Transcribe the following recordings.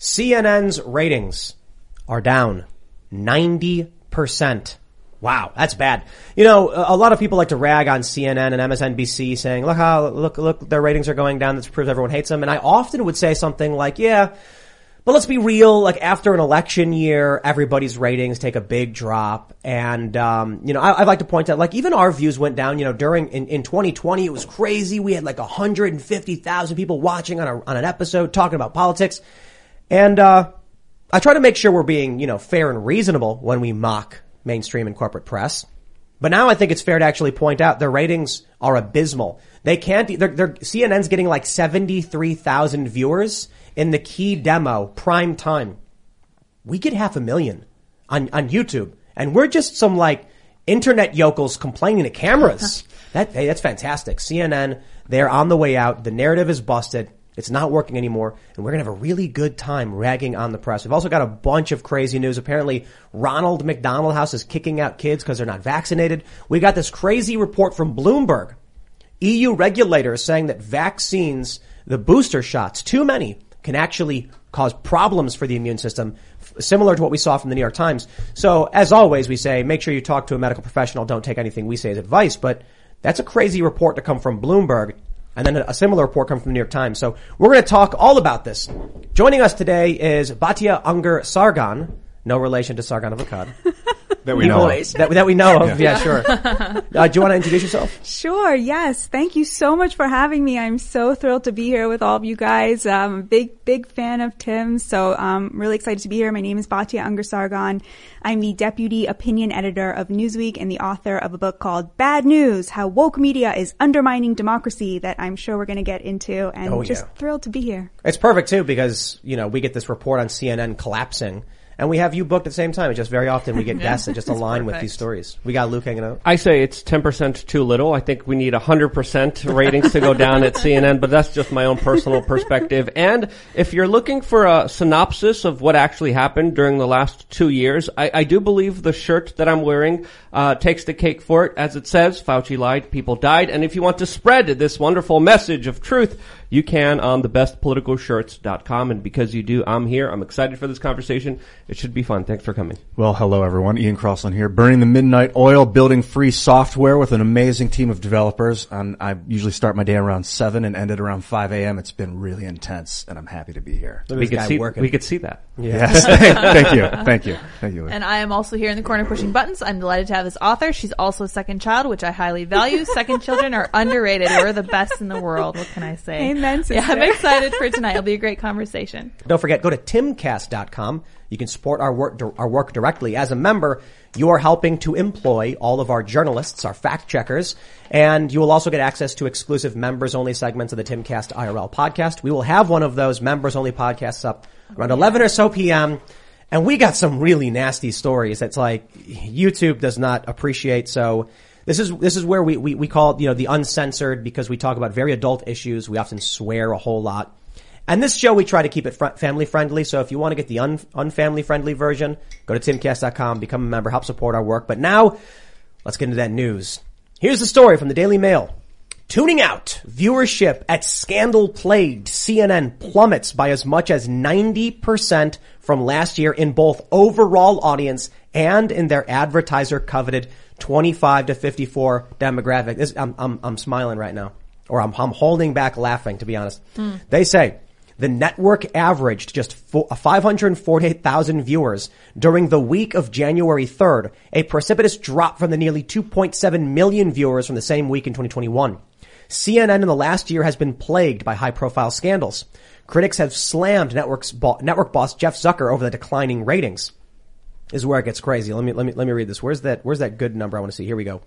CNN's ratings are down 90%. Wow, that's bad. You know, a lot of people like to rag on CNN and MSNBC saying, look how, look, look, their ratings are going down. This proves everyone hates them. And I often would say something like, yeah, but let's be real. Like after an election year, everybody's ratings take a big drop. And, um, you know, I, I'd like to point out, like even our views went down, you know, during, in, in 2020, it was crazy. We had like 150,000 people watching on a, on an episode talking about politics. And, uh, I try to make sure we're being, you know, fair and reasonable when we mock mainstream and corporate press. But now I think it's fair to actually point out their ratings are abysmal. They can't, they're, they're, CNN's getting like 73,000 viewers in the key demo prime time. We get half a million on, on YouTube and we're just some like internet yokels complaining to cameras. that, hey, that's fantastic. CNN, they're on the way out. The narrative is busted. It's not working anymore, and we're gonna have a really good time ragging on the press. We've also got a bunch of crazy news. Apparently, Ronald McDonald House is kicking out kids because they're not vaccinated. We got this crazy report from Bloomberg. EU regulators saying that vaccines, the booster shots, too many, can actually cause problems for the immune system, similar to what we saw from the New York Times. So, as always, we say make sure you talk to a medical professional. Don't take anything we say as advice, but that's a crazy report to come from Bloomberg. And then a similar report come from the New York Times. So we're going to talk all about this. Joining us today is Batya Ungar Sargon, no relation to Sargon of Akkad. That we know. of. that, that we know of. Yeah, sure. Uh, do you want to introduce yourself? Sure, yes. Thank you so much for having me. I'm so thrilled to be here with all of you guys. I'm a big, big fan of Tim's, so I'm really excited to be here. My name is Batya Ungar Sargon. I'm the deputy opinion editor of Newsweek and the author of a book called Bad News, How Woke Media is Undermining Democracy that I'm sure we're going to get into and Oh, just yeah. thrilled to be here. It's perfect too because, you know, we get this report on CNN collapsing and we have you booked at the same time. It's just very often we get guests that just align with these stories. We got Luke hanging out. I say it's 10% too little. I think we need 100% ratings to go down at CNN, but that's just my own personal perspective. And if you're looking for a synopsis of what actually happened during the last two years, I, I do believe the shirt that I'm wearing uh, takes the cake for it. As it says, Fauci lied, people died. And if you want to spread this wonderful message of truth, you can on thebestpoliticalshirts.com. And because you do, I'm here. I'm excited for this conversation. It should be fun. Thanks for coming. Well, hello everyone. Ian Crossland here, burning the midnight oil, building free software with an amazing team of developers. And I usually start my day around seven and end it around five a.m. It's been really intense, and I'm happy to be here. We could see, working. we could see that. Yes, thank you, thank you, thank you. Lee. And I am also here in the corner pushing buttons. I'm delighted to have this author. She's also a second child, which I highly value. Second children are underrated. We're the best in the world. What can I say? Amen, Yeah, I'm excited for tonight. It'll be a great conversation. Don't forget, go to timcast.com. You can support our work, our work directly. As a member, you are helping to employ all of our journalists, our fact checkers, and you will also get access to exclusive members only segments of the Timcast IRL podcast. We will have one of those members only podcasts up around 11 or so PM. And we got some really nasty stories that's like YouTube does not appreciate. So this is, this is where we, we, we call it, you know, the uncensored because we talk about very adult issues. We often swear a whole lot. And this show, we try to keep it fr- family friendly. So if you want to get the un- unfamily friendly version, go to timcast.com, become a member, help support our work. But now, let's get into that news. Here's the story from the Daily Mail. Tuning out. Viewership at scandal plagued CNN plummets by as much as 90% from last year in both overall audience and in their advertiser coveted 25 to 54 demographic. This, I'm, I'm, I'm smiling right now. Or I'm, I'm holding back laughing, to be honest. Hmm. They say, the network averaged just fo- uh, 548,000 viewers during the week of January 3rd, a precipitous drop from the nearly 2.7 million viewers from the same week in 2021. CNN in the last year has been plagued by high profile scandals. Critics have slammed network boss Jeff Zucker over the declining ratings. Is where it gets crazy. Let me let me let me read this. Where's that? Where's that good number? I want to see. Here we go.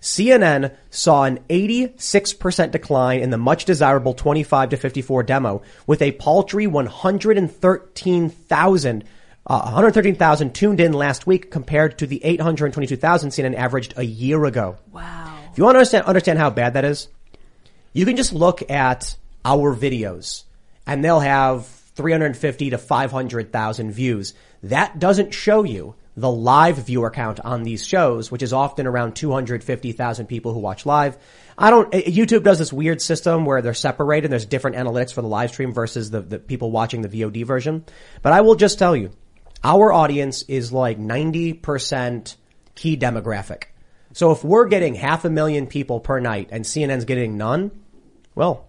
CNN saw an 86% decline in the much desirable 25 to 54 demo with a paltry 113,000 uh, 113,000 tuned in last week compared to the 822,000 CNN averaged a year ago. Wow. If you want to understand, understand how bad that is, you can just look at our videos and they'll have 350 to 500,000 views. That doesn't show you the live viewer count on these shows, which is often around 250,000 people who watch live. I don't, uh, YouTube does this weird system where they're separated. And there's different analytics for the live stream versus the, the people watching the VOD version. But I will just tell you, our audience is like 90% key demographic. So if we're getting half a million people per night and CNN's getting none, well,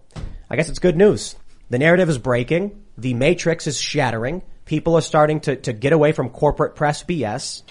I guess it's good news. The narrative is breaking. The matrix is shattering. People are starting to, to get away from corporate press BS.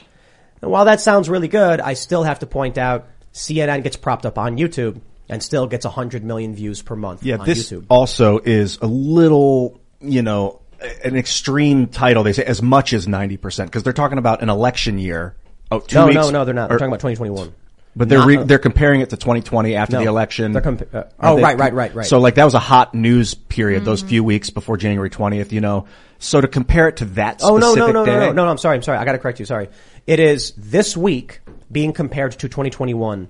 And while that sounds really good, I still have to point out CNN gets propped up on YouTube and still gets 100 million views per month Yeah, on this YouTube. also is a little, you know, an extreme title. They say as much as 90% because they're talking about an election year. Oh, two no, weeks. no, no, they're not. They're talking about 2021. But they're re- they're comparing it to 2020 after No, the election. they're compa- uh, oh, they- right, right, right, right. So like that was a hot news period those few weeks before January 20th. You know, so to compare it to that Oh no no no day, no no no no! I'm sorry I'm sorry I got to correct you. Sorry, it is this week being compared to 2021.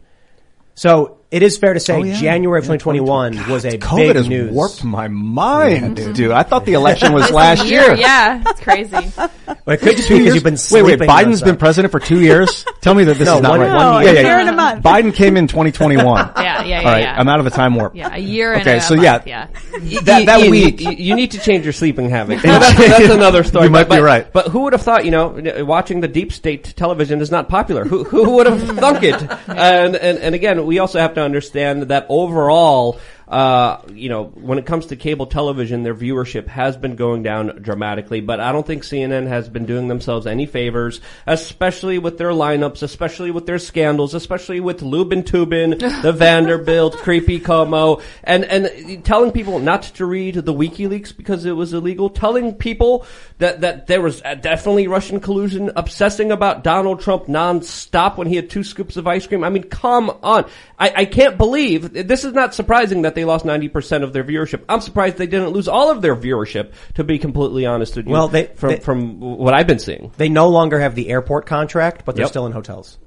So it is fair to say Oh, yeah. January of Yeah, 2021 was a COVID big has news. warped my mind, dude. I thought the election was last This year. Yeah, it's crazy. Well, it could just be because you've been Wait, sleeping. wait. Biden's nonstop. been president for two years. Tell me that this No, is not one- right. one yeah, year. yeah, Year and a month. Biden came in 2021. Yeah, yeah, yeah. All right, yeah. I'm out of a time warp. yeah, a year and Okay, a so month, yeah. yeah. That- that Ian, week- you, you need to change your sleeping habits. that's, that's another story. You might but, be right. But who would have thought? You know, watching the deep state television is not popular. Who who would have thunk it? And and and again, we also have to understand that overall. Uh, you know, when it comes to cable television, their viewership has been going down dramatically, but I don't think CNN has been doing themselves any favors, especially with their lineups, especially with their scandals, especially with Lubin Toobin, the Vanderbilt, Creepy Cuomo, and, and telling people not to read the WikiLeaks because it was illegal, telling people that, that there was definitely Russian collusion, obsessing about Donald Trump non-stop when he had two scoops of ice cream. I mean, come on. I, I can't believe, this is not surprising that they lost 90% of their viewership. I'm surprised they didn't lose all of their viewership, to be completely honest with you. Well, they- from, they- from what I've been seeing. They no longer have the airport contract, but they're Yep. still in hotels.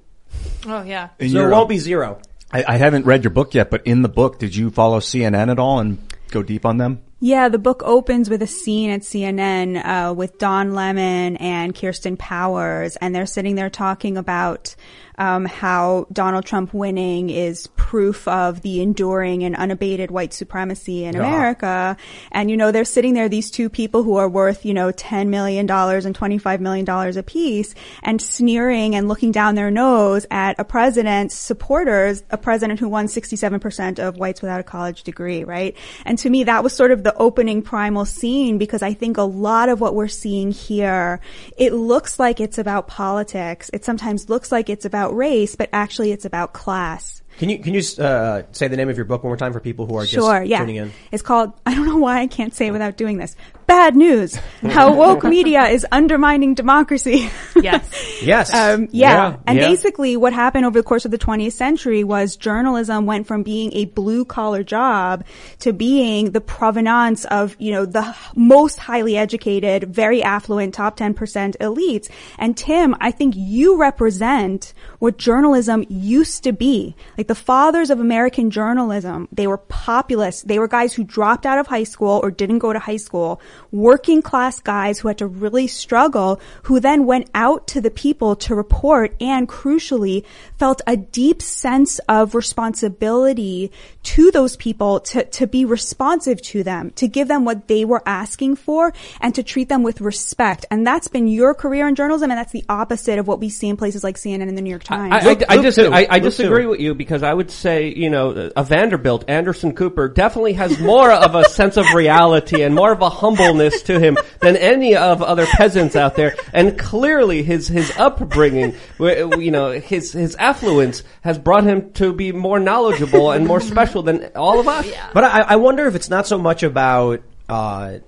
Oh yeah. In So your- it won't be zero. I, I haven't read your book yet, but in the book, did you follow CNN at all and go deep on them? Yeah, the book opens with a scene at CNN uh, with Don Lemon and Kirsten Powers, and they're sitting there talking about um, how Donald Trump winning is proof of the enduring and unabated white supremacy in America. And you know, they're sitting there, these two people who are worth you know ten million dollars and twenty five million dollars apiece, and sneering and looking down their nose at a president's supporters, a president who won sixty seven percent of whites without a college degree, right? And to me, that was sort of the opening primal scene because I think a lot of what we're seeing here, it looks like it's about politics. It sometimes looks like it's about race, but actually it's about class. Can you can you uh, say the name of your book one more time for people who are Sure, just yeah. tuning in? It's called, I don't know why I can't say it without doing this. Bad news. How woke media is undermining democracy. Yes. Yes. Um, yeah. Yeah, And yeah. basically what happened over the course of the 20th century was journalism went from being a blue collar job to being the provenance of, you know, the most highly educated, very affluent top 10% elites. And Tim, I think you represent what journalism used to be. Like the fathers of American journalism, they were populists. They were guys who dropped out of high school or didn't go to high school, working class guys who had to really struggle, who then went out to the people to report and crucially felt a deep sense of responsibility to those people to, to be responsive to them, to give them what they were asking for and to treat them with respect. And that's been your career in journalism and that's the opposite of what we see in places like CNN and the New York Times. I, I, I, Luke dis- too. I, I disagree with you because I would say, you know, a Vanderbilt, Anderson Cooper definitely has more of a sense of reality and more of a humbleness to him than any of other peasants out there. And clearly his, his upbringing, you know, his, his affluence has brought him to be more knowledgeable and more special than all of us. But I, I wonder if it's not so much about uh,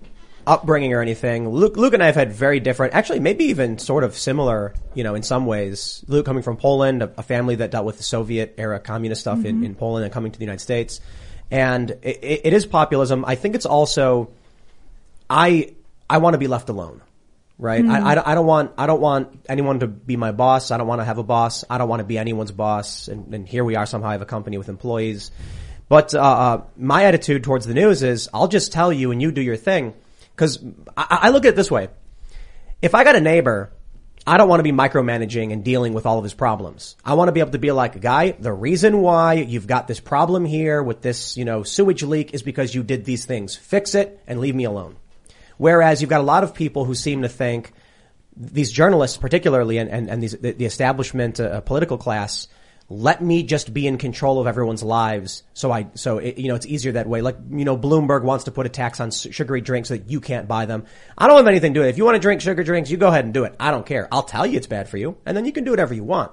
upbringing or anything. Luke, Luke and I have had very different, actually, maybe even sort of similar, you know, in some ways. Luke coming from Poland, a, a family that dealt with the Soviet era communist stuff in, in Poland and coming to the United States. And it, it, it is populism. I think it's also, I, I want to be left alone. Right. I, I, don't- I don't want, I don't want anyone to be my boss. I don't want to have a boss. I don't want to be anyone's boss. And, and here we are somehow I have a company with employees. But, uh, uh, my attitude towards the news is I'll just tell you and you do your thing. Cause I, I look at it this way. If I got a neighbor, I don't want to be micromanaging and dealing with all of his problems. I want to be able to be like, a guy, the reason why you've got this problem here with this, you know, sewage leak is because you did these things. Fix it and leave me alone. Whereas you've got a lot of people who seem to think these journalists, particularly, and, and, and these, the, the establishment uh, political class, let me just be in control of everyone's lives. So I, so it, you know, it's easier that way. Like, you know, Bloomberg wants to put a tax on sugary drinks so that you can't buy them. I don't have anything to do with it. If you want to drink sugar drinks, you go ahead and do it. I don't care. I'll tell you it's bad for you, and then you can do whatever you want.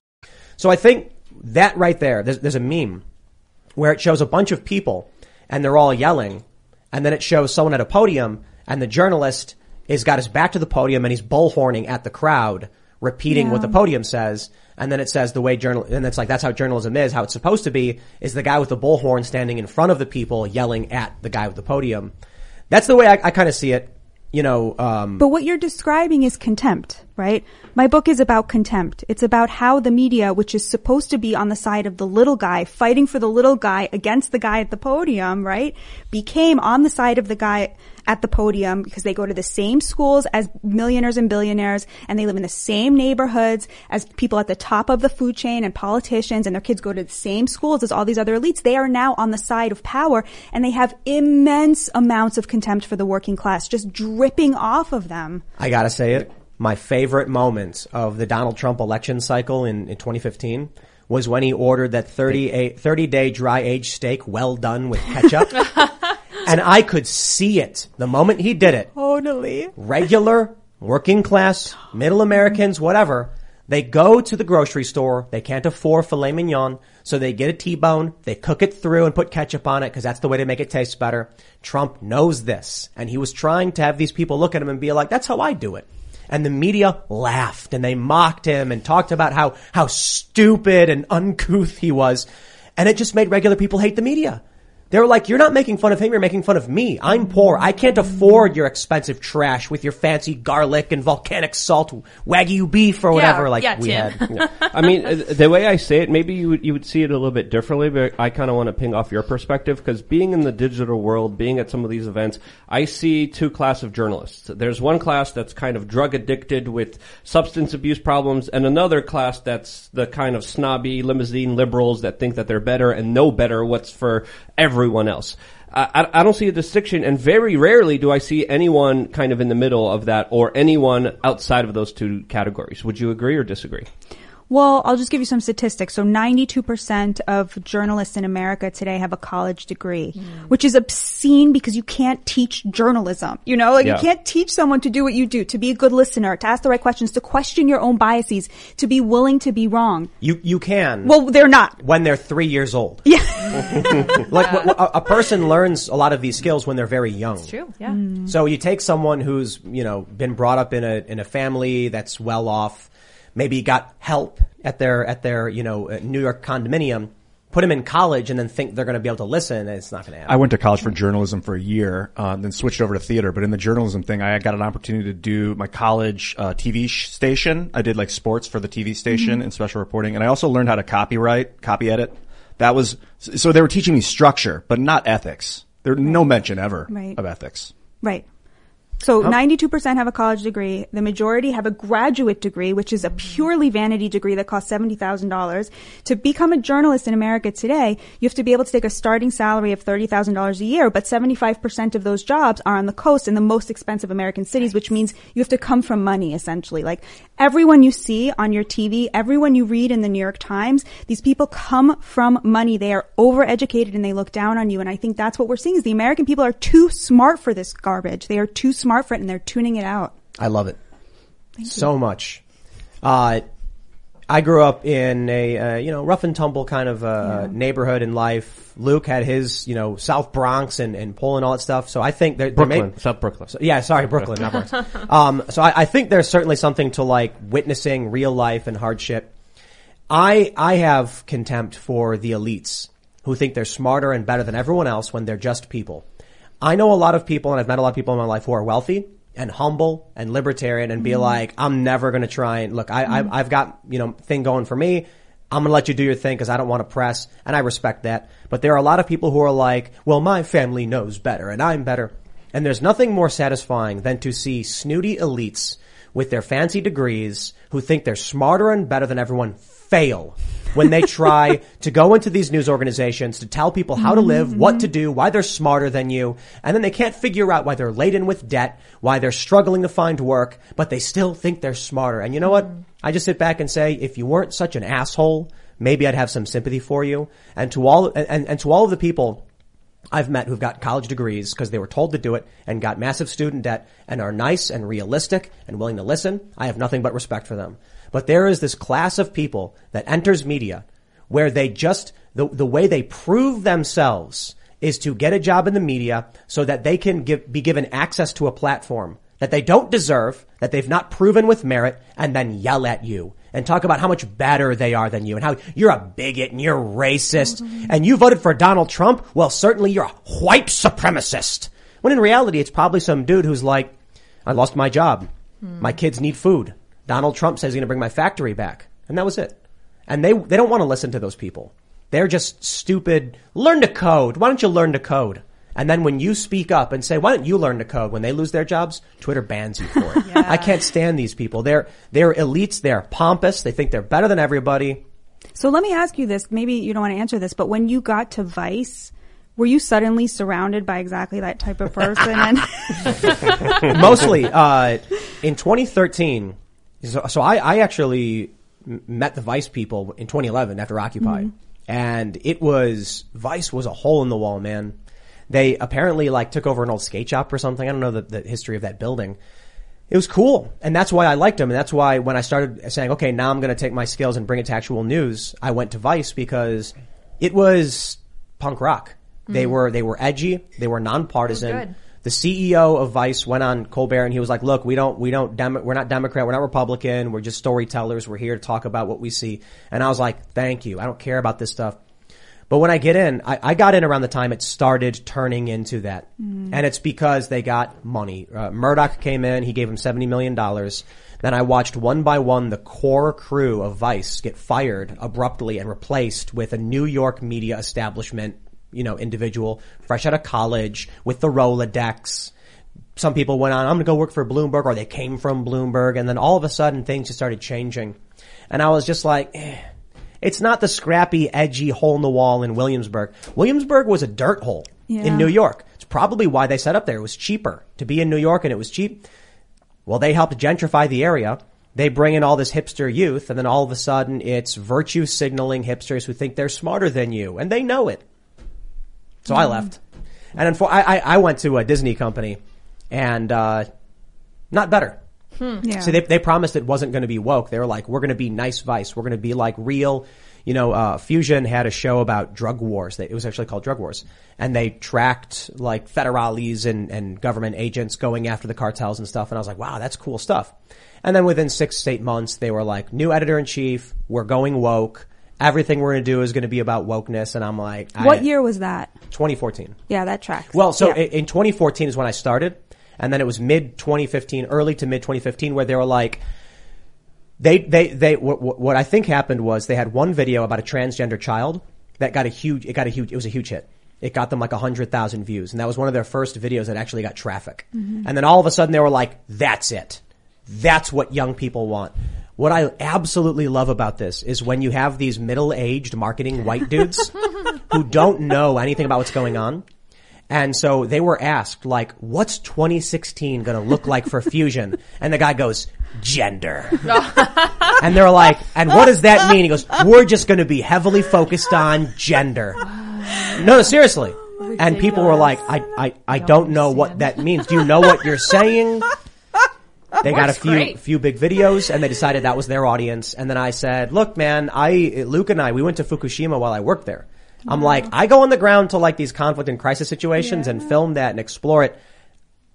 So I think that right there, there's, there's a meme where it shows a bunch of people and they're all yelling and then it shows someone at a podium and the journalist has got his back to the podium and he's bullhorning at the crowd, repeating what the podium says. And then it says the way journal, and it's like, that's how journalism is, how it's supposed to be, is the guy with the bullhorn standing in front of the people yelling at the guy with the podium. That's the way I, I kind of see it. You know, um, But what you're describing is contempt, right? My book is about contempt. It's about how the media, which is supposed to be on the side of the little guy, fighting for the little guy against the guy at the podium, right? Became on the side of the guy at the podium because they go to the same schools as millionaires and billionaires and they live in the same neighborhoods as people at the top of the food chain and politicians and their kids go to the same schools as all these other elites. They are now on the side of power and they have immense amounts of contempt for the working class just dripping off of them. I gotta say it. My favorite moment of the Donald Trump election cycle in, in 2015 was when he ordered that 30, 30 day dry aged steak well done with ketchup. and I could see it the moment he did it. Totally. Regular, working class, middle Americans, whatever. They go to the grocery store. They can't afford filet mignon. So they get a T-bone. They cook it through and put ketchup on it because that's the way to make it taste better. Trump knows this. And he was trying to have these people look at him and be like, that's how I do it. And the media laughed and they mocked him and talked about how, how stupid and uncouth he was. And it just made regular people hate the media. They were like, you're not making fun of him, you're making fun of me. I'm poor. I can't afford your expensive trash with your fancy garlic and volcanic salt, wagyu beef or whatever like yeah, we Tim. had. I mean, uh, the way I say it, maybe you would, you would see it a little bit differently, but I kind of want to ping off your perspective because being in the digital world, being at some of these events, I see two class of journalists. There's one class that's kind of drug addicted with substance abuse problems and another class that's the kind of snobby limousine liberals that think that they're better and know better what's for everyone else. I, I I don't see a distinction, and very rarely do I see anyone kind of in the middle of that, or anyone outside of those two categories. Would you agree or disagree? Well, I'll just give you some statistics. So 92% of journalists in America today have a college degree, hmm. which is obscene because you can't teach journalism. You know, like Yeah. you can't teach someone to do what you do, to be a good listener, to ask the right questions, to question your own biases, to be willing to be wrong. You, you can. Well, they're not. when they're three years old. Yeah. like wh- wh- a, a person learns a lot of these skills when they're very young. It's true. Yeah. Hmm. So you take someone who's, you know, been brought up in a, in a family that's well off, maybe got help at their, at their, you know, uh, New York condominium, put them in college and then think they're going to be able to listen it's not going to happen. I went to college for journalism for a year, uh, then switched over to theater. But in the journalism thing, I got an opportunity to do my college uh, TV sh- station. I did like sports for the TV station and special reporting, and I also learned how to copyright, copy edit. That was so they were teaching me structure, but not ethics. There no mention ever Right. of ethics. Right. So 92% have a college degree. The majority have a graduate degree, which is a purely vanity degree that costs $70,000. To become a journalist in America today, you have to be able to take a starting salary of $30,000 a year, but 75% of those jobs are on the coast in the most expensive American cities, which means you have to come from money, essentially. Like everyone you see on your TV, everyone you read in the New York Times, these people come from money. They are overeducated and they look down on you. And I think that's what we're seeing is the American people are too smart for this garbage. They are too smart for it and they're tuning it out. I love it so much. Uh, I grew up in a uh, you know rough and tumble kind of uh, neighborhood in life. Luke had his you know South Bronx and, and Poland all that stuff. So I think there, there may- Brooklyn, South Brooklyn. So- yeah, sorry, Brooklyn, not Bronx. um, so I, I think there's certainly something to like witnessing real life and hardship. I I have contempt for the elites who think they're smarter and better than everyone else when they're just people. I know a lot of people, and I've met a lot of people in my life who are wealthy and humble and libertarian, and be mm-hmm. like, I'm never going to try and look. I, I mm-hmm. I've got you know thing going for me. I'm going to let you do your thing because I don't want to press, and I respect that. But there are a lot of people who are like, well, my family knows better, and I'm better. And there's nothing more satisfying than to see snooty elites with their fancy degrees who think they're smarter and better than everyone fail when they try to go into these news organizations to tell people how to live, what to do, why they're smarter than you, and then they can't figure out why they're laden with debt, why they're struggling to find work, but they still think they're smarter. And you know what? I just sit back and say, if you weren't such an asshole, maybe I'd have some sympathy for you. And to all, and, and, to all of the people I've met who've got college degrees because they were told to do it and got massive student debt and are nice and realistic and willing to listen. I have nothing but respect for them. But there is this class of people that enters media where they just, the, the way they prove themselves is to get a job in the media so that they can give, be given access to a platform that they don't deserve, that they've not proven with merit, and then yell at you and talk about how much better they are than you and how you're a bigot and you're racist mm-hmm. and you voted for Donald Trump. Well, certainly you're a white supremacist. When in reality, it's probably some dude who's like, I lost my job. Hmm. My kids need food. Donald Trump says he's going to bring my factory back. And that was it. And they, they don't want to listen to those people. They're just stupid. Learn to code. Why don't you learn to code? And then when you speak up and say, why don't you learn to code when they lose their jobs, Twitter bans you for it. I can't stand these people. They're, they're elites. They're pompous. They think they're better than everybody. So let me ask you this. Maybe you don't want to answer this, but when you got to Vice, were you suddenly surrounded by exactly that type of person? and Mostly, uh, in 2013, so, so I, I actually met the Vice people in 2011 after Occupy. And it was, Vice was a hole in the wall, man. They apparently like took over an old skate shop or something. I don't know the, the history of that building. It was cool. And that's why I liked them. And that's why when I started saying, okay, now I'm going to take my skills and bring it to actual news, I went to Vice because it was punk rock. They were, they were edgy. They were nonpartisan. The CEO of Vice went on Colbert and he was like, look, we don't, we don't, Demo- we're not Democrat, we're not Republican, we're just storytellers, we're here to talk about what we see. And I was like, thank you, I don't care about this stuff. But when I get in, I, I got in around the time it started turning into that. And it's because they got money. Uh, Murdoch came in, he gave him $70 million. Then I watched one by one the core crew of Vice get fired abruptly and replaced with a New York media establishment, you know, individual, fresh out of college, with the Rolodex. Some people went on, I'm gonna go work for Bloomberg, or they came from Bloomberg, and then all of a sudden things just started changing. And I was just like, eh. It's not the scrappy, edgy hole in the wall in Williamsburg. Williamsburg was a dirt hole Yeah. in New York. It's probably why they set up there. It was cheaper to be in New York and it was cheap. Well, they helped gentrify the area. They bring in all this hipster youth and then all of a sudden it's virtue signaling hipsters who think they're smarter than you and they know it. So I left. And unfor- I, I, I went to a Disney company and, uh, not better. yeah. So they, they promised it wasn't going to be woke. They were like, we're going to be nice vice. We're going to be like real, you know, uh, Fusion had a show about drug wars. It was actually called Drug Wars. And they tracked like federales and, and government agents going after the cartels and stuff. And I was like, wow, that's cool stuff. And then within six, eight months, they were like, new editor in chief. We're going woke. Everything we're going to do is going to be about wokeness. And I'm like, I- what year was that? 2014. Yeah, that tracks. Well, so Yeah. i- in 2014 is when I started, and then it was mid 2015, early to mid 2015, where they were like, they they they what, what- I think happened was they had one video about a transgender child that got a huge it got a huge it was a huge hit, it got them like 100,000 views. And that was one of their first videos that actually got traffic. Mhm. And then all of a sudden they were like, that's it. That's what young people want. What I absolutely love about this is when you have these middle-aged marketing white dudes who don't know anything about what's going on. And so they were asked, like, what's 2016 going to look like for Fusion? And the guy goes, gender. and they're like, and what does that mean? He goes, we're just going to be heavily focused on gender. No, no, seriously. Oh and people were like, I, I, I don't know what that means. Do you know what you're saying? They got a few great. few big videos and they decided that was their audience. And then I said, look, man, I, Luke and I, we went to Fukushima while I worked there. I'm like, I go on the ground to like these conflict and crisis situations and film that and explore it.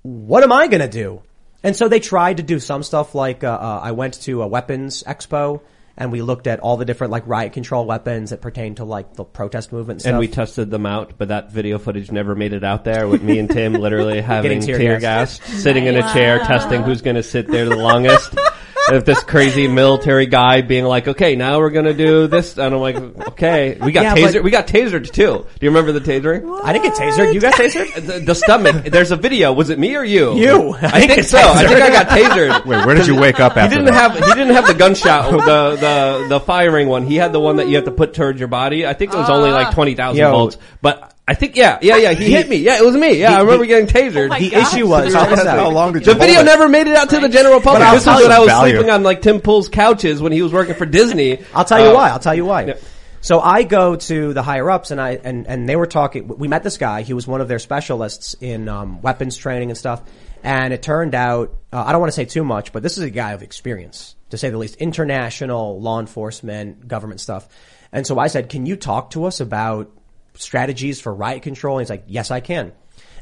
What am I gonna do? And so they tried to do some stuff like, uh, uh, I went to a weapons expo and we looked at all the different like riot control weapons that pertain to like the protest movement and And we tested them out, but that video footage never made it out there with me and Tim literally having tear tear, gas, sitting in a chair, testing who's going to sit there the longest. If this crazy military guy being like, okay, now we're gonna do this, and I'm like, okay, we got Yeah, taser, we got tasered too. Do you remember the tasering? I didn't get tasered. You got tasered? The, the stomach. There's a video. Was it me or you? You. I, I think get so. I think I got tasered. tasered. Wait, where did you wake up after? He didn't that? have. He didn't have the gunshot. the the the firing one. He had the one that you have to put towards your body. I think it was only like ah. twenty thousand volts. But I think yeah, yeah, yeah. He, He- hit me. Yeah, it was me. Yeah, the- I remember the- getting tasered. the issue was, How, check out. how long did you The hold video it? never made it out to the general public. I'll This is tell when you I was value. sleeping on like Tim Pool's couches when he was working for Disney. I'll tell you Uh, why. I'll tell you why. yeah. So I go to the higher ups and I and and they were talking. We met this guy. He was one of their specialists in um, weapons training and stuff. And it turned out uh, I don't want to say too much, but this is a guy of experience, to say the least. International law enforcement, government stuff. And so I said, "Can you talk to us about strategies for riot control?" And he's like, "Yes, I can."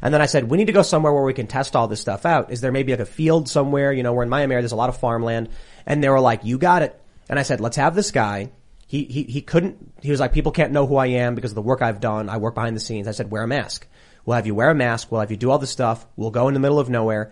And then I said, we need to go somewhere where we can test all this stuff out. Is there maybe like a field somewhere? You know, we're in Miami area, there's a lot of farmland. And they were like, you got it. And I said, let's have this guy. He, he, he couldn't, he was like, people can't know who I am because of the work I've done. I work behind the scenes. I said, wear a mask. We'll have you wear a mask. We'll have you do all this stuff. We'll go in the middle of nowhere.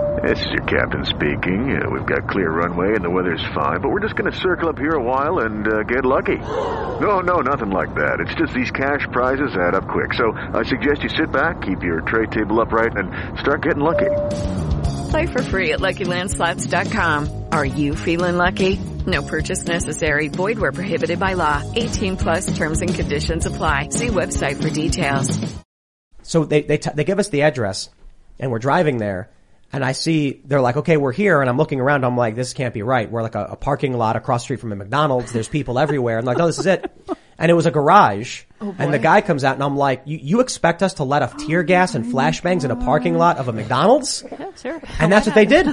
This is your captain speaking. Uh, we've got clear runway and the weather's fine, but we're just going to circle up here a while and uh, get lucky. No, no, nothing like that. It's just these cash prizes add up quick. So I suggest you sit back, keep your tray table upright, and start getting lucky. Play for free at LuckyLandSlots.com. Are you feeling lucky? No purchase necessary. Void where prohibited by law. 18 plus terms and conditions apply. See website for details. So they, they, t- they give us the address and we're driving there and I see, they're like, okay, we're here. And I'm looking around. I'm like, this can't be right. We're like a, a parking lot across street from a McDonald's. There's people everywhere. I'm like, no, this is it. And it was a garage. Oh, and the guy comes out and I'm like, you, you expect us to let off tear gas and flashbangs in a parking lot of a McDonald's? Yeah, sure. And that's what they did.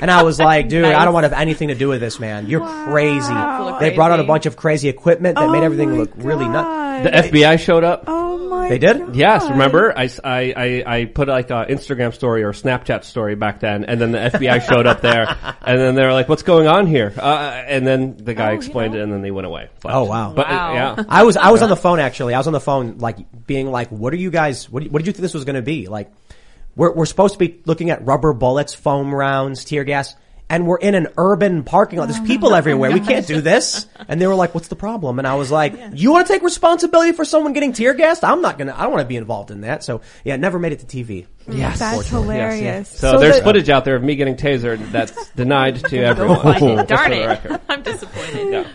And I was like, dude, I don't want to have anything to do with this, man. You're crazy. They brought out a bunch of crazy equipment that made Oh everything my look really nuts. The FBI showed up. Oh my They did? Yes, remember? I, I, I, I put like a Instagram story or Snapchat story back then, and then the FBI showed up there, and then they were like, what's going on here? Uh, and then the guy explained it, and then they went away. But- Oh wow! But, Wow. yeah. I was I was on the phone actually. I was on the phone like being like, "What are you guys? What, do you- what did you think this was going to be? Like, we're we're supposed to be looking at rubber bullets, foam rounds, tear gas, and we're in an urban parking lot. There's oh, people everywhere. We can't do this." And they were like, "What's the problem?" And I was like, "You want to take responsibility for someone getting tear gassed? I'm not gonna. I don't want to be involved in that." So yeah, never made it to TV. Yes. That's hilarious. Yes, So, So there's the- footage out there of me getting tasered that's denied to oh, everyone. Find it. Darn it. I'm disappointed. Yeah.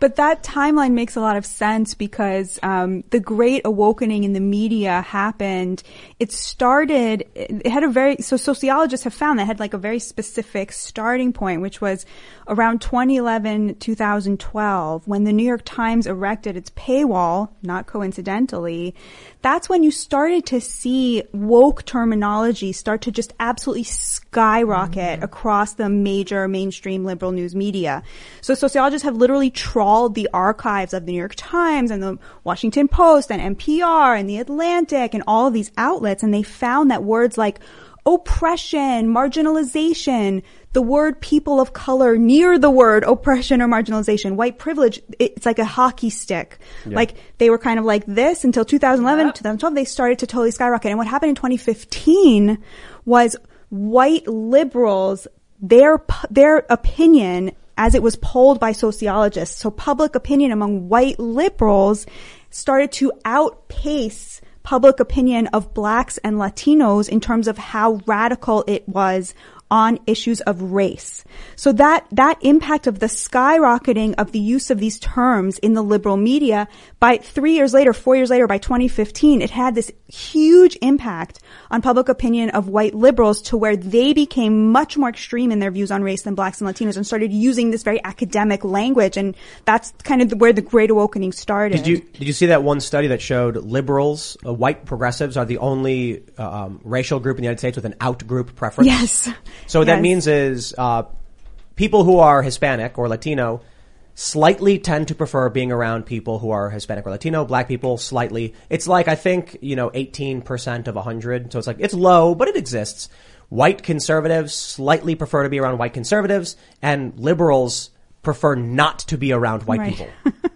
But that timeline makes a lot of sense because um, the great awakening in the media happened. It started. It had a very so sociologists have found that had like a very specific starting point, which was around 2011, 2012, when the New York Times erected its paywall. Not coincidentally, that's when you started to see woke terminology start to just absolutely skyrocket mm-hmm. across the major mainstream liberal news media. So sociologists have literally trawled the archives of the New York Times and the Washington Post and NPR and the Atlantic and all of these outlets and they found that words like oppression, marginalization, the word people of color near the word oppression or marginalization, white privilege, it's like a hockey stick. Yeah. Like they were kind of like this until 2011, 2012, they started to totally skyrocket. And what happened in 2015 was white liberals, their, their opinion as it was polled by sociologists, so public opinion among white liberals started to outpace public opinion of blacks and Latinos in terms of how radical it was on issues of race. So that, that impact of the skyrocketing of the use of these terms in the liberal media by three years later, four years later, by 2015, it had this huge impact on public opinion of white liberals to where they became much more extreme in their views on race than blacks and Latinos and started using this very academic language. And that's kind of where the Great Awakening started. Did you did you see that one study that showed liberals, uh, white progressives, are the only uh, um, racial group in the United States with an out group preference? Yes. So what that means is uh, people who are Hispanic or Latino slightly tend to prefer being around people who are Hispanic or Latino. Black people slightly. It's like I think you know eighteen percent of hundred. So it's like it's low, but it exists. White conservatives slightly prefer to be around white conservatives, and liberals prefer not to be around white Right. people.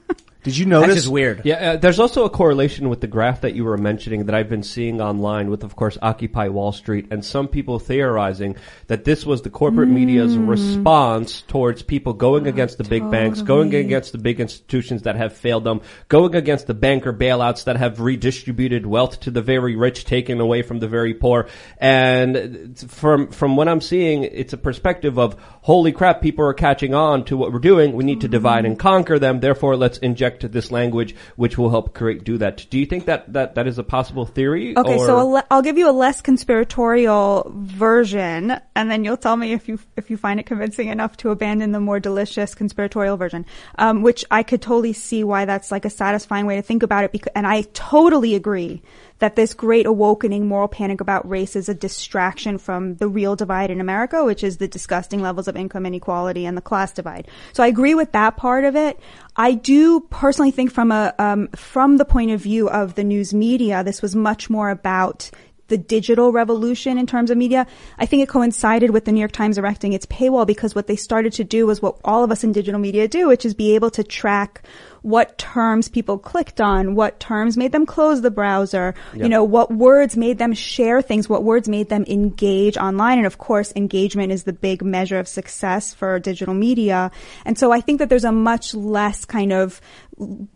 Did you That's just weird. Yeah, uh, there's also a correlation with the graph that you were mentioning that I've been seeing online with, of course, Occupy Wall Street and some people theorizing that this was the corporate media's Mm. response towards people going against the big banks, going against the big institutions that have failed them, going against the banker bailouts that have redistributed wealth to the very rich, taken away from the very poor. And from, from what I'm seeing, it's a perspective of, holy crap, people are catching on to what we're doing. We need to divide and conquer them. Therefore, let's inject this language, which will help create, do that. Do you think that, that, that is a possible theory? Okay, or- so I'll, le- I'll give you a less conspiratorial version, and then you'll tell me if you if you find it convincing enough to abandon the more delicious conspiratorial version. Um, which I could totally see why that's like a satisfying way to think about it. Because, and I totally agree that this great awakening moral panic about race is a distraction from the real divide in America, which is the disgusting levels of income inequality and the class divide. So I agree with that part of it. I do personally think from a um, from the point of view of the news media, this was much more about the digital revolution in terms of media. I think it coincided with the New York Times erecting its paywall because what they started to do was what all of us in digital media do, which is be able to track what terms people clicked on, what terms made them close the browser, you know, what words made them share things, what words made them engage online. And of course, engagement is the big measure of success for digital media. And so I think that there's a much less kind of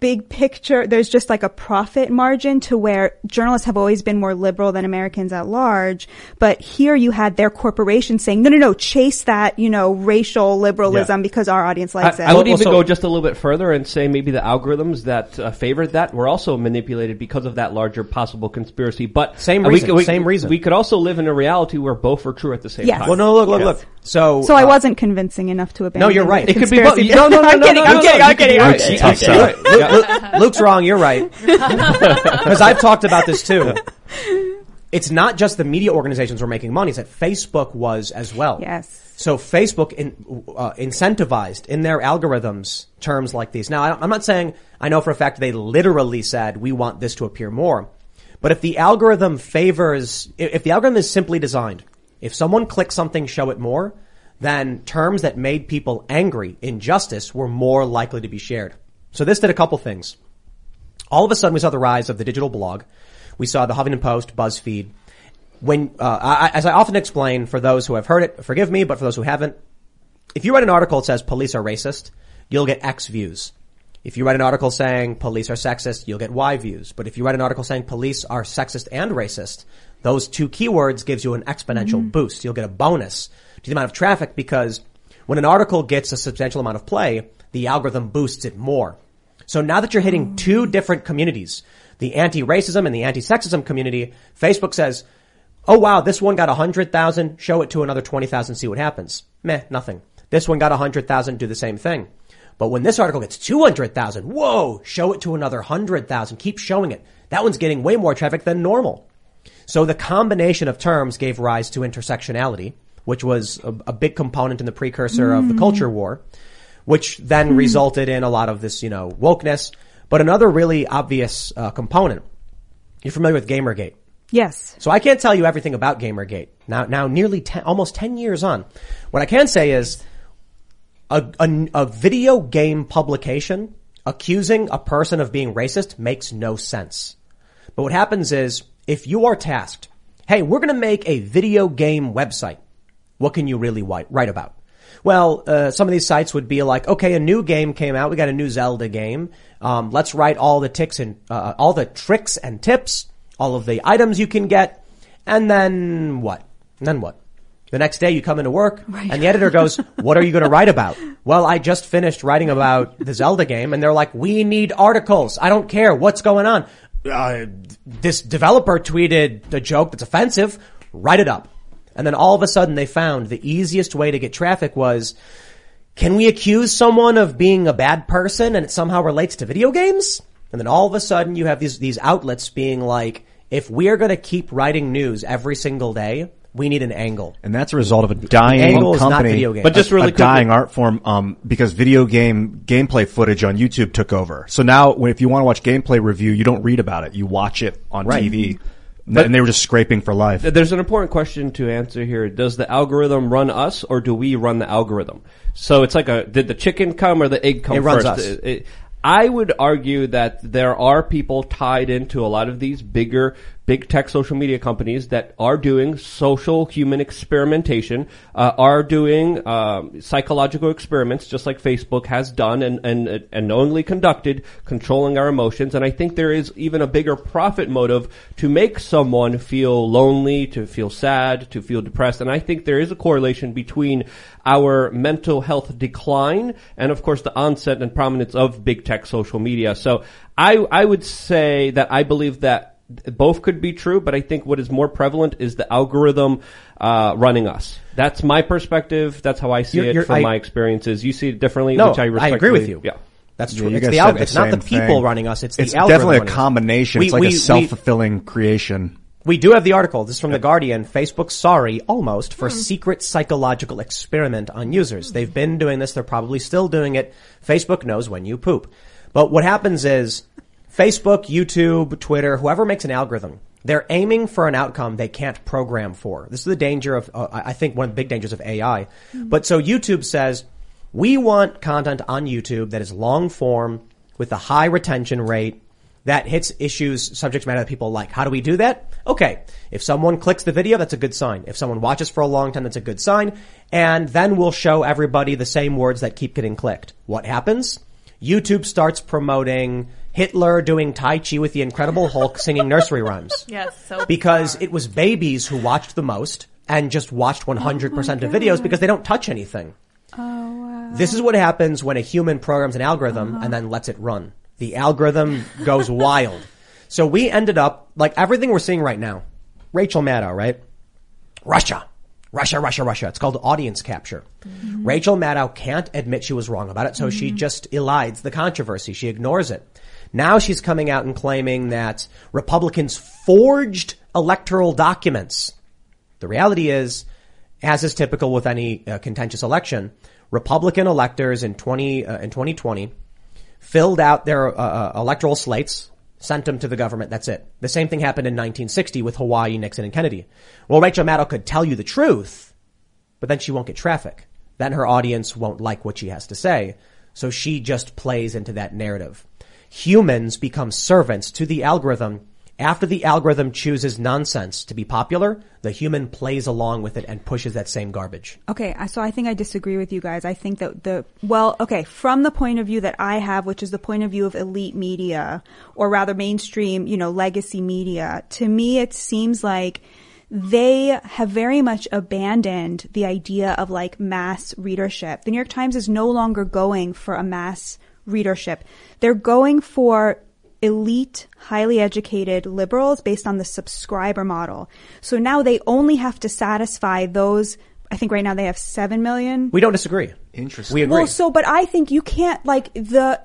big picture. There's just like a profit margin to where journalists have always been more liberal than Americans at large. But here you had their corporation saying, no, no, no, chase that, you know, racial liberalism because our audience likes I, it. I would even go just a little bit further and say maybe the algorithms that uh, favored that were also manipulated because of that larger possible conspiracy. But Same uh, we reason, we, same reason. We could also live in a reality where both are true at the same Yes. time. Well, no, look, look, Yeah. look. So, So I wasn't convincing enough to abandon. No, you're right. It could be conspiracy both. No, no, no, I'm no, kidding, no, I'm no, kidding, no, I'm kidding, be I'm kidding. Tough I'm sell. kidding. Luke- Luke- Luke's wrong. You're right. Because I've talked about this too. It's not just the media organizations were making money; it's that Facebook was as well. Yes. So Facebook in, uh, incentivized in their algorithms terms like these. Now, I don't- I'm not saying I know for a fact they literally said we want this to appear more, but if the algorithm favors, if if the algorithm is simply designed, if someone clicks something, show it more, then terms that made people angry, injustice, were more likely to be shared. So this did a couple things. All of a sudden, we saw the rise of the digital blog. We saw the Huffington Post, BuzzFeed. When, uh, I, as I often explain for those who have heard it, forgive me, but for those who haven't, if you write an article that says police are racist, you'll get X views. If you write an article saying police are sexist, you'll get Y views. But if you write an article saying police are sexist and racist, those two keywords gives you an exponential Mhm. boost. You'll get a bonus to the amount of traffic because when an article gets a substantial amount of play, the algorithm boosts it more. So now that you're hitting two different communities, the anti-racism and the anti-sexism community, Facebook says, oh wow, this one got 100,000, show it to another 20,000, see what happens. Meh, nothing. This one got 100,000, do the same thing. But when this article gets 200,000, whoa, show it to another 100,000, keep showing it. That one's getting way more traffic than normal. So the combination of terms gave rise to intersectionality, which was a, a big component in the precursor of the Mm. culture war, which then resulted in a lot of this, you know, wokeness. But another really obvious uh, component, you're familiar with Gamergate. Yes. So I can't tell you everything about Gamergate. Now, now nearly 10, almost 10 years on. What I can say is a, a, a video game publication accusing a person of being racist makes no sense. But what happens is if you are tasked, hey, we're going to make a video game website. What can you really write about? Well, uh, some of these sites would be like, okay, a new game came out. We got a new Zelda game. Um, let's write all the ticks and uh, all the tricks and tips, all of the items you can get, and then what? And then what? The next day you come into work and the editor goes, what are you going to write about? Well, I just finished writing about the Zelda game and they're like, we need articles. I don't care. What's going on? Uh, this developer tweeted a joke that's offensive. Write it up. And then all of a sudden they found the easiest way to get traffic was, can we accuse someone of being a bad person and it somehow relates to video games? And then all of a sudden you have these, these outlets being like, if we're going to keep writing news every single day, we need an angle. And that's a result of a dying angle is not company, video games. but just really a dying art form. Um, because video game gameplay footage on YouTube took over. So now, if you want to watch gameplay review, you don't read about it; you watch it on Right. TV. But- and they were just scraping for life. There's an important question to answer here. Does the algorithm run us or do we run the algorithm? So it's like a, did the chicken come or the egg come It runs first? us. It- it- I would argue that there are people tied into a lot of these bigger, big tech social media companies that are doing social human experimentation, uh, are doing um, psychological experiments, just like Facebook has done and, and and knowingly conducted, controlling our emotions. And I think there is even a bigger profit motive to make someone feel lonely, to feel sad, to feel depressed. And I think there is a correlation between our mental health decline and of course the onset and prominence of big tech social media. So I, I would say that I believe that both could be true, but I think what is more prevalent is the algorithm uh, running us. That's my perspective. That's how I see You're- it you're- from I- my experiences. You see it differently, No, which I I agree with you. Yeah, That's true. you it's guys the said alg- the It's not the people thing. running us. It's the It's definitely a combination. We- it's like we- a self-fulfilling creation. We do have the article. This is from The Guardian. Facebook sorry, almost, for secret psychological experiment on users. They've been doing this. They're probably still doing it. Facebook knows when you poop. But what happens is Facebook, YouTube, Twitter, whoever makes an algorithm, they're aiming for an outcome they can't program for. This is the danger of, uh, I I think one of the big dangers of AI. But so YouTube says, we want content on YouTube that is long form with a high retention rate that hits issues, subject matter that people like. How do we do that? Okay. If someone clicks the video, that's a good sign. If someone watches for a long time, that's a good sign. And then we'll show everybody the same words that keep getting clicked. What happens? YouTube starts promoting Hitler doing Tai Chi with the Incredible Hulk singing nursery rhymes. Yes, so Because it was babies who watched the most and just watched 100% of videos because they don't touch anything. Oh, wow. This is what happens when a human programs an algorithm and then lets it run. The algorithm goes wild. So we ended up, like everything we're seeing right now, Rachel Maddow, right? Russia. Russia, Russia, Russia. It's called audience capture. Rachel Maddow can't admit she was wrong about it, so she just elides the controversy. She ignores it. Now she's coming out and claiming that Republicans forged electoral documents. The reality is, as is typical with any uh, contentious election, Republican electors in 20 uh, in 2020 filled out their uh, uh, electoral slates, sent them to the government. That's it. The same thing happened in 1960 with Hawaii, Nixon, and Kennedy. Well, Rachel Maddow could tell you the truth, but then she won't get traffic. Then her audience won't like what she has to say. So she just plays into that narrative. Humans become servants to the algorithm. After the algorithm chooses nonsense to be popular, the human plays along with it and pushes that same garbage. Okay, so I think I disagree with you guys. I think that the well, okay, from the point of view that I have, which is the point of view of elite media, or rather mainstream, you know, legacy media, to me it seems like they have very much abandoned the idea of like mass readership. The New York Times is no longer going for a mass readership. They're going for elite, highly educated liberals based on the subscriber model. So now they only have to satisfy those. I think right now they have 7 million. We don't disagree. Interesting. We agree. Well, so, but I think you can't, like, the,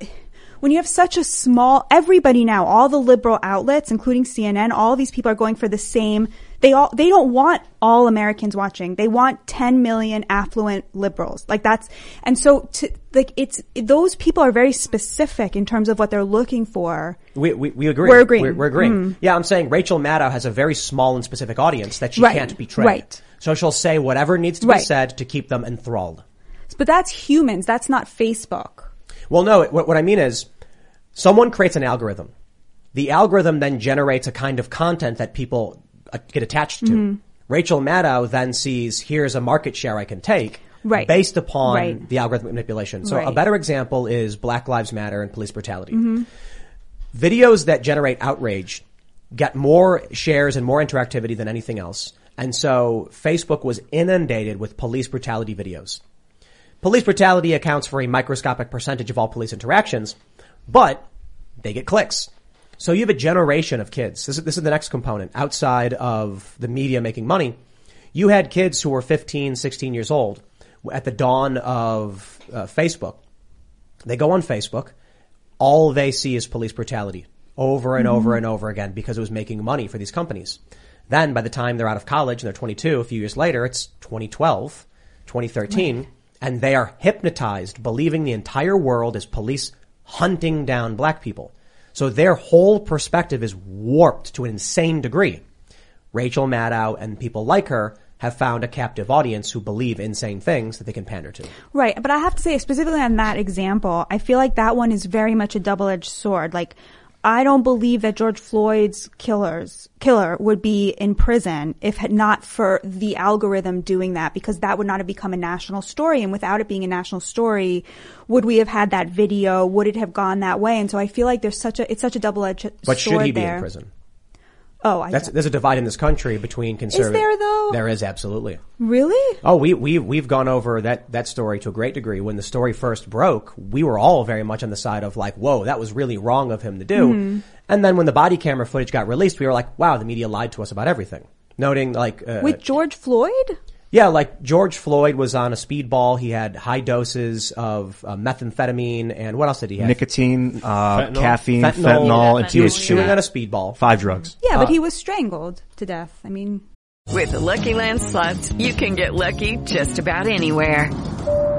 when you have such a small, everybody now, all the liberal outlets, including CNN, all these people are going for the same, they all, they don't want all Americans watching. They want 10 million affluent liberals. Like that's, and so to, like, it's, those people are very specific in terms of what they're looking for. We, we, we agree. We're agreeing. We're, we're agreeing. Mm. Yeah, I'm saying Rachel Maddow has a very small and specific audience that she Right. can't betray. Right. So she'll say whatever needs to be Right. said to keep them enthralled. But that's humans. That's not Facebook. Well, no, it- what, what I mean is someone creates an algorithm. The algorithm then generates a kind of content that people get attached to. Mhm. Rachel Maddow then sees, here's a market share I can take. Right. Based upon Right. the algorithmic manipulation. So a better example is Black Lives Matter and police brutality. Mm-hmm. videos that generate outrage get more shares and more interactivity than anything else. And so Facebook was inundated with police brutality videos. Police brutality accounts for a microscopic percentage of all police interactions, but they get clicks. So you have a generation of kids. This is, this is the next component outside of the media making money. You had kids who were 15, 16 years old at the dawn of uh, Facebook. They go on Facebook. All they see is police brutality over and over Mhm. and over again because it was making money for these companies. Then by the time they're out of college and they're 22, a few years later, it's 2012, 2013, and they are hypnotized believing the entire world is police hunting down black people. So their whole perspective is warped to an insane degree. Rachel Maddow and people like her have found a captive audience who believe insane things that they can pander to. Right. But I have to say, specifically on that example, I feel like that one is very much a double-edged sword. Like, I don't believe that George Floyd's killers, killer would be in prison if not for the algorithm doing that because that would not have become a national story. And without it being a national story, would we have had that video? Would it have gone that way? And so I feel like there's such a, it's such a double-edged But sword should he be there. in prison? Oh, I That's, don't- there's a divide in this country between conservative. there, though? There is absolutely. Really? Oh, we we we've gone over that that story to a great degree. When the story first broke, we were all very much on the side of like, "Whoa, that was really wrong of him to do." Mhm. And then when the body camera footage got released, we were like, "Wow, the media lied to us about everything." Noting like, uh, With George Floyd? Yeah, like George Floyd was on a speedball. He had high doses of uh, methamphetamine and what else did he have? Nicotine, uh, Fentanyl. caffeine, Fentanyl. fentanyl, and He was THC. chewing on a speedball. Five drugs. Yeah, but Uh, he was strangled to death. I mean, With the Lucky Land slots, you can get lucky just about anywhere.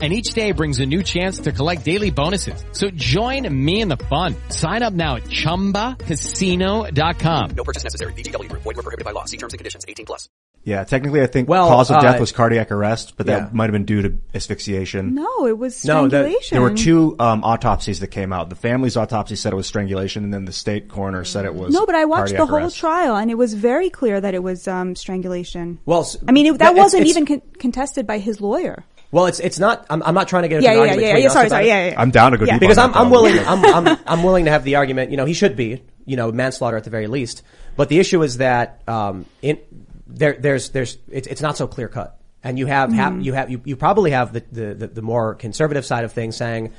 And each day brings a new chance to collect daily bonuses. So join me in the fun. Sign up now at ChumbaCasino.com. No purchase necessary. VGW Group. Void were prohibited by law. See terms and conditions. 18 plus. Yeah, technically, I think Well, cause of death uh, was cardiac arrest, but yeah. that might have been due to asphyxiation. no, it was No, the- strangulation. there were two um, autopsies that came out. The family's autopsy said it was strangulation, and then the state coroner said it was No, but I watched the whole arrest. trial, and it was very clear that it was um, strangulation. Well, I mean, it, that that- it's- wasn't it's- even con- contested by his lawyer. Well, it's it's not. I'm, I'm not trying to get into Yeah, an yeah, argument yeah, between yeah, us sorry, sorry, yeah, yeah, yeah. I'm down to go deep on because I'm that, I'm willing I'm, I'm I'm willing to have the argument. You know, he should be. You know, manslaughter at the very least. But the issue is that um, in there there's there's it's it's not so clear cut, and you have, have Mhm. you have you, you probably have the, the the the more conservative side of things saying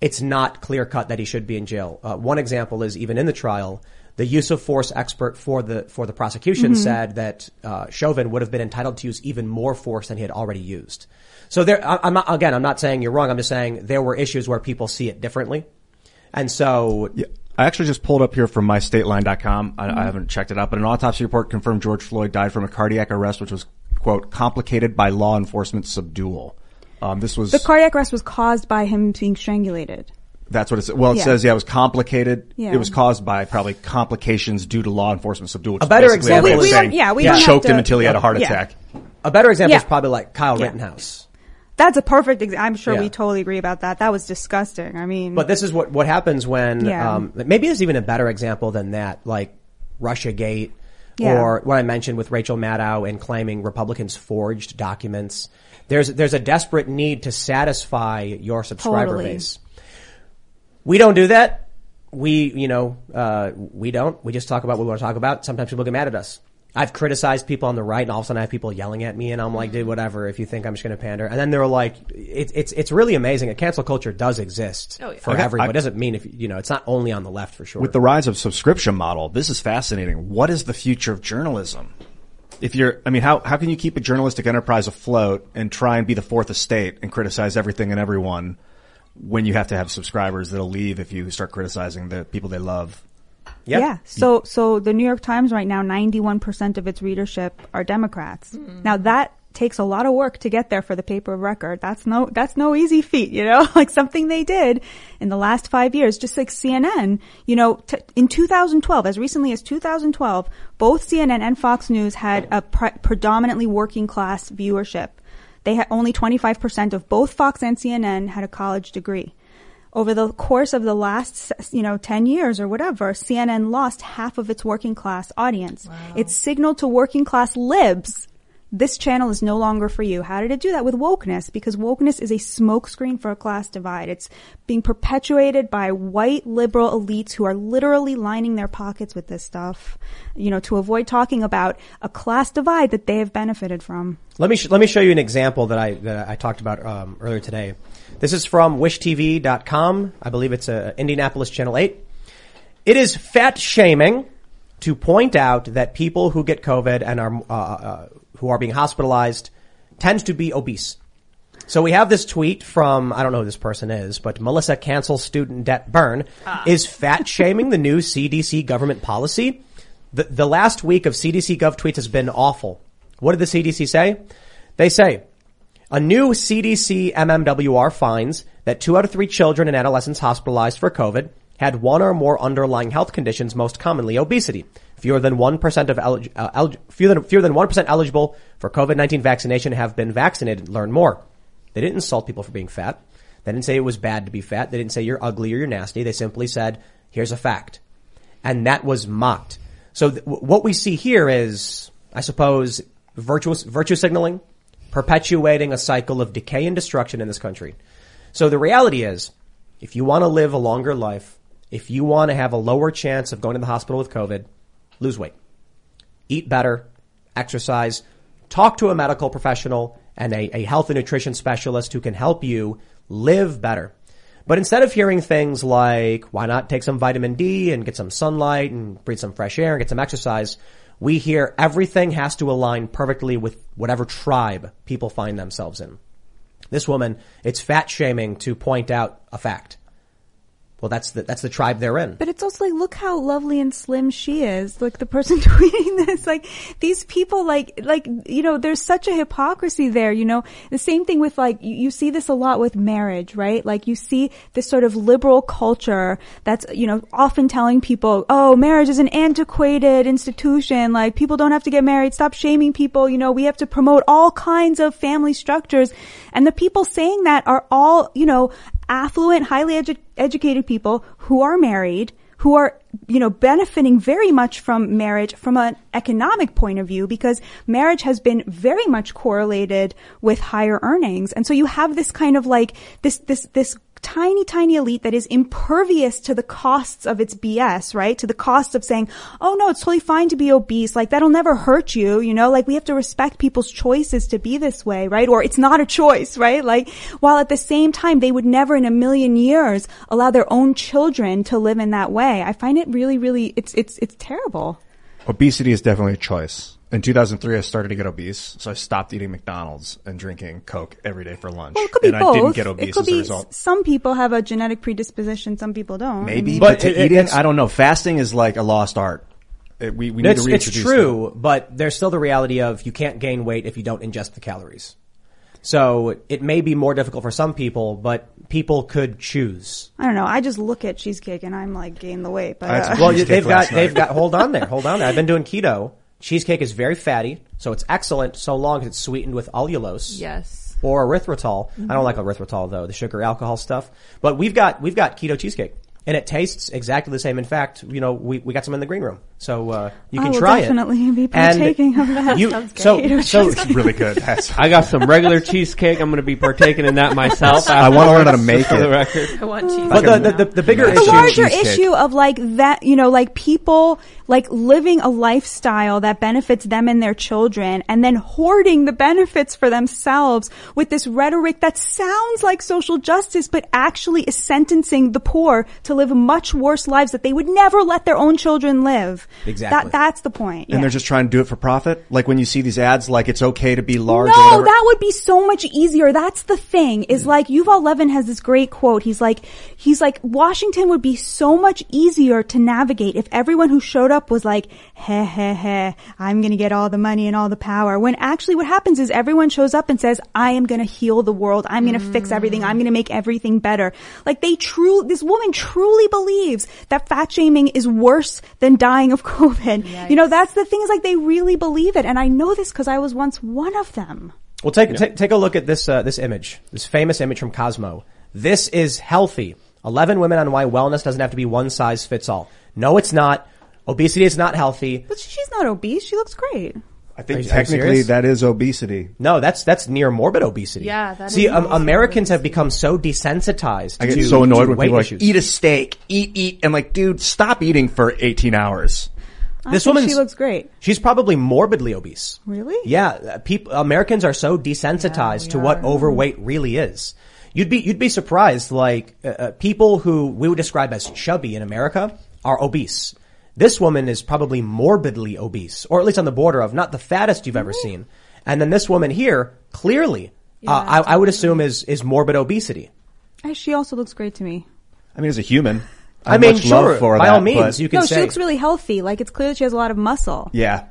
it's not clear cut that he should be in jail. Uh, one example is even in the trial. The use of force expert for the for the prosecution Mhm. said that uh, Chauvin would have been entitled to use even more force than he had already used. So there, I, I'm not, again, I'm not saying you're wrong. I'm just saying there were issues where people see it differently, and so I I actually just pulled up here from mystateline.com. I, I haven't checked it out, but an autopsy report confirmed George Floyd died from a cardiac arrest, which was, quote, complicated by law enforcement subdual. Um, this was, The cardiac arrest was caused by him being strangulated. that's what it says. Well, it Yeah. says, yeah, it was complicated. Yeah. It was caused by probably complications due to law enforcement subdual. A better example is- was Well, we- we don't- yeah, we he don't have choked him until he had a heart Yeah. attack. A better example is probably like Kyle Yeah. Rittenhouse. That's a perfect example. I'm sure Yeah. we totally agree about that. That was disgusting. I mean, But this is what what happens when Yeah. um, maybe there's even a better example than that, like RussiaGate Yeah. or what I mentioned with Rachel Maddow and claiming Republicans forged documents. There's there's a desperate need to satisfy your subscriber Totally. base. We don't do that. We you know uh, we don't. We just talk about what we want to talk about. Sometimes people get mad at us. I've criticized people on the right, and all of a sudden I have people yelling at me, and I'm like, dude, mm-hmm. whatever. If you think I'm just going to pander, and then they're like, it's it's it's really amazing. A cancel culture does exist Oh, yeah. for Okay, everyone. I- It doesn't mean if you know it's not only on the left for sure. With the rise of subscription model, this is fascinating. What is the future of journalism? If you're, I mean, how, how can you keep a journalistic enterprise afloat and try and be the fourth estate and criticize everything and everyone when you have to have subscribers that'll leave if you start criticizing the people they love? Yeah. So, so the New York Times right now, 91% of its readership are Democrats. Hmm. Now that takes a lot of work to get there for the paper of record. That's no, that's no easy feat, you know, like something they did in the last five years, just like CNN, you know, t- in 2012, as recently as 2012, both CNN and Fox News had a pre- predominantly working class viewership. They had only 25% of both Fox and CNN had a college degree over the course of the last, you know, 10 years or whatever, CNN lost half of its working class audience. It signaled to working class libs, this channel is no longer for you. How did it do that? With wokeness, because wokeness is a smokescreen for a class divide. It's being perpetuated by white liberal elites who are literally lining their pockets with this stuff, you know, to avoid talking about a class divide that they have benefited from. Let me sh- let me show you an example that I that I talked about um, earlier today. This is from WishTV.com. I believe it's uh, Indianapolis Channel Eight. It is fat shaming to point out that people who get COVID and are uh, uh, who are being hospitalized tend to be obese. So we have this tweet from I don't know who this person is, but Melissa Cancel Student Debt Burn ah. is fat shaming the new CDC government policy. The, the last week of CDC Gov tweets has been awful. What did the CDC say? They say a new CDC MMWR finds that two out of three children and adolescents hospitalized for COVID had one or more underlying health conditions, most commonly obesity. Fewer than 1% of elig- uh, elig- fewer than, fewer than 1% eligible for COVID-19 vaccination have been vaccinated. Learn more. They didn't insult people for being fat. They didn't say it was bad to be fat. They didn't say you're ugly or you're nasty. They simply said, here's a fact. And that was mocked. So th- what we see here is, I suppose, virtuous, virtue signaling, perpetuating a cycle of decay and destruction in this country. So the reality is, if you want to live a longer life, if you want to have a lower chance of going to the hospital with COVID, lose weight. Eat better, exercise, talk to a medical professional and a, a health and nutrition specialist who can help you live better. But instead of hearing things like, why not take some vitamin D and get some sunlight and breathe some fresh air and get some exercise, we hear everything has to align perfectly with whatever tribe people find themselves in. This woman, it's fat shaming to point out a fact. Well, that's the, that's the tribe they're in. But it's also like, look how lovely and slim she is. Like the person tweeting this, like these people, like, like, you know, there's such a hypocrisy there, you know, the same thing with like, you, you see this a lot with marriage, right? Like you see this sort of liberal culture that's, you know, often telling people, oh, marriage is an antiquated institution. Like people don't have to get married. Stop shaming people. You know, we have to promote all kinds of family structures. And the people saying that are all, you know, affluent, highly edu- educated people who are married, who are, you know, benefiting very much from marriage from an economic point of view because marriage has been very much correlated with higher earnings. And so you have this kind of like, this, this, this tiny, tiny elite that is impervious to the costs of its BS, right? To the cost of saying, oh no, it's totally fine to be obese. Like that'll never hurt you, you know, like we have to respect people's choices to be this way, right? Or it's not a choice, right? Like while at the same time, they would never in a million years allow their own children to live in that way. I find it really, really, it's, it's, it's terrible. Obesity is definitely a choice. In 2003, I started to get obese, so I stopped eating McDonald's and drinking Coke every day for lunch. Well, it could be and both. I didn't get obese it could as a be result. some people have a genetic predisposition, some people don't. Maybe, I but, to eating, I don't know. Fasting is like a lost art. It- we, we need it's, to it's reintroduce true, but there's still the reality of you can't gain weight if you don't ingest the calories. So it may be more difficult for some people, but people could choose. I don't know. I just look at cheesecake and I'm like gain the weight. But That's uh, well, they've got they've got. Hold on there, hold on there. I've been doing keto. Cheesecake is very fatty, so it's excellent so long as it's sweetened with allulose. Yes. Or erythritol. I Mhm. don't like erythritol though, the sugar alcohol stuff. But we've got we've got keto cheesecake. And it tastes exactly the same. In fact, you know, we, we got some in the green room. So, uh, you I can will try definitely it. Definitely be And partaking of that. You, Sounds so, so, It's really good. I got some regular cheesecake. I'm going to be partaking in that myself. I wanna learn how to afterwards, make for the it. record. I want cheese. But the, the, the, the bigger the issue, larger issue of like that, you know, like people like living a lifestyle that benefits them and their children and then hoarding the benefits for themselves with this rhetoric that sounds like social justice, but actually is sentencing the poor to live much worse lives that they would never let their own children live. Exactly. That, that's the point. And yeah. they're just trying to do it for profit. Like when you see these ads, like it's okay to be large. No, that would be so much easier. That's the thing is like Yuval Levin has this great quote. He's like, he's like, Washington would be so much easier to navigate if everyone who showed up was like, heh heh heh, I'm gonna get all the money and all the power. When actually what happens is everyone shows up and says, I am gonna heal the world. I'm gonna fix everything. I'm gonna make everything better. Like they true, this woman truly believes that fat shaming is worse than dying of COVID. You know, that's the thing is like they really believe it. And I know this because I was once one of them. Well, take take take a look at this uh, this image, this famous image from Cosmo. This is healthy. Eleven women on why wellness doesn't have to be one size fits all. No, it's not. Obesity is not healthy. But she's not obese. She looks great. I think you- are you technically serious? that is obesity. No, that's that's near morbid obesity. Yeah, that See, is um, Americans have become so desensitized. I get to, so annoyed to when weight people are like, issues. eat a steak, eat, eat. I'm like, dude, stop eating for 18 hours. I This think woman's she looks great. She's probably morbidly obese. Really? Yeah, uh, people Americans are so desensitized to what overweight really is. You'd be you'd be surprised. Like uh, uh, people who we would describe as chubby in America are obese. This woman is probably morbidly obese, or at least on the border of not the fattest you've ever seen. And then this woman here, clearly, uh, I, I would assume is is morbid obesity. Uh, She also looks great to me. I mean, as a human, I have mean, much sure, love for by that, all means, you can no, say she looks really healthy. Like it's clear that she has a lot of muscle. Yeah.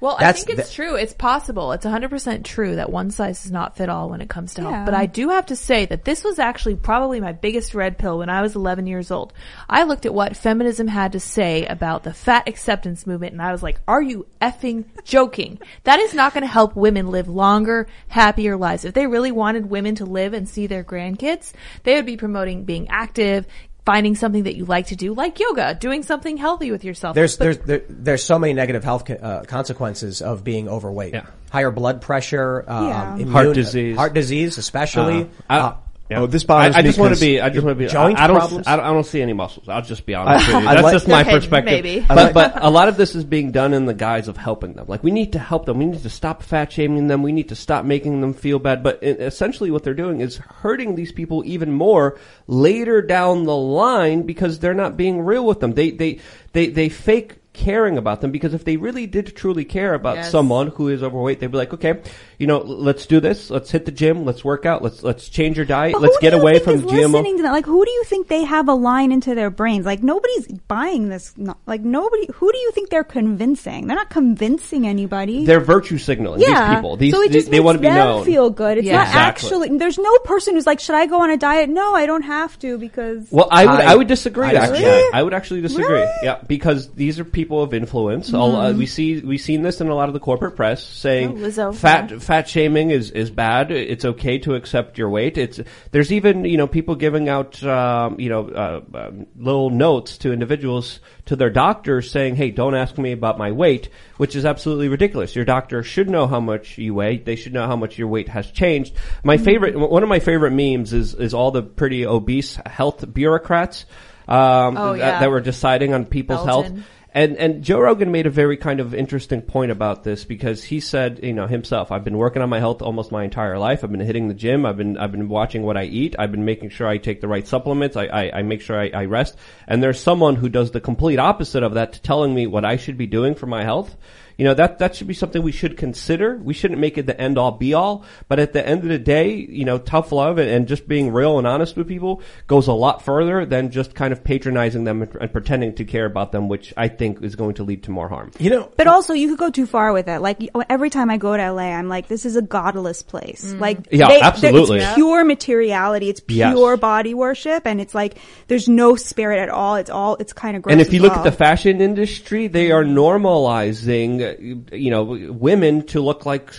Well, That's I think it's the- true. It's possible. It's 100% true that one size does not fit all when it comes to health. Yeah. But I do have to say that this was actually probably my biggest red pill when I was 11 years old. I looked at what feminism had to say about the fat acceptance movement and I was like, are you effing joking? That is not going to help women live longer, happier lives. If they really wanted women to live and see their grandkids, they would be promoting being active, finding something that you like to do, like yoga, doing something healthy with yourself. There's But- there's there, there's so many negative health co- uh, consequences of being overweight. Yeah. Higher blood pressure, um, Yeah. immune- Heart disease. heart disease, especially. Uh, I- Yeah. Oh, this bothers I, I me just want to be. I just want to be. joint I, I don't. problems? I don't. I don't see any muscles. I'll just be honest I- with you. That's like- just my Okay, perspective. maybe. But but a lot of this is being done in the guise of helping them. Like we need to help them. We need to stop fat shaming them. We need to stop making them feel bad. But i- essentially, what they're doing is hurting these people even more later down the line because they're not being real with them. They they they they fake caring about them because if they really did truly care about Yes. someone who is overweight, they'd be like, okay, you know, let's do this. Let's hit the gym. Let's work out. Let's let's change your diet. But let's get you away think from is GMO. listening to that? Like, who do you think they have a line into their brains? Like, nobody's buying this. Like, nobody. Who do you think they're convincing? They're not convincing anybody. They're virtue signaling yeah. these people. These so it they, just they makes want to be them known. feel good. It's Yeah. not Exactly. actually. There's no person who's like, should I go on a diet? No, I don't have to because. Well, I would I- I, would disagree. I actually, disagree. I would actually disagree. Really? Yeah, because these are people of influence. All, uh, we see we've seen this in a lot of the corporate press saying Oh, fat yeah. Fat shaming is is bad. It's okay to accept your weight. It's there's even you know people giving out um, you know uh, uh, little notes to individuals to their doctors saying, "Hey, don't ask me about my weight," which is absolutely ridiculous. Your doctor should know how much you weigh. They should know how much your weight has changed. My favorite, one of my favorite memes is is all the pretty obese health bureaucrats um, Oh, that, yeah. that were deciding on people's health. And and Joe Rogan made a very kind of interesting point about this because he said, you know, himself, I've been working on my health almost my entire life. I've been hitting the gym. I've been I've been watching what I eat. I've been making sure I take the right supplements. I I, I make sure I, I rest. And there's someone who does the complete opposite of that, to telling me what I should be doing for my health. You know, that, that should be something we should consider. We shouldn't make it the end all be all. But at the end of the day, you know, tough love and, and just being real and honest with people goes a lot further than just kind of patronizing them and, and pretending to care about them, which I think is going to lead to more harm. You know, But also, you could go too far with it. Like every time I go to LA, I'm like, this is a godless place. Mm. Like, Yeah, they- absolutely. It's pure materiality. It's Yes. pure body worship, and it's like there's no spirit at all. It's all. It's kind of gross. And if you as look at the fashion industry, they are normalizing, Uh, you know, women to look like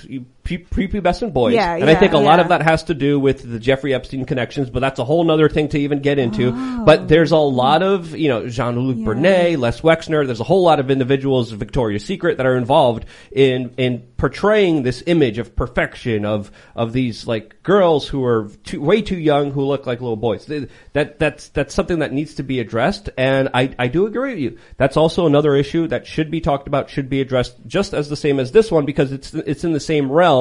pre- prepubescent boys. Yeah, and I think a yeah, lot yeah. of that has to do with the Jeffrey Epstein connections, but that's a whole nother thing to even get into. Oh. But there's a lot of, you know, Jean-Luc Brunel, Les Wexner, there's a whole lot of individuals, Victoria's Secret, that are involved in, in portraying this image of perfection of, of these like girls who are too, way too young who look like little boys. Th- That, that's, that's something that needs to be addressed. And I, I do agree with you. That's also another issue that should be talked about, should be addressed just as the same as this one because it's, it's in the same realm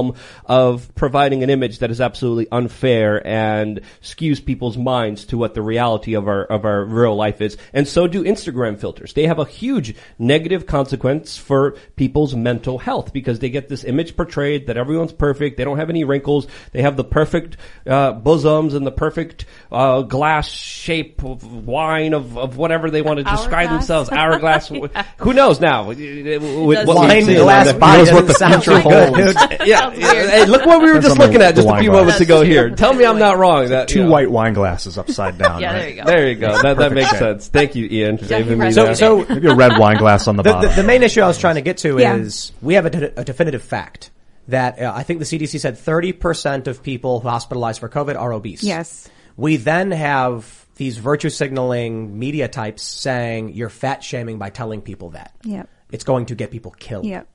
of providing an image that is absolutely unfair and skews people's minds to what the reality of our, of our real life is. And so do Instagram filters. They have a huge negative consequence for people's mental health because they get this image portrayed that everyone's perfect. They don't have any wrinkles. They have the perfect, uh, bosoms and the perfect, uh, glass shape of wine of, of whatever they want to describe themselves. Hourglass. Who knows now? With Wine glass body knows what the sound future holds. yeah, Sounds. Hey, look what we were Depends just on the- looking at the just a wine few glass. moments ago here. Tell me I'm not wrong. That Two you know. white wine glasses upside down. Yeah, right? there you go. There you go. That that Perfect makes shape. sense. Thank you, Ian, for saving me. So, there. so Maybe a red wine glass on the the, bottom. the, the main issue I was trying to get to Yeah. is we have a, de- a definitive fact that uh, I think the CDC said 30% of people who hospitalized for COVID are obese. Yes. We then have these virtue signaling media types saying you're fat shaming by telling people that. Yep. It's going to get people killed. Yep.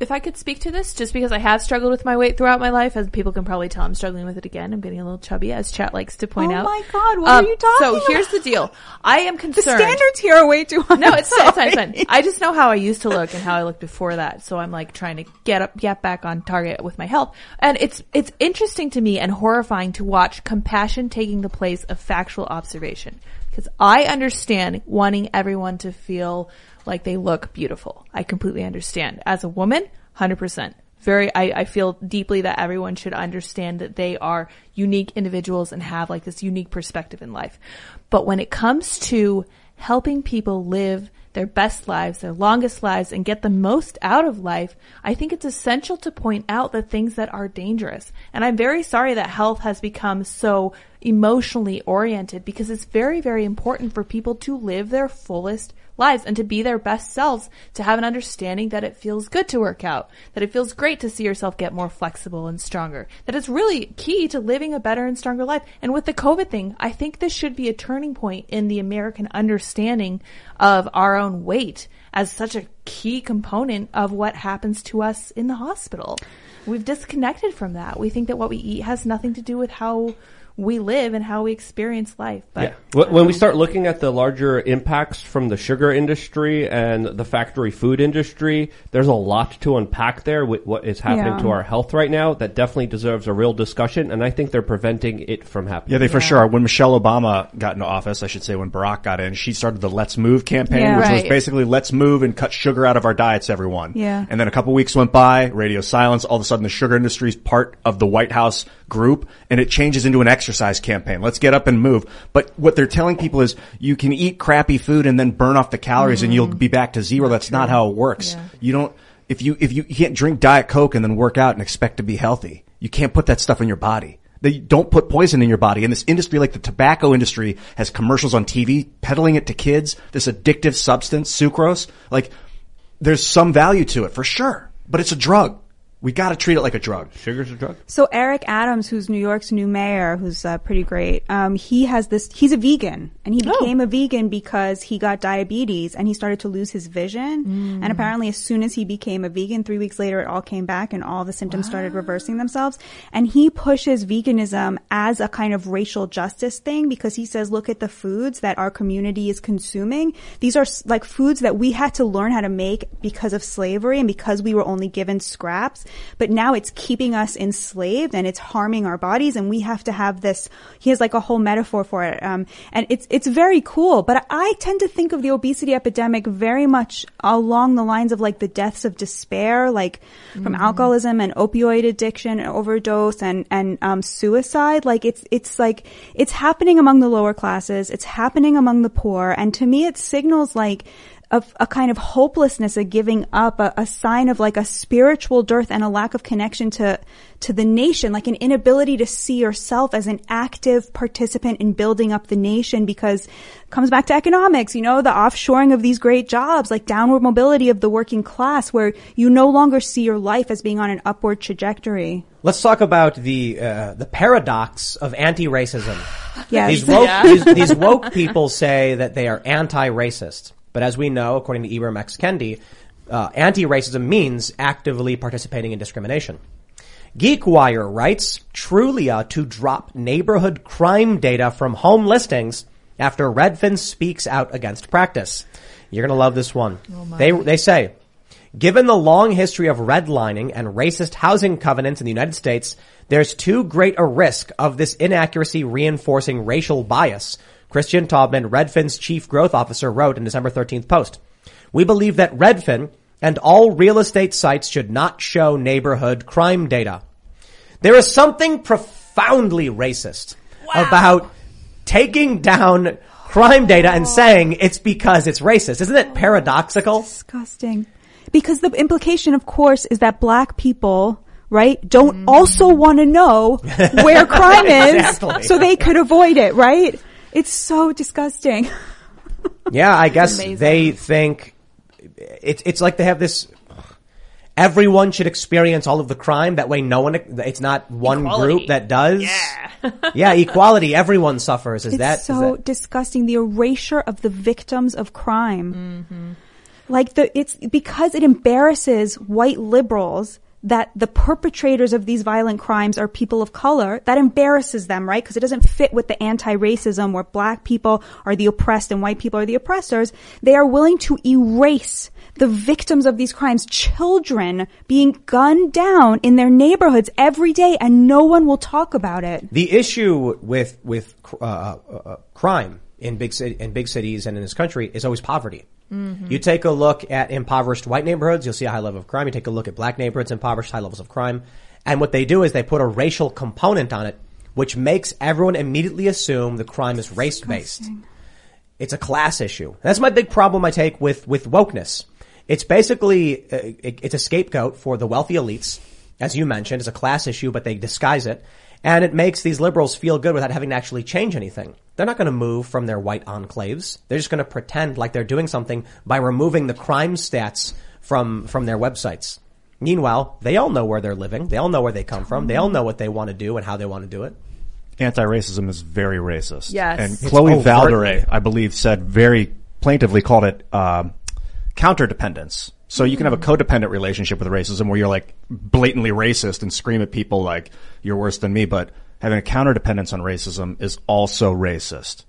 If I could speak to this, just because I have struggled with my weight throughout my life, as people can probably tell, I'm struggling with it again. I'm getting a little chubby, as chat likes to point Oh out. Oh my God, what Um, are you talking So here's the deal. I am concerned. The standards here are way too high. No, it's fine, it's fine, it's fine. I just know how I used to look and how I looked before that. So I'm like trying to get up, get back on target with my health. And it's, it's interesting to me and horrifying to watch compassion taking the place of factual observation. Because I understand wanting everyone to feel like they look beautiful. I completely understand. As a woman, 100%. Very, I, I feel deeply that everyone should understand that they are unique individuals and have like this unique perspective in life. But when it comes to helping people live their best lives, their longest lives, and get the most out of life, I think it's essential to point out the things that are dangerous. And I'm very sorry that health has become so emotionally oriented because it's very, very important for people to live their fullest lives and to be their best selves, to have an understanding that it feels good to work out, that it feels great to see yourself get more flexible and stronger, that it's really key to living a better and stronger life. And with the COVID thing, I think this should be a turning point in the American understanding of our own weight as such a key component of what happens to us in the hospital. We've disconnected from that. We think that what we eat has nothing to do with how we live and how we experience life. But Yeah. Wh- When we um, start looking at the larger impacts from the sugar industry and the factory food industry, there's a lot to unpack there with what is happening Yeah. to our health right now that definitely deserves a real discussion, and I think they're preventing it from happening. Yeah, they for sure. are. When Michelle Obama got into office, I should say when Barack got in, she started the Let's Move campaign, Yeah. which was basically let's move and cut sugar out of our diets, everyone. Yeah. And then a couple weeks went by, radio silence, all of a sudden the sugar industry is part of the White House group, and it changes into an exercise campaign. Let's get up and move. But what they're telling people is you can eat crappy food and then burn off the calories and you'll be back to zero. That's not how it works. Yeah. You don't, if you, if you can't drink Diet Coke and then work out and expect to be healthy, you can't put that stuff in your body. They don't put poison in your body. And this industry, like the tobacco industry, has commercials on TV peddling it to kids. This addictive substance, sucrose. Like, there's some value to it for sure, but it's a drug. We got to treat it like a drug. Sugar's a drug. So Eric Adams, who's New York's new mayor, who's uh, pretty great, um, he has this. He's a vegan, and he became a vegan because he got diabetes and he started to lose his vision. And apparently, as soon as he became a vegan, three weeks later, it all came back and all the symptoms started reversing themselves. And he pushes veganism as a kind of racial justice thing because he says, look at the foods that our community is consuming. These are like foods that we had to learn how to make because of slavery and because we were only given scraps. But now it's keeping us enslaved and it's harming our bodies. And we have to have this. He has like a whole metaphor for it. Um, and it's, it's very cool. But I tend to think of the obesity epidemic very much along the lines of like the deaths of despair, like from alcoholism and opioid addiction and overdose and, and, um, suicide. Like it's, it's like, it's happening among the lower classes. It's happening among the poor. And to me, it signals like, a, a kind of hopelessness, a giving up, a, a sign of like a spiritual dearth and a lack of connection to, to the nation, like an inability to see yourself as an active participant in building up the nation because it comes back to economics, you know, the offshoring of these great jobs, like downward mobility of the working class where you no longer see your life as being on an upward trajectory. Let's talk about the uh, the paradox of anti-racism. Yes. These woke, Yeah. these, these woke people say that they are anti-racist, but as we know, according to Ibram X. Kendi, uh, anti-racism means actively participating in discrimination. GeekWire writes, Trulia to drop neighborhood crime data from home listings after Redfin speaks out against practice. You're gonna love this one. they, they say, Given the long history of redlining and racist housing covenants in the United States, there's too great a risk of this inaccuracy reinforcing racial bias. Christian Taubman, Redfin's chief growth officer, wrote in December 13th post. We believe that Redfin and all real estate sites should not show neighborhood crime data. There is something profoundly racist about taking down crime data and saying it's because it's racist. Isn't it oh, paradoxical? Disgusting. Because the implication, of course, is that black people, right, don't mm. also want to know where crime Exactly. is so they could avoid it, right? It's so disgusting. Yeah, I guess they think it's it's like they have this. Everyone should experience all of the crime. That way, no one. It's not one Equality. group that does. Yeah, yeah, equality. Everyone suffers. Is it's that? is so that- disgusting. The erasure of the victims of crime. Mm-hmm. Like the, it's because it embarrasses white liberals that the perpetrators of these violent crimes are people of color. That embarrasses them, right? Because it doesn't fit with the anti-racism where black people are the oppressed and white people are the oppressors. They are willing to erase the victims of these crimes, children being gunned down in their neighborhoods every day and no one will talk about it. The issue with with uh, uh, crime in big in big cities and in this country is always poverty. Mhm. You take a look at impoverished white neighborhoods, you'll see a high level of crime. You take a look at black neighborhoods, impoverished, high levels of crime. And what they do is they put a racial component on it, which makes everyone immediately assume the crime is race based. It's a class issue. That's my big problem I take with, with wokeness. It's basically, uh, it, it's a scapegoat for the wealthy elites. As you mentioned, it's a class issue, but they disguise it. And it makes these liberals feel good without having to actually change anything. They're not going to move from their white enclaves. They're just going to pretend like they're doing something by removing the crime stats from, from their websites. Meanwhile, they all know where they're living. They all know where they come from. They all know what they want to do and how they want to do it. Anti-racism is very racist. Yes. And It's Chloe overtly. Valdary, I believe, said very plaintively called it um, counterdependence. So you can have a codependent relationship with racism where you're like blatantly racist and scream at people like you're worse than me, but having a counterdependence on racism is also racist.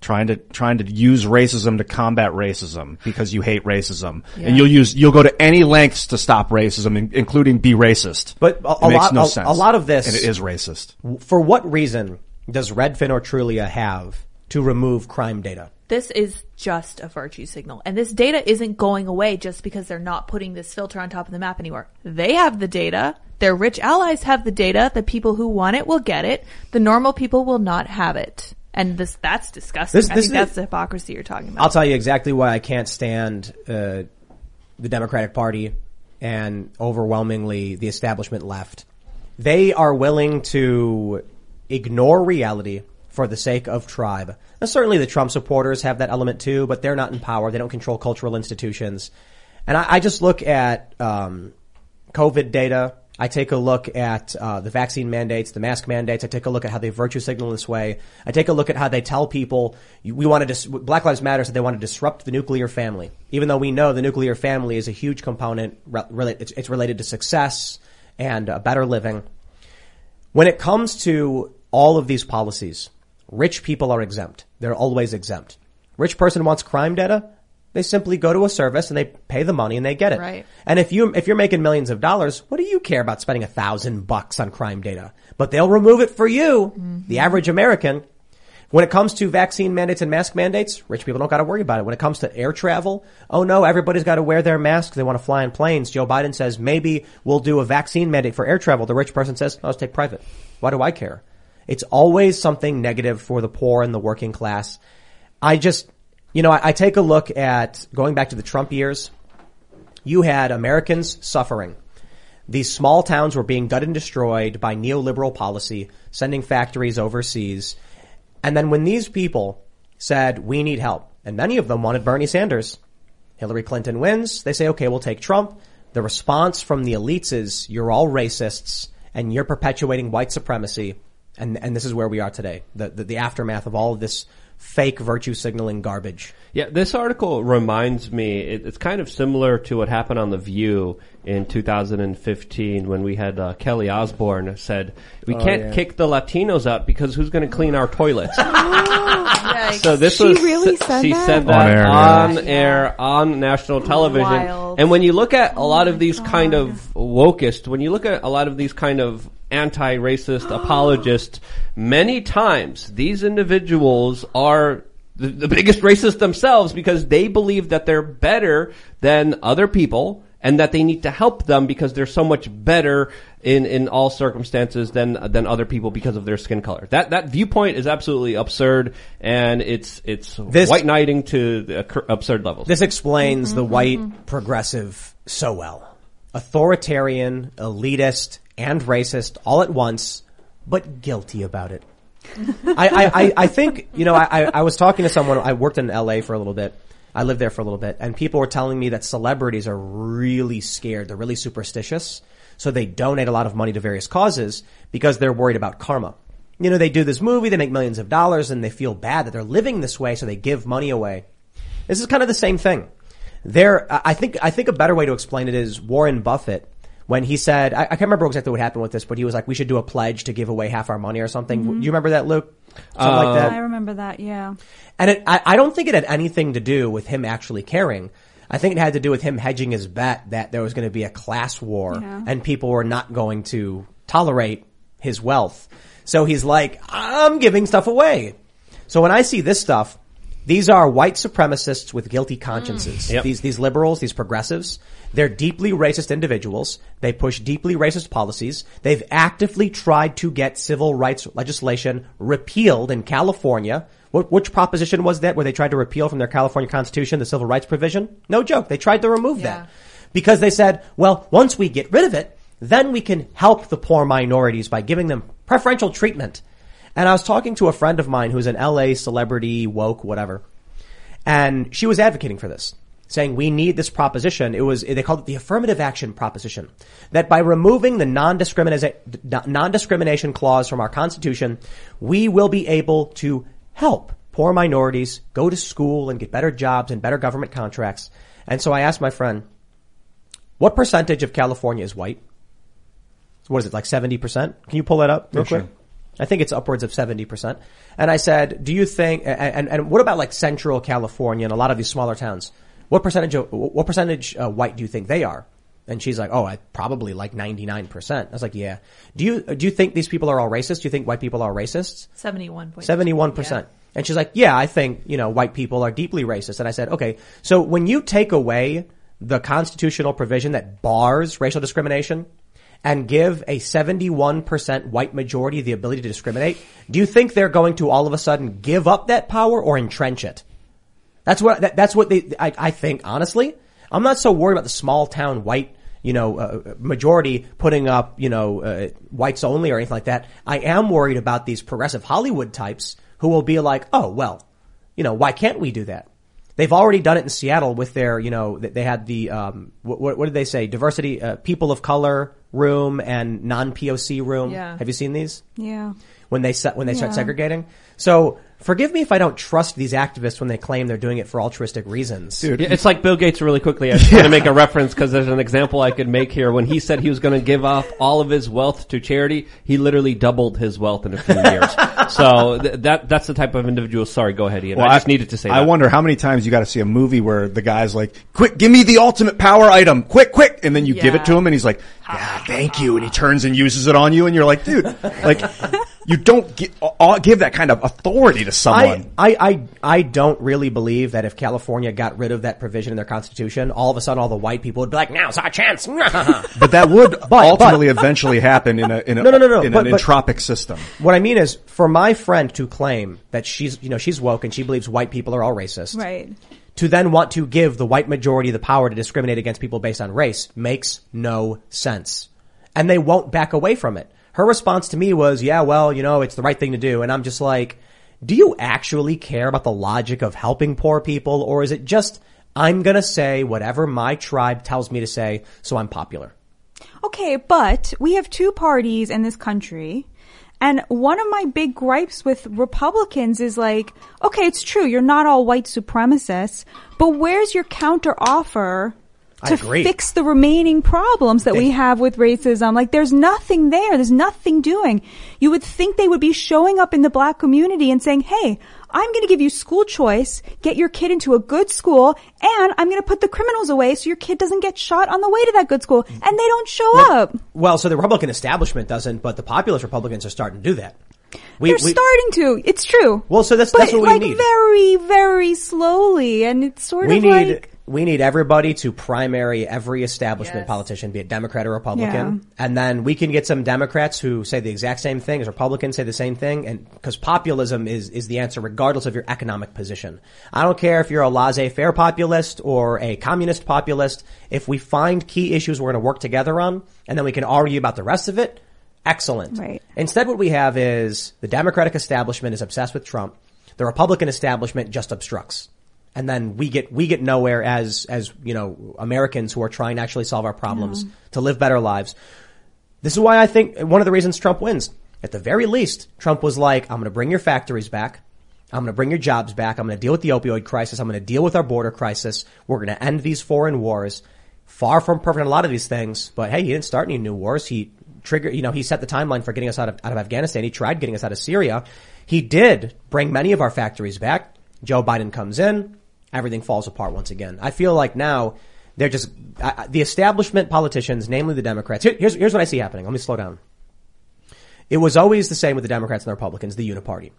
Trying to trying to use racism to combat racism because you hate racism, Yeah. and you'll use you'll go to any lengths to stop racism, in- including be racist. But a, It a makes lot, no a, sense. a lot of this, and it is racist. For what reason does Redfin or Trulia have to remove crime data? This is just a virtue signal. And this data isn't going away just because they're not putting this filter on top of the map anymore. They have the data. Their rich allies have the data. The people who want it will get it. The normal people will not have it. And this, that's disgusting. This- I this think that's the hypocrisy you're talking about. I'll tell you exactly why I can't stand uh, the Democratic Party and overwhelmingly the establishment left. They are willing to ignore reality for the sake of tribe. Now, certainly the Trump supporters have that element too, but they're not in power. They don't control cultural institutions. And I, I just look at um, COVID data. I take a look at uh, the vaccine mandates, the mask mandates. I take a look at how they virtue signal this way. I take a look at how they tell people we want to. Dis- Black Lives Matter said they want to disrupt the nuclear family, even though we know the nuclear family is a huge component. Re- it's, it's related to success and uh, better living. When it comes to all of these policies, rich people are exempt. They're always exempt. Rich person wants crime data. They simply go to a service and they pay the money and they get it. Right. And if you if you're making millions of dollars, what do you care about spending a thousand bucks on crime data? But they'll remove it for you, mm-hmm. the average American. When it comes to vaccine mandates and mask mandates, rich people don't got to worry about it. When it comes to air travel, oh no, everybody's got to wear their mask. They want to fly in planes. Joe Biden says maybe we'll do a vaccine mandate for air travel. The rich person says, "Oh, let's take private. Why do I care? It's always something negative for the poor and the working class. I just, you know, I, I take a look at going back to the Trump years. You had Americans suffering. These small towns were being gutted and destroyed by neoliberal policy, sending factories overseas. And then when these people said, we need help, and many of them wanted Bernie Sanders, Hillary Clinton wins, they say, okay, we'll take Trump. The response from the elites is, you're all racists and you're perpetuating white supremacy. And, and this is where we are today. The, the, the aftermath of all of this fake virtue signaling garbage. Yeah, this article reminds me, it, it's kind of similar to what happened on The View in 2015 when we had uh, Kelly Osbourne said, we Oh, can't yeah. kick the Latinos out because who's going to clean our toilets? So this She was really said she that? said On that air, on yeah. air on national television. Wild. And when you look at a lot of these kind of wokest, when you look at a lot of these kind of anti-racist apologists, many times these individuals are the, the biggest racists themselves because they believe that they're better than other people and that they need to help them because they're so much better in, in all circumstances than than other people because of their skin color. That that viewpoint is absolutely absurd and it's it's This- white knighting to the absurd levels. This explains the mm-hmm. white progressive so well. Authoritarian, elitist, and racist all at once, but guilty about it. I, I, I, think, you know, I, I- I was talking to someone, I worked in LA for a little bit. I lived there for a little bit and people were telling me that celebrities are really scared. They're really superstitious. So they donate a lot of money to various causes because they're worried about karma. You know, they do this movie, they make millions of dollars and they feel bad that they're living this way. So they give money away. This is kind of the same thing. There, I think, I think a better way to explain it is Warren Buffett, when he said, I, I can't remember exactly what happened with this, but he was like, we should do a pledge to give away half our money or something. Do you remember that, Luke? Something like uh, that. I remember that. Yeah. And it, I, I don't think it had anything to do with him actually caring. I think it had to do with him hedging his bet that there was going to be a class war Yeah. and people were not going to tolerate his wealth. So he's like, I'm giving stuff away. So when I see this stuff, these are white supremacists with guilty consciences. Mm. Yep. These, these liberals, these progressives, they're deeply racist individuals. They push deeply racist policies. They've actively tried to get civil rights legislation repealed in California. What, which proposition was that where they tried to repeal from their California constitution the civil rights provision? No joke. They tried to remove that because they said, well, once we get rid of it, then we can help the poor minorities by giving them preferential treatment. And I was talking to a friend of mine who's an LA celebrity, woke, whatever. And she was advocating for this, saying we need this proposition. It was, they called it the affirmative action proposition. That by removing the non-discrimination, non-discrimination clause from our constitution, we will be able to help poor minorities go to school and get better jobs and better government contracts. And so I asked my friend, what percentage of California is white? What is it, like 70%? Can you pull that up real Yeah, sure. I think it's upwards of 70%. And I said, do you think, and, and, what about like central California and a lot of these smaller towns? What percentage of, what percentage uh, white do you think they are? And she's like, oh, I probably like 99%. I was like, yeah. Do you, do you think these people are all racist? Do you think white people are racists? Seventy-one point. 71%. And she's like, yeah, I think, you know, white people are deeply racist. And I said, okay, so when you take away the constitutional provision that bars racial discrimination and give a 71% white majority the ability to discriminate, do you think they're going to all of a sudden give up that power or entrench it? That's what, that, that's what they, I, I think, honestly. I'm not so worried about the small town white, you know, uh, majority putting up, you know, uh, whites only or anything like that. I am worried about these progressive Hollywood types who will be like, oh, well, you know, why can't we do that? They've already done it in Seattle with their, you know, they had the, um, what, what did they say? Diversity, uh, people of color room and non-POC room. Yeah. Have you seen these? Yeah. When they set, when they start segregating? So forgive me if I don't trust these activists when they claim they're doing it for altruistic reasons. Yeah, it's like Bill Gates really quickly. I just want to make a reference because there's an example I could make here. When he said he was going to give off all of his wealth to charity, he literally doubled his wealth in a few years. so th- that that's the type of individual. Sorry, go ahead, Ian. Well, I just needed to say I that. wonder how many times you got to see a movie where the guy's like, "Quick, give me the ultimate power item, quick, quick!" And then you give it to him, and he's like, "Yeah, thank you," and he turns and uses it on you, and you're like, "Dude, like, you don't gi- uh, give that kind of authority to someone." I, I, I, I don't really believe that if California got rid of that provision in their constitution, all of a sudden all the white people would be like, now's our chance. but that would ultimately eventually happen in a in a No, no, no, no, in but- an but- entropic system. What I mean is, for my friend to claim that she's, you know, she's woke and she believes white people are all racist, Right. to then want to give the white majority the power to discriminate against people based on race makes no sense. And they won't back away from it. Her response to me was, yeah, well, you know, it's the right thing to do. And I'm just like, do you actually care about the logic of helping poor people? Or is it just, I'm gonna say whatever my tribe tells me to say, so I'm popular? Okay, but we have two parties in this country. And one of my big gripes with Republicans is like, okay, it's true, you're not all white supremacists, but where's your counter offer I to agree. fix the remaining problems that we have with racism? Like, there's nothing there. There's nothing doing. You would think they would be showing up in the black community and saying, hey, I'm going to give you school choice, get your kid into a good school, and I'm going to put the criminals away so your kid doesn't get shot on the way to that good school. And they don't show up. Well, so the Republican establishment doesn't, but the populist Republicans are starting to do that. We, They're we- starting to. It's true. Well, so that's but that's what we like need. very, very slowly, and it's sort we of need like we need everybody to primary every establishment politician, be it Democrat or Republican, and then we can get some Democrats who say the exact same thing as Republicans say the same thing, and because populism is is the answer regardless of your economic position. I don't care if you're a laissez-faire populist or a communist populist. If we find key issues we're going to work together on, and then we can argue about the rest of it. Excellent. Right. Instead, what we have is the Democratic establishment is obsessed with Trump. The Republican establishment just obstructs. And then we get, we get nowhere as, as, you know, Americans who are trying to actually solve our problems, Yeah. to live better lives. This is why I think one of the reasons Trump wins. At the very least, Trump was like, I'm going to bring your factories back. I'm going to bring your jobs back. I'm going to deal with the opioid crisis. I'm going to deal with our border crisis. We're going to end these foreign wars. Far from perfect in a lot of these things, but hey, he didn't start any new wars. He triggered, you know, he set the timeline for getting us out of, out of Afghanistan. He tried getting us out of Syria. He did bring many of our factories back. Joe Biden comes in. Everything falls apart once again. I feel like now they're just, I the establishment politicians, namely the Democrats. Here, here's, here's what I see happening. Let me slow down. It was always the same with the Democrats and the Republicans, the uniparty.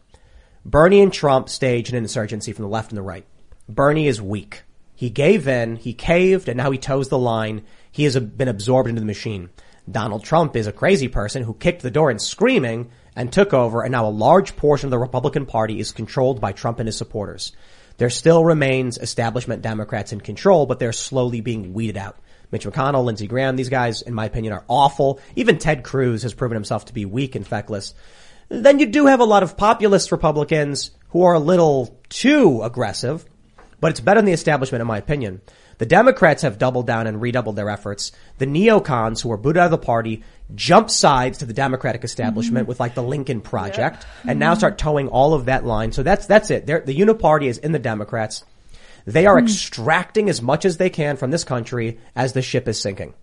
Bernie and Trump staged an insurgency from the left and the right. Bernie is weak. He gave in, he caved, and now he toes the line. He has been absorbed into the machine. Donald Trump is a crazy person who kicked the door and screaming and took over, and now a large portion of the Republican Party is controlled by Trump and his supporters. There still remains establishment Democrats in control, but they're slowly being weeded out. Mitch McConnell, Lindsey Graham, these guys, in my opinion, are awful. Even Ted Cruz has proven himself to be weak and feckless. Then you do have a lot of populist Republicans who are a little too aggressive, but it's better than the establishment in my opinion. The Democrats have doubled down and redoubled their efforts. The neocons who were booted out of the party jump sides to the Democratic establishment with like the Lincoln Project and now start towing all of that line. So that's, that's it. They're, the uniparty is in the Democrats. They are hmm. extracting as much as they can from this country as the ship is sinking.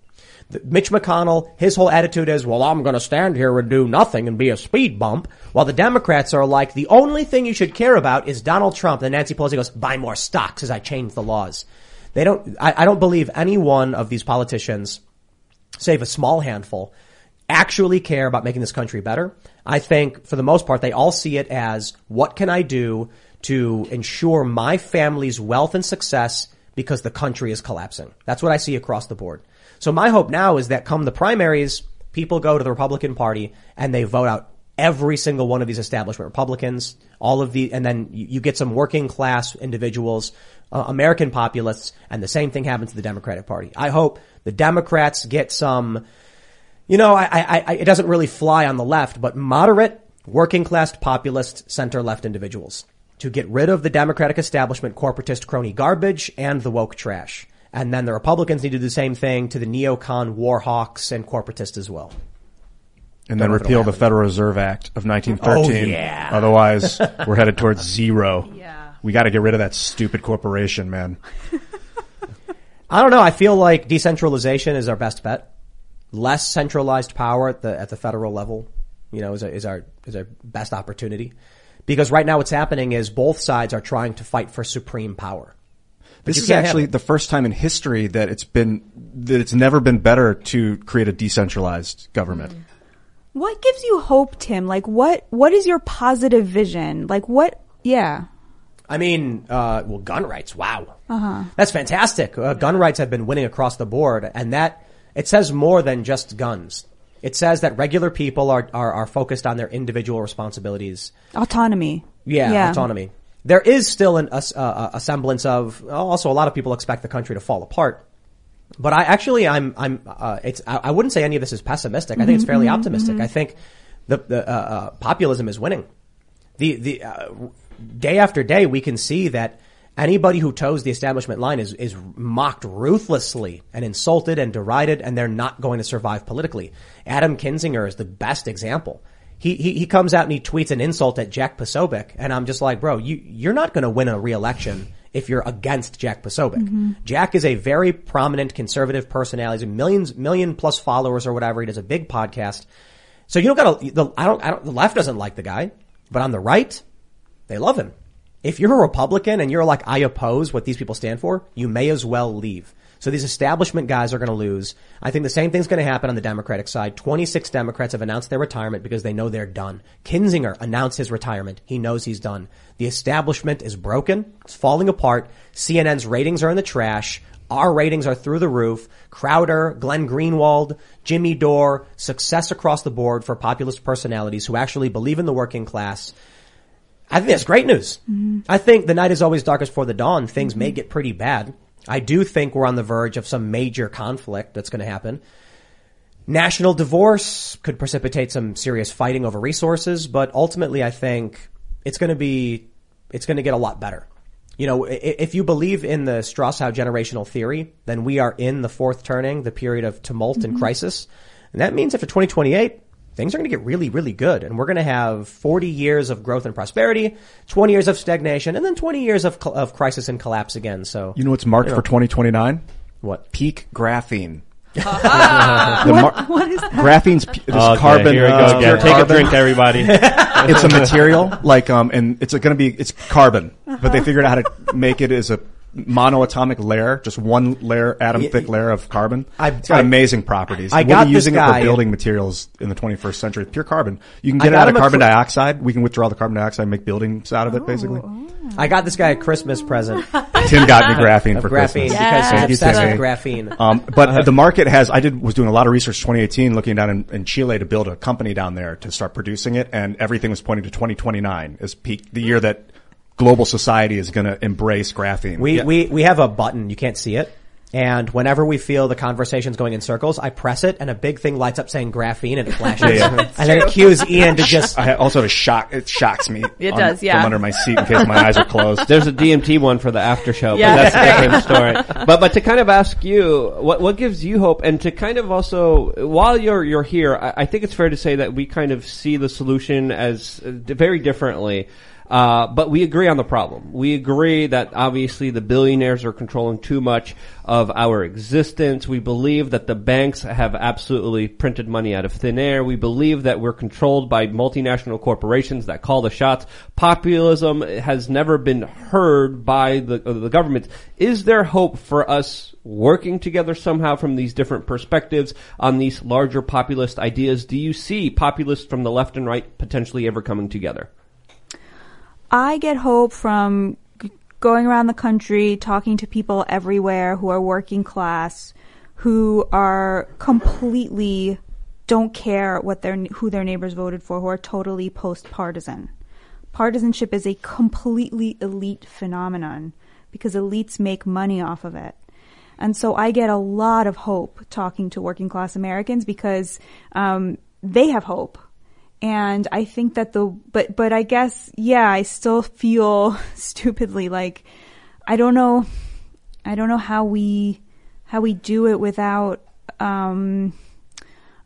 Mitch McConnell, his whole attitude is, well, I'm going to stand here and do nothing and be a speed bump. While the Democrats are like, the only thing you should care about is Donald Trump. And Nancy Pelosi goes, buy more stocks as I change the laws. They don't, I, I don't believe any one of these politicians, save a small handful, actually care about making this country better. I think for the most part, they all see it as what can I do to ensure my family's wealth and success because the country is collapsing. That's what I see across the board. So my hope now is that come the primaries, people go to the Republican Party and they vote out every single one of these establishment Republicans, all of the, and then you, you get some working class individuals, uh, American populists, and the same thing happens to the Democratic Party. I hope the Democrats get some, you know, I, I, I, it doesn't really fly on the left, but moderate, working class, populist, center left individuals. to get rid of the Democratic establishment corporatist crony garbage and the woke trash. And then the Republicans need to do the same thing to the neocon war hawks and corporatists as well. And Don't then know if it'll repeal the. Federal Reserve Act of 1913. Oh, yeah. Otherwise, we're headed towards zero. Yeah. We got to get rid of that stupid corporation, man. I don't know. I feel like decentralization is our best bet. Less centralized power at the at the federal level, you know, is, a, is our is our best opportunity. Because right now, what's happening is both sides are trying to fight for supreme power. But This is actually the first time in history that it's been that it's never been better to create a decentralized government. Mm. What gives you hope, Tim? Like what what is your positive vision? Like what yeah. I mean, uh, well, gun rights. Wow, Uh-huh. that's fantastic. Uh, gun rights have been winning across the board, and that it says more than just guns. It says that regular people are are, are focused on their individual responsibilities. Autonomy. Yeah, autonomy. There is still an, a, a, a semblance of. Also, a lot of people expect the country to fall apart. But I actually, I'm, I'm. Uh, it's. I, I wouldn't say any of this is pessimistic. I think it's Mhm, fairly mhm, optimistic. mhm. I think the the uh, uh, populism is winning. The the uh, day after day, we can see that anybody who toes the establishment line is is mocked ruthlessly and insulted and derided, and they're not going to survive politically. Adam Kinzinger is the best example. He, he, he comes out and he tweets an insult at Jack Posobiec, and I'm just like, bro, you, you're not gonna win a re-election if you're against Jack Posobiec. Mhm. Jack is a very prominent conservative personality. He's millions, million plus followers or whatever. He does a big podcast. So you don't gotta, the, I don't, I don't, the left doesn't like the guy, but on the right, they love him. If you're a Republican and you're like, I oppose what these people stand for, you may as well leave. So these establishment guys are going to lose. I think the same thing's going to happen on the Democratic side. 26 Democrats have announced their retirement because they know they're done. Kinzinger announced his retirement. He knows he's done. The establishment is broken. It's falling apart. CNN's ratings are in the trash. Our ratings are through the roof. Crowder, Glenn Greenwald, Jimmy Dore, success across the board for populist personalities who actually believe in the working class. I think that's great news. I think the night is always darkest before the dawn. Things may get pretty bad. I do think we're on the verge of some major conflict that's going to happen. National divorce could precipitate some serious fighting over resources, but ultimately I think it's going to be, it's going to get a lot better. You know, if you believe in the Strauss-Howe generational theory, then we are in the fourth turning, the period of tumult and Mhm. crisis. And that means after 2028, things are going to get really, really good. And we're going to have 40 years of growth and prosperity, 20 years of stagnation, and then 20 years of, col- of crisis and collapse again. So, You know what's marked you for 2029? What? Peak graphene. The what, mar- what is that? Graphene's p- this Okay, carbon. here we go uh, again. pure Take a drink, everybody. it's a material like um, and it's going to be it's carbon, but they figured out how to make it as a monoatomic layer, just one layer, atom Yeah, thick layer of carbon. I- it's got I- amazing properties. I we'll got be this using it for building materials in the 21st century. Pure carbon. You can get it out of carbon cr- dioxide. We can withdraw the carbon dioxide and make buildings out of it, basically. I got this guy a Christmas present. Tim got me graphene for graphene Christmas. because Thank you, he's obsessed with graphene. Um, but the market has. I did was doing a lot of research 2018, looking down in, in Chile to build a company down there to start producing it, and everything was pointing to 2029 as peak, the year that global society is going to embrace graphene. We, Yeah. we, we have a button. You can't see it. And whenever we feel the conversation's going in circles, I press it and a big thing lights up saying graphene and it flashes. Yeah, yeah. and then it cues Ian to just, I also have a shock. It shocks me. It on- does, yeah. From under my seat in case my eyes are closed. There's a DMT one for the after show, Yeah. but that's a different story. But but to kind of ask you, what what gives you hope, and to kind of also while you're you're here, I, I think it's fair to say that we kind of see the solution as uh, very differently. Uh, but we agree on the problem. We agree that obviously the billionaires are controlling too much of our existence. We believe that the banks have absolutely printed money out of thin air. We believe that we're controlled by multinational corporations that call the shots. Populism has never been heard by the, uh, the government. Is there hope for us working together somehow from these different perspectives on these larger populist ideas? Do you see populists from the left and right potentially ever coming together? I get hope from going around the country, talking to people everywhere who are working class, who are completely don't care what their who their neighbors voted for, who are totally post partisan. Partisanship is a completely elite phenomenon because elites make money off of it. And so I get a lot of hope talking to working class Americans because um, they have hope And I think that the, but, but I guess, yeah, I still feel stupidly like, I don't know, I don't know how we, how we do it without, um,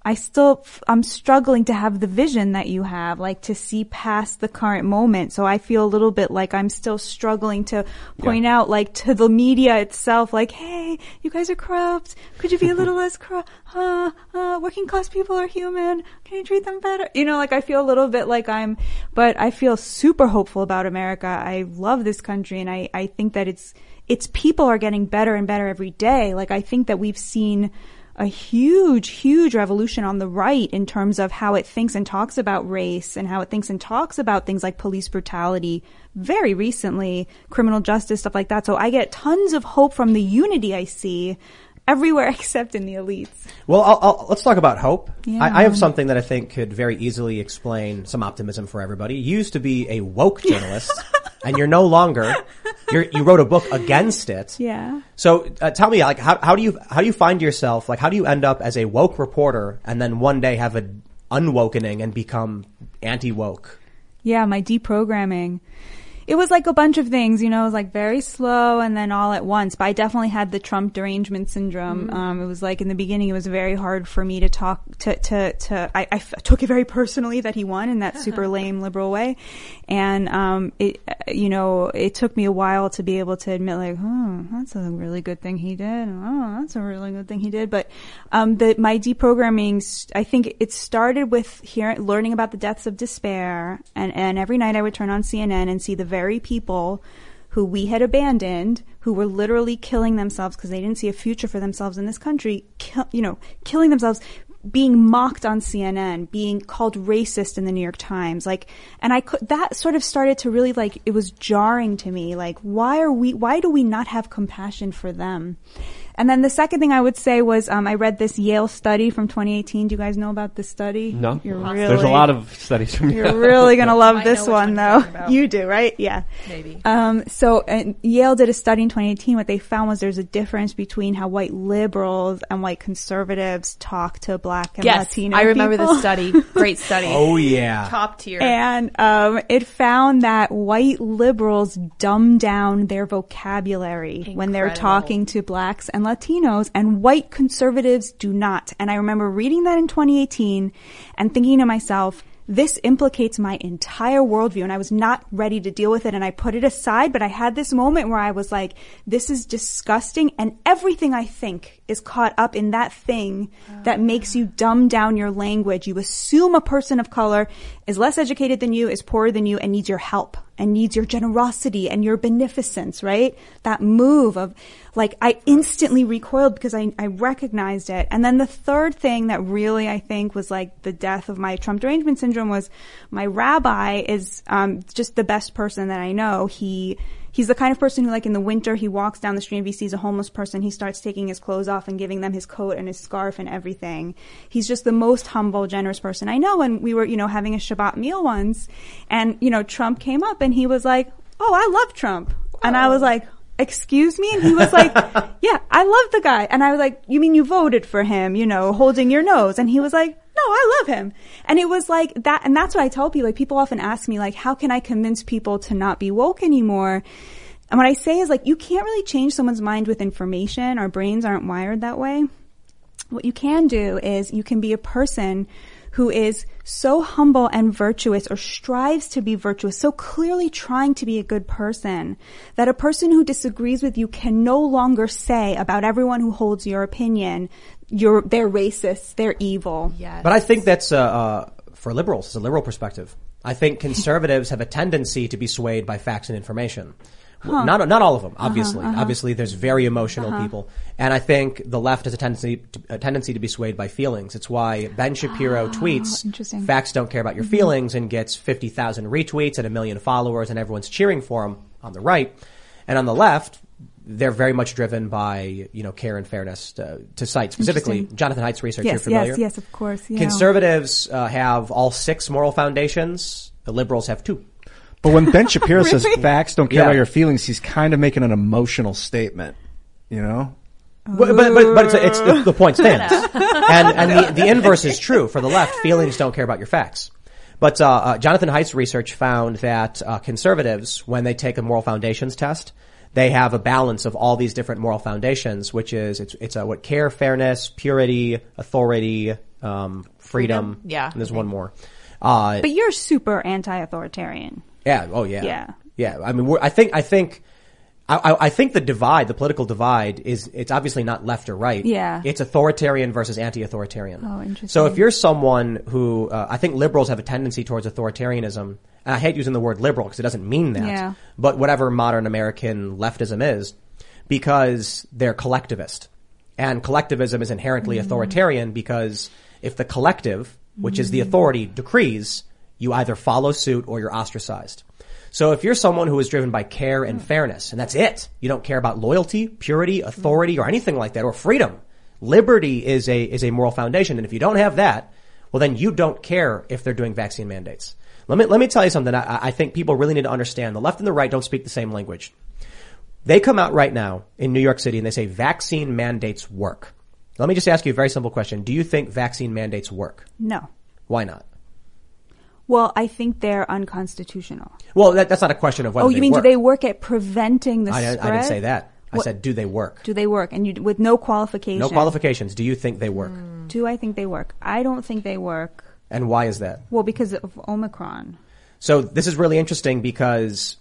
I still, I'm struggling to have the vision that you have, like to see past the current moment. So I feel a little bit like I'm still struggling to point out, like to the media itself, like, hey, you guys are corrupt. Could you be a little less corrupt? Uh, uh, working class people are human. Can you treat them better? You know, like I feel a little bit like I'm, but I feel super hopeful about America. I love this country and I, I think that it's, its people are getting better and better every day. Like I think that we've seen, a huge, huge revolution on the right in terms of how it thinks and talks about race and how it thinks and talks about things like police brutality very recently, criminal justice, stuff like that. So I get tons of hope from the unity I see everywhere except in the elites. Well, I'll, I'll, let's talk about hope. Yeah. I, I have something that I think could very easily explain some optimism for everybody. You used to be a woke journalist, and you're no longer. You're, you wrote a book against it. Yeah. So uh, tell me, like, how, how do you how do you find yourself? Like, how do you end up as a woke reporter, and then one day have an unwokening and become anti woke? Yeah, my deprogramming. It was like a bunch of things, you know, it was like very slow and then all at once. But I definitely had the Trump derangement syndrome. Mm. Um, it was like in the beginning, it was very hard for me to talk to, to, to, I, took it very personally that he won in that super lame liberal way. And, um, it, you know, it took me a while to be able to admit like, oh, that's a really good thing he did. Oh, that's a really good thing he did. But, um, the, my deprogramming, I think it started with hearing, learning about the deaths of despair. And, and every night I would turn on CNN and see the very people who we had abandoned, who were literally killing themselves because they didn't see a future for themselves in this country, kill, you know, killing themselves, being mocked on CNN, being called racist in the New York Times, like, and I could, that sort of started to really like, it was jarring to me, like, why are we, why do we not have compassion for them? And then the second thing I would say was, um, I read this Yale study from 2018. Do you guys know about this study? No. You're There's a lot of studies from You're really gonna love this one one though. you're talking about. You do, right? Yeah. Maybe. Um, so Yale did a study in 2018. What they found was there's a difference between how white liberals and white conservatives talk to black and Yes, Latino I remember people. this study. Great study. Oh yeah. Top tier. And um, it found that white liberals dumb down their vocabulary when they're talking to blacks and Latinos, and white conservatives do not. And I remember reading that in 2018 and thinking to myself, this implicates my entire worldview and I was not ready to deal with it and I put it aside, but I had this moment where I was like, this is disgusting and everything I think is caught up in that thing that makes you dumb down your language. You assume a person of color is less educated than you, is poorer than you and needs your help and needs your generosity and your beneficence, right? That move of like, I instantly recoiled because I, I recognized it. And then the third thing that really I think was like the death of my Trump derangement syndrome was my rabbi is, um, just the best person that I know. He, He's the kind of person who, like in the winter, he walks down the street and if he sees a homeless person, he starts taking his clothes off and giving them his coat and his scarf and everything. He's just the most humble, generous person I know. And we were, you know, having a Shabbat meal once and, you know, Trump came up and he was like, Oh, I love Trump. And I was oh. like, excuse me? And he was like, yeah, I love the guy. And I was like, you mean you voted for him, you know, holding your nose? And he was like, no, I love him. And it was like that. And that's what I tell people. Like people often ask me, like, how can I convince people to not be woke anymore? And what I say is like, you can't really change someone's mind with information. Our brains aren't wired that way. What you can do is you can be a person who is so humble and virtuous or strives to be virtuous, so clearly trying to be a good person that a person who disagrees with you can no longer say about everyone who holds your opinion, you're, they're racist, they're evil. Yes. But I think that's uh, uh, for liberals. It's a liberal perspective. I think conservatives have a tendency to be swayed by facts and information. Huh. Not not all of them, obviously. uh-huh. Obviously, there's very emotional Uh-huh. people, and I think the left has a tendency to, a tendency to be swayed by feelings. It's why Ben Shapiro tweets, Ah, "Facts don't care about your Mhm. feelings," and gets fifty thousand retweets and a million followers, and everyone's cheering for him on the right, and on the left. They're very much driven by, you know, care and fairness to, to cite specifically Jonathan Haidt's research. Yes, You're familiar? yes, yes, of course. Yeah. Conservatives uh, have all six moral foundations. The liberals have two. But when Ben Shapiro says facts don't care Yeah. about your feelings, he's kind of making an emotional statement. You know? But, but, but, but it's, it's the, the point stands. and and the, the inverse is true for the left. Feelings don't care about your facts. But uh, uh, Jonathan Haidt's research found that uh, conservatives, when they take a moral foundations test, they have a balance of all these different moral foundations, which is it's it's a, what care, fairness, purity, authority, um, freedom. Freedom? Yeah, and there's one more. Uh, But you're super anti-authoritarian. yeah. Oh yeah. Yeah. Yeah. I mean, we're, I think I think. I, I- I think the divide, the political divide, is it's obviously not left or right. Yeah. It's authoritarian versus anti-authoritarian. Oh, interesting. So if you're someone who, uh, I think liberals have a tendency towards authoritarianism, and I hate using the word liberal because it doesn't mean that, Yeah. but whatever modern American leftism is, because they're collectivist. And collectivism is inherently Mm-hmm. authoritarian because if the collective, which is the mm. authority, decrees, you either follow suit or you're ostracized. So if you're someone who is driven by care and mm. fairness, and that's it, you don't care about loyalty, purity, mm. authority, or anything like that, or freedom. Liberty is a, is a moral foundation, and if you don't have that, well then you don't care if they're doing vaccine mandates. Let me, let me tell you something I, I think people really need to understand. The left and the right don't speak the same language. They come out right now in New York City and they say vaccine mandates work. Let me just ask you a very simple question. Do you think vaccine mandates work? No. Why not? Well, I think they're unconstitutional. Well, that, that's not a question of whether oh, you mean work. do they work at preventing the I, I didn't say that. I said, do they work? Do they work? And you with no qualifications. No qualifications. Do you think they work? Mm. Do I think they work? I don't think they work. And why is that? Well, because of Omicron. So this is really interesting because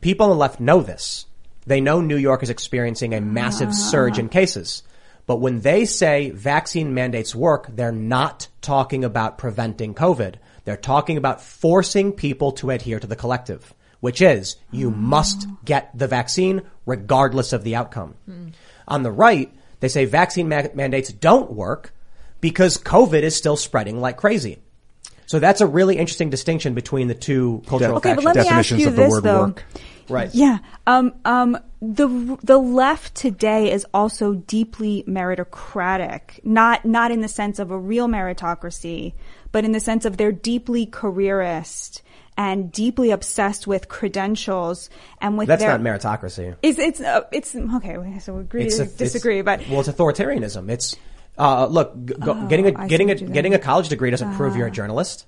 people on the left know this. They know New York is experiencing a massive ah. surge in cases. But when they say vaccine mandates work, they're not talking about preventing COVID. They're talking about forcing people to adhere to the collective, which is you ah. must get the vaccine regardless of the outcome. On the right, they say vaccine ma- mandates don't work because COVID is still spreading like crazy. So that's a really interesting distinction between the two cultural Okay, but factions. let me ask you this though. Right. Yeah. Um, um, the the left today is also deeply meritocratic. Not not in the sense of a real meritocracy, but in the sense of they're deeply careerist and deeply obsessed with credentials and with That's their. not meritocracy. It's it's uh, it's okay. So we agree It's to a- disagree, but well, it's authoritarianism. It's uh, look, go, Oh, getting a getting a getting a college degree doesn't prove you're a Ah. journalist.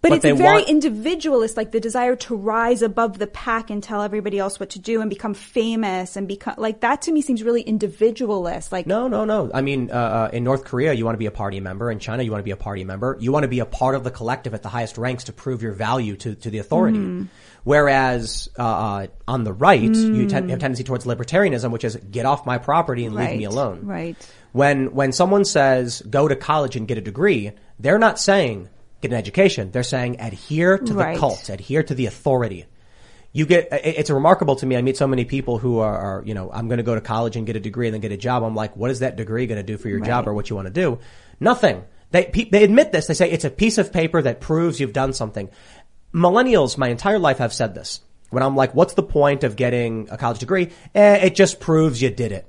But, But it's very want- individualist, like the desire to rise above the pack and tell everybody else what to do and become famous and become like that to me seems really individualist. Like No, no, no. I mean, uh, uh, in North Korea, you want to be a party member. In China, you want to be a party member. You want to be a part of the collective at the highest ranks to prove your value to, to the authority. Mhm. Whereas uh, uh, on the right, you Mm. ten- have a tendency towards libertarianism, which is get off my property and leave me alone. Right. When when someone says go to college and get a degree, they're not saying get an education. They're saying adhere to Right. the cult, adhere to the authority. You get it's remarkable to me. I meet so many people who are, are you know I'm going to go to college and get a degree and then get a job. I'm like, what is that degree going to do for your job or what you want to do? Nothing. They they admit this. They say it's a piece of paper that proves you've done something. Millennials, my entire life, have said this. When I'm like, what's the point of getting a college degree? Eh, it just proves you did it.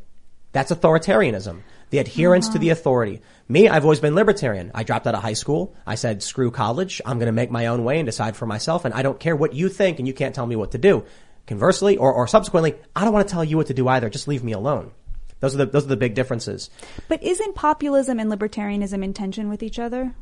That's authoritarianism. The adherence to the authority. Me, I've always been libertarian. I dropped out of high school. I said, screw college. I'm going to make my own way and decide for myself. And I don't care what you think and you can't tell me what to do. Conversely, or, or subsequently, I don't want to tell you what to do either. Just leave me alone. Those are the, those are the big differences. But isn't populism and libertarianism in tension with each other?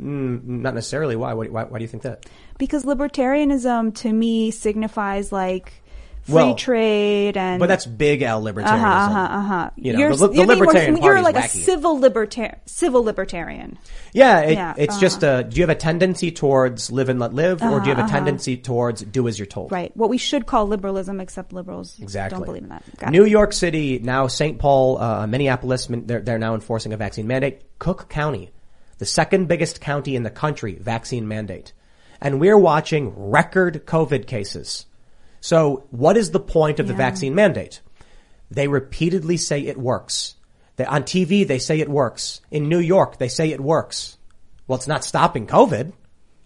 Mm, not necessarily. Why? Why, why? Why do you think that? Because libertarianism to me signifies like free Well, trade and But that's big L libertarianism. Uh huh. Uh huh. You know, you're, the- the you're being more- You're like a civil libertarian. Civil libertarian. Yeah, it, Yeah, it's uh-huh. just uh do you have a tendency towards live and let live, or do you have a Uh-huh, uh-huh. tendency towards do as you're told? Right. What we should call liberalism, except liberals Exactly. don't believe in that. Got New it. York City, now St. Paul, uh, Minneapolis, they're, they're now enforcing a vaccine mandate. Cook County, the second biggest county in the country, vaccine mandate. And we're watching record COVID cases. So what is the point of the vaccine mandate? They repeatedly say it works. They, on TV, they say it works. In New York, they say it works. Well, it's not stopping COVID.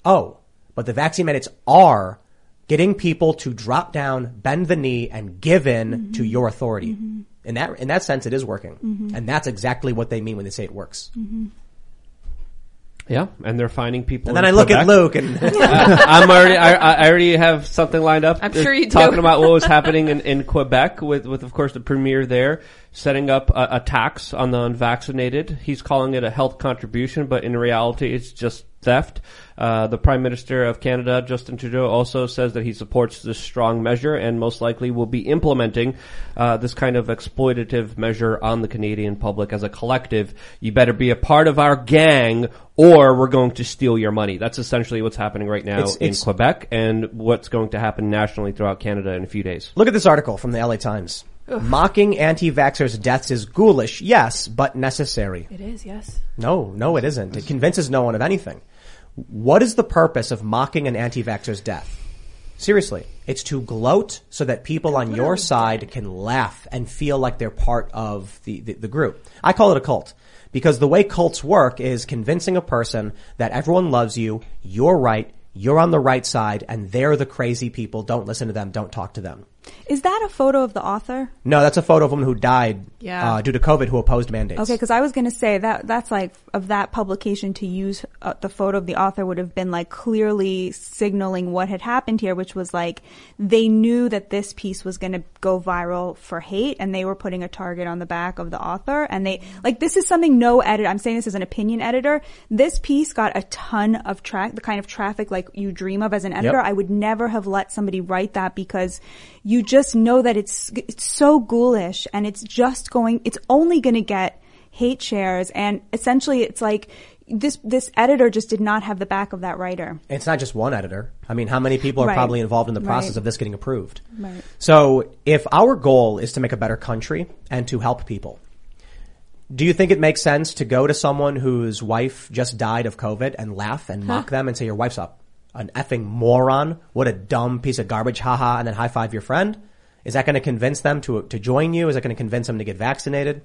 Oh, but the vaccine mandates are getting people to drop down, bend the knee, and give in mm-hmm. to your authority. Mm-hmm. In that, in that sense, it is working. Mhm. And that's exactly what they mean when they say it works. Mm-hmm. Yeah, and they're finding people. And then in I look at Luke and- I'm already. I, I already have something lined up. I'm uh, sure you do. Talking about what was happening in, in Quebec with, with of course the premier there setting up a, a tax on the unvaccinated. He's calling it a health contribution, but in reality, it's just theft. Uh, the Prime Minister of Canada, Justin Trudeau, also says that he supports this strong measure and most likely will be implementing uh, this kind of exploitative measure on the Canadian public as a collective. You better be a part of our gang or we're going to steal your money. That's essentially what's happening right now It's- in it's- Quebec and what's going to happen nationally throughout Canada in a few days. Look at this article from the LA Times. Mocking anti-vaxxers' deaths is ghoulish, yes, but necessary. It is, yes. No, no, it isn't. It convinces no one of anything. What is the purpose of mocking an anti-vaxxer's death? Seriously, it's to gloat so that people on your side can laugh and feel like they're part of the, the, the group. I call it a cult. Because the way cults work is convincing a person that everyone loves you, you're right, you're on the right side, and they're the crazy people. Don't listen to them, don't talk to them. Is that a photo of the author? No, that's a photo of a woman who died Yeah. uh, due to COVID who opposed mandates. Okay, because I was going to say that that's like of that publication to use uh, the photo of the author would have been like clearly signaling what had happened here, which was like they knew that this piece was going to go viral for hate, and they were putting a target on the back of the author, and they like this is something no edit. I'm saying this as an opinion editor. This piece got a ton of track, the kind of traffic like you dream of as an editor. Yep. I would never have let somebody write that because you just know that it's it's so ghoulish and it's just going it's only going to get hate shares and essentially it's like this this editor just did not have the back of that writer. It's not just one editor. I mean, how many people are Right. probably involved in the process Right. of this getting approved? Right. So if our goal is to make a better country and to help people, do you think it makes sense to go to someone whose wife just died of COVID and laugh and mock them and say your wife's up? An effing moron. What a dumb piece of garbage. Haha. And then high five your friend. Is that going to convince them to, to join you? Is that going to convince them to get vaccinated?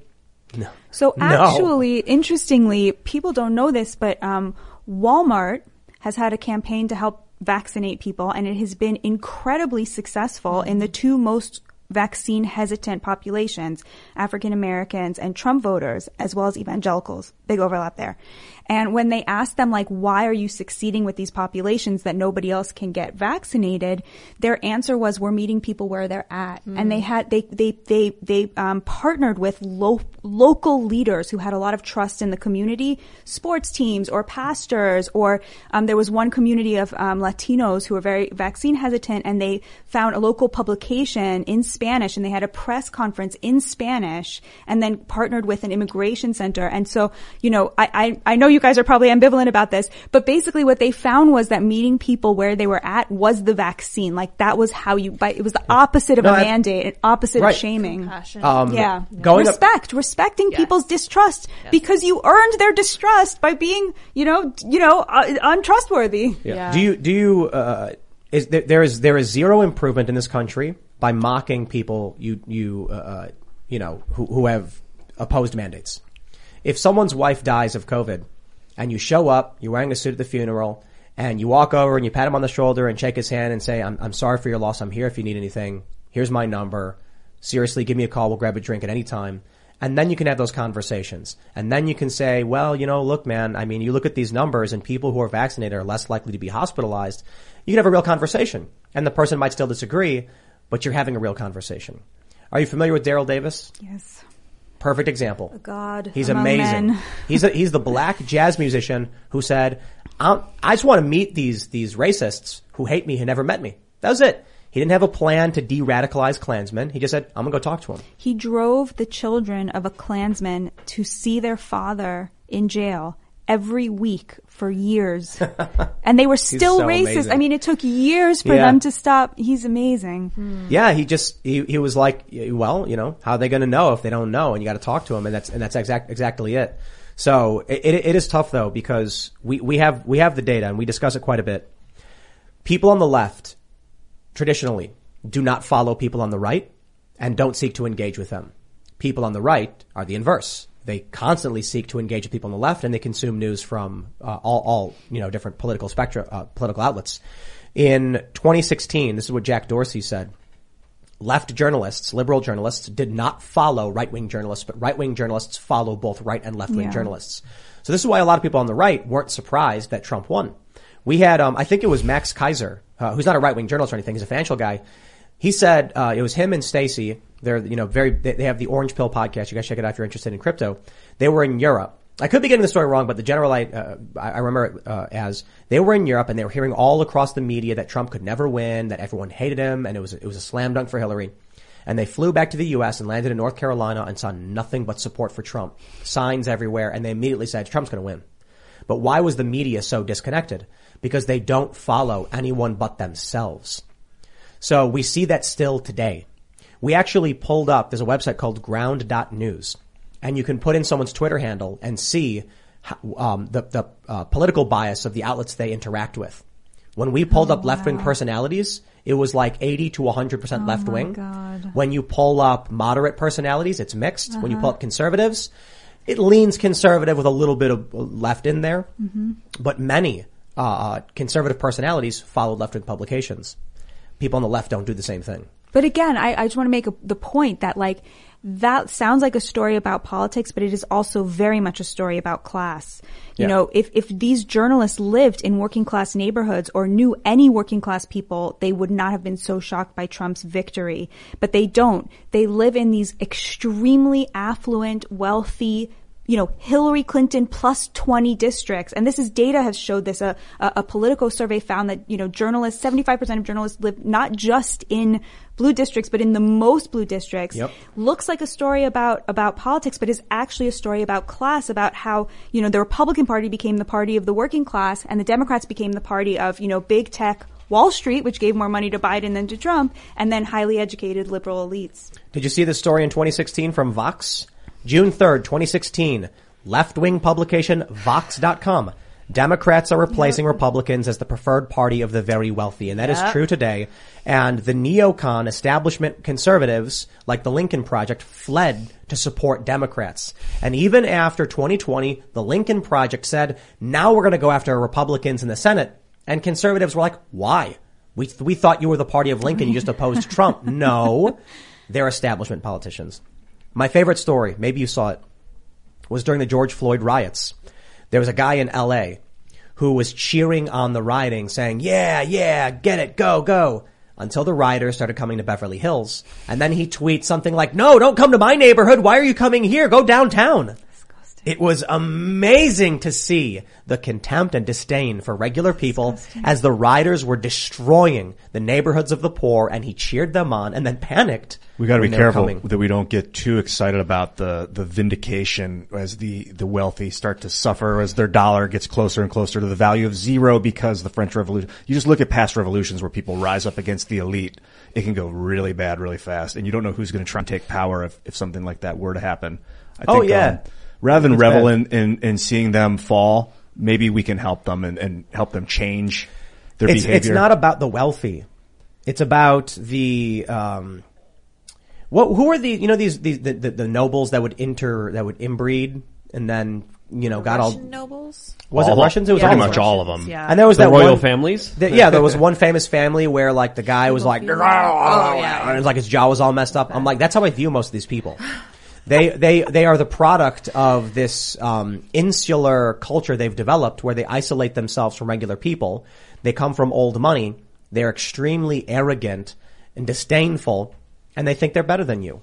No. So No. actually, interestingly, people don't know this, but um, Walmart has had a campaign to help vaccinate people, and it has been incredibly successful in the two most vaccine hesitant populations, African Americans and Trump voters, as well as evangelicals. Big overlap there. And when they asked them, like, why are you succeeding with these populations that nobody else can get vaccinated? Their answer was, we're meeting people where they're at. And they had, they, they, they, they, um, partnered with lo- local leaders who had a lot of trust in the community, sports teams or pastors, or, um, there was one community of, um, Latinos who were very vaccine hesitant and they found a local publication in Spanish and they had a press conference in Spanish and then partnered with an immigration center. And so, you know, I, I, I know you guys are probably ambivalent about this, but basically what they found was that meeting people where they were at was the vaccine. Like that was how you, by, it was the opposite of No, a I- mandate, and opposite Right. of shaming. Um, yeah. going up- Respect, respecting people's distrust because you earned their distrust by being, you know, you know, uh, untrustworthy. Yeah. Do you do you uh, is there, there is there is zero improvement in this country by mocking people you you uh, uh, you know who, who have opposed mandates. If someone's wife dies of COVID, and you show up, you're wearing a suit at the funeral, and you walk over and you pat him on the shoulder and shake his hand and say, "I'm I'm sorry for your loss. I'm here if you need anything. Here's my number. Seriously, give me a call. We'll grab a drink at any time." And then you can have those conversations. And then you can say, well, you know, look, man, I mean, you look at these numbers and people who are vaccinated are less likely to be hospitalized. You can have a real conversation. And the person might still disagree, but you're having a real conversation. Are you familiar with Daryl Davis? Yes. Perfect example. God. He's amazing. men. He's a, he's the black jazz musician who said, "I just want to meet these these racists who hate me who never met me." That was it. He didn't have a plan to de-radicalize Klansmen. He just said, "I'm gonna go talk to him." He drove the children of a Klansman to see their father in jail every week for years. and they were still so racist. amazing. I mean, it took years for Yeah. them to stop. He's amazing. Hmm. Yeah, he just he, he was like, well, you know, how are they going to know if they don't know? And you got to talk to them, and that's and that's exact exactly it. So it, it, it is tough though because we we have we have the data and we discuss it quite a bit. People on the left traditionally do not follow people on the right and don't seek to engage with them. People on the right are the inverse. They constantly seek to engage with people on the left and they consume news from uh, all, all, you know, different political spectra, uh, political outlets. In 2016, this is what Jack Dorsey said. Left journalists, liberal journalists, did not follow right-wing journalists, but right-wing journalists follow both right and left-wing Yeah. journalists. So this is why a lot of people on the right weren't surprised that Trump won. We had, um, I think it was Max Keiser, uh, who's not a right-wing journalist or anything, he's a financial guy. He said, uh, it was him and Stacy. They're, you know, very, they, have the Orange Pill podcast. You guys check it out if you're interested in crypto. They were in Europe I could be getting the story wrong, but the general I, uh, I remember it uh, as they were in Europe and they were hearing all across the media that Trump could never win, that everyone hated him, and it was it was a slam dunk for Hillary. And they flew back to the U.S. and landed in North Carolina and saw nothing but support for Trump, signs everywhere, and they immediately said Trump's going to win. But why was the media so disconnected? Because they don't follow anyone but themselves. So we see that still today. We actually pulled up, there's a website called ground.news and you can put in someone's Twitter handle and see um, the, the uh, political bias of the outlets they interact with. When we pulled Oh, up left-wing wow. personalities, it was like 80 to 100% Oh left-wing. When you pull up moderate personalities, it's mixed. When you Uh-huh. pull up conservatives, it leans conservative with a little bit of left in there. Mhm. But many uh, conservative personalities followed left-wing publications. People on the left don't do the same thing. But again, I, I just want to make a, the point that like that sounds like a story about politics, but it is also very much a story about class. You Yeah. know, if if these journalists lived in working class neighborhoods or knew any working class people, they would not have been so shocked by Trump's victory. But they don't. They live in these extremely affluent, wealthy you know, Hillary Clinton plus 20 districts. And this is data has showed this. A, a, a Politico survey found that, you know, journalists, 75% of journalists live not just in blue districts, but in the most blue districts. Yep. Looks like a story about, about politics, but is actually a story about class, about how, you know, the Republican Party became the party of the working class and the Democrats became the party of, you know, big tech, Wall Street, which gave more money to Biden than to Trump, and then highly educated liberal elites. Did you see this story in 2016 from Vox? June 3rd, 2016. Left-wing publication Vox.com. Democrats are replacing Republicans as the preferred party of the very wealthy. And that is Yep. true today. And the neocon establishment conservatives, like the Lincoln Project, fled to support Democrats. And even after 2020, the Lincoln Project said, now we're going to go after Republicans in the Senate. And conservatives were like, why? We, we thought you were the party of Lincoln. You just opposed Trump. No. They're establishment politicians. My favorite story, maybe you saw it, was during the George Floyd riots. There was a guy in LA who was cheering on the rioting saying, yeah, yeah, get it, go, go. Until the rioters started coming to Beverly Hills. And then he tweets something like, no, don't come to my neighborhood. Why are you coming here? Go downtown. It was amazing to see the contempt and disdain for regular people as the rioters were destroying the neighborhoods of the poor and he cheered them on and then panicked. We got to be when they were careful that we don't get too excited about the the vindication as the the wealthy start to suffer as their dollar gets closer and closer to the value of zero because the French Revolution. You just look at past revolutions where people rise up against the elite. It can go really bad really fast, and you don't know who's going to try and take power if if something like that were to happen. I Oh, think, yeah. um, rather than revel in, in in seeing them fall, maybe we can help them and, and help them change their it's, behavior. It's not about the wealthy. It's about the, um, what, who are the, you know, these, these, the, the, the nobles that would inter, that would inbreed and then, you know, got Russian all, nobles? was All it Russians? It was pretty all much them. all of them. Yeah. And there was The that royal one, families? the- yeah, there was one famous family where like the guy was like, Oh, yeah. and it's like his jaw was all messed up. I'm like, that's how I view most of these people. They they they are the product of this um, insular culture they've developed, where they isolate themselves from regular people. They come from old money. They're extremely arrogant and disdainful, and they think they're better than you.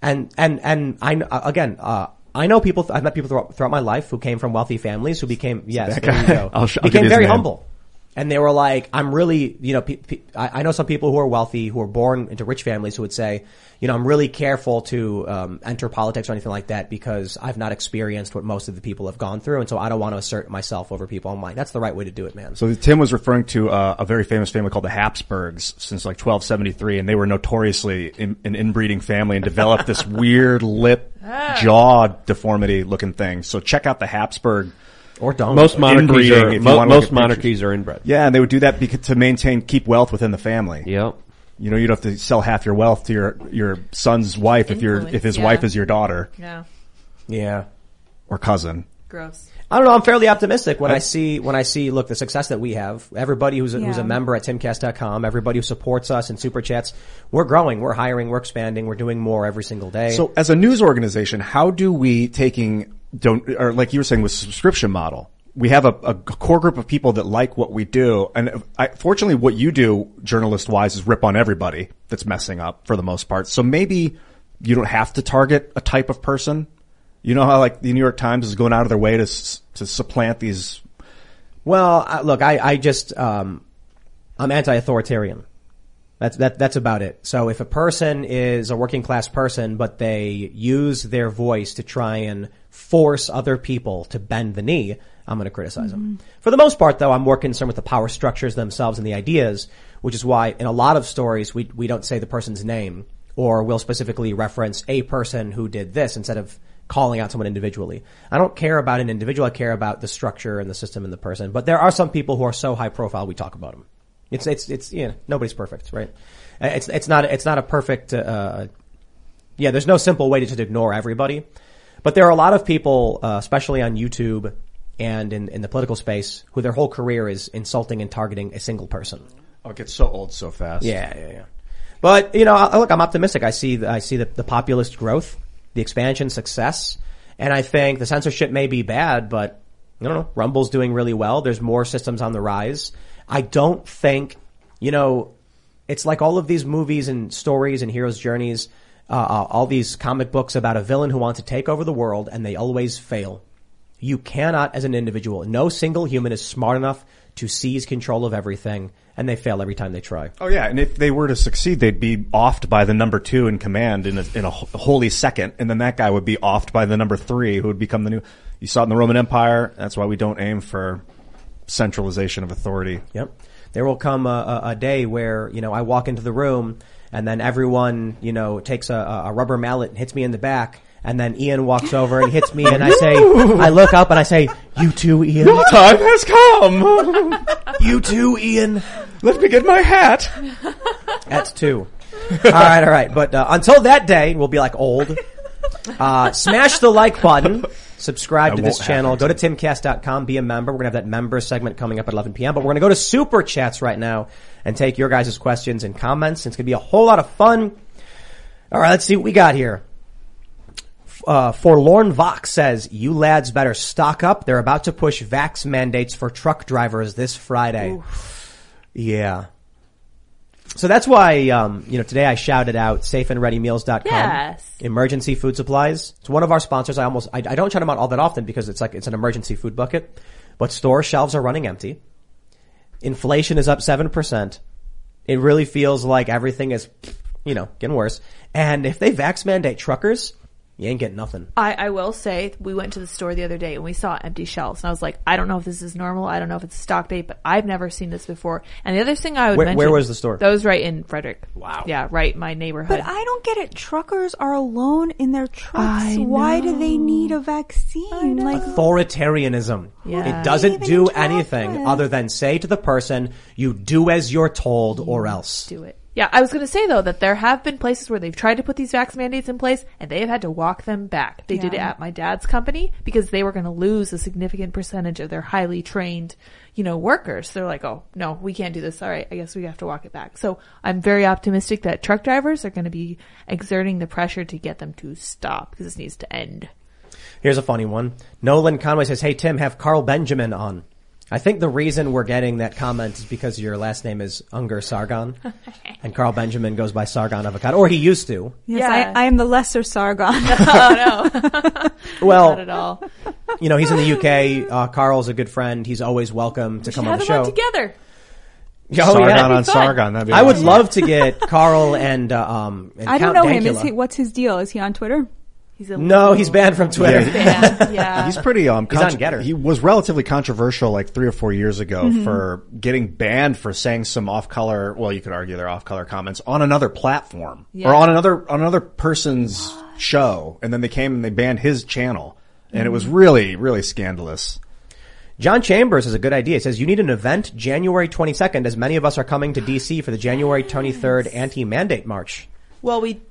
And and and I uh, again. Uh, I know people. I've met people throughout, throughout my life who came from wealthy families who became yes, there you go. I'll I'll became very name. humble and they were like, I'm really, you know, pe- pe- I, I know some people who are wealthy, who are born into rich families who would say, you know, I'm really careful to um, enter politics or anything like that because I've not experienced what most of the people have gone through, and so I don't want to assert myself over people. I'm like, that's the right way to do it, man. So Tim was referring to uh, a very famous family called the Habsburgs since like 1273, and they were notoriously in, an inbreeding family and developed this weird lip, jaw deformity looking thing. So check out the Habsburg. Or don't. Most monarchies Inbreeding, are if you mo- wanna look most at monarchies are inbred. Yeah, and they would do that because, to maintain keep wealth within the family. Yep. You know, you'd have to sell half your wealth to your your son's wife if your if Influence, his yeah. wife is your daughter Yeah. Yeah. or cousin. Gross. I don't know. I'm fairly optimistic when I see when I see look the success that we have. Everybody who's a, who's a Yeah. member at timcast.com, everybody who supports us in super chats, we're growing, we're hiring, we're expanding, we're doing more every single day. So as a news organization, how do we taking don't or like you were saying with subscription model? We have a, a core group of people that like what we do, and I, fortunately, what you do, journalist wise, is rip on everybody that's messing up for the most part. So maybe you don't have to target a type of person. You know how like the New York Times is going out of their way to to supplant these. Well, I, look, I, I just, um, I'm anti-authoritarian. That's, that, that's about it. So if a person is a working class person, but they use their voice to try and force other people to bend the knee, I'm going to criticize them. For the most part, though, I'm more concerned with the power structures themselves and the ideas, which is why in a lot of stories we, we don't say the person's name or we'll specifically reference a person who did this instead of calling out someone individually. I don't care about an individual. I care about the structure and the system and the person. But there are some people who are so high profile we talk about them. It's it's it's you know nobody's perfect, right? Uh, It's it's not it's not a perfect. Uh, yeah, there's no simple way to just ignore everybody. But there are a lot of people, uh, especially on YouTube and in, in the political space, who their whole career is insulting and targeting a single person. Oh, it gets so old so fast. Yeah, yeah, yeah. But you know, I- look, I'm optimistic. I see, the, I see the, the populist growth, the expansion success, and I think the censorship may be bad, but I don't know. Rumble's doing really well. There's more systems on the rise. I don't think, you know, it's like all of these movies and stories and heroes' journeys, uh, uh, all these comic books about a villain who wants to take over the world, and they always fail. You cannot, as an individual, no single human is smart enough to seize control of everything, and they fail every time they try. Oh yeah, and if they were to succeed, they'd be offed by the number two in command in a, in a holy second, and then that guy would be offed by the number three, who would become the new. You saw it in the Roman Empire. That's why we don't aim for centralization of authority. Yep. There will come a, a, a day where, you know, I walk into the room and then everyone, you know, takes a, a rubber mallet and hits me in the back. And then Ian walks over and hits me and I say, I look up and I say, you too, Ian. Your time has come. you too, Ian. Let me get my hat. That's two. all right, all right. But uh, until that day, we'll be like old. Uh, smash the like button. Subscribe That to this channel. happen. Go to timcast.com. Be a member. We're going to have that member segment coming up at 11 p.m. But we're going to go to super chats right now and take your guys' questions and comments. It's going to be a whole lot of fun. All right, let's see what we got here. Uh, Forlorn Vox says, you lads better stock up. They're about to push vax mandates for truck drivers this Friday. Yeah. So that's why, um, you know, today I shouted out safeandreadymeals.com. Yes. Emergency food supplies. It's one of our sponsors. I almost, I, I don't shout them out all that often because it's like, it's an emergency food bucket. But store shelves are running empty. Inflation is up 7%. It really feels like everything is, you know, getting worse. And if they vax mandate truckers, you ain't getting nothing. I, I will say we went to the store the other day and we saw empty shelves and I was like, I don't know if this is normal. I don't know if it's stock date, but I've never seen this before. And the other thing I would Where- mention, where was the store? That was right in Frederick. Wow. Yeah, right in my neighborhood. But I don't get it. Truckers are alone in their trucks. I Why do they need a vaccine? Like, Authoritarianism. Yeah. It doesn't do anything other than say to the person, you do as you're told or else. do it. Yeah, I was going to say though that there have been places where they've tried to put these vax mandates in place and they have had to walk them back. They did it at my dad's company because they were going to lose a significant percentage of their highly trained, you know, workers. They're like, "Oh, no, we can't do this. All right, I guess we have to walk it back." So, I'm very optimistic that truck drivers are going to be exerting the pressure to get them to stop because this needs to end. Here's a funny one. Nolan Conway says, hey Tim, have Carl Benjamin on. I think the reason we're getting that comment is because your last name is Ungar Sargon. and Carl Benjamin goes by Sargon of Akkad, or he used to. yes, Yeah. I, I am the lesser Sargon. oh no, Well, not at all. you know, he's in the UK. Uh, Carl's a good friend. He's always welcome to come on Have the them on show. together. Oh, Sargon yeah. on fun. Sargon. That'd be I would love to get Carl and, uh, um, and I don't Count know him. Is he, what's his deal? Is he on Twitter? He's a No, he's banned from Twitter. banned. Yeah, He's pretty um. He's on Gettr. He was relatively controversial like three or four years ago Mm-hmm. for getting banned for saying some off-color. Well, you could argue they're off-color comments on another platform Yeah. or on another on another person's show, and then they came and they banned his channel, and it Mm-hmm. was really really scandalous. John Chambers has a good idea. He says, you need an event January 22nd as many of us are coming to DC for the January 23rd anti-mandate march. well, we What? what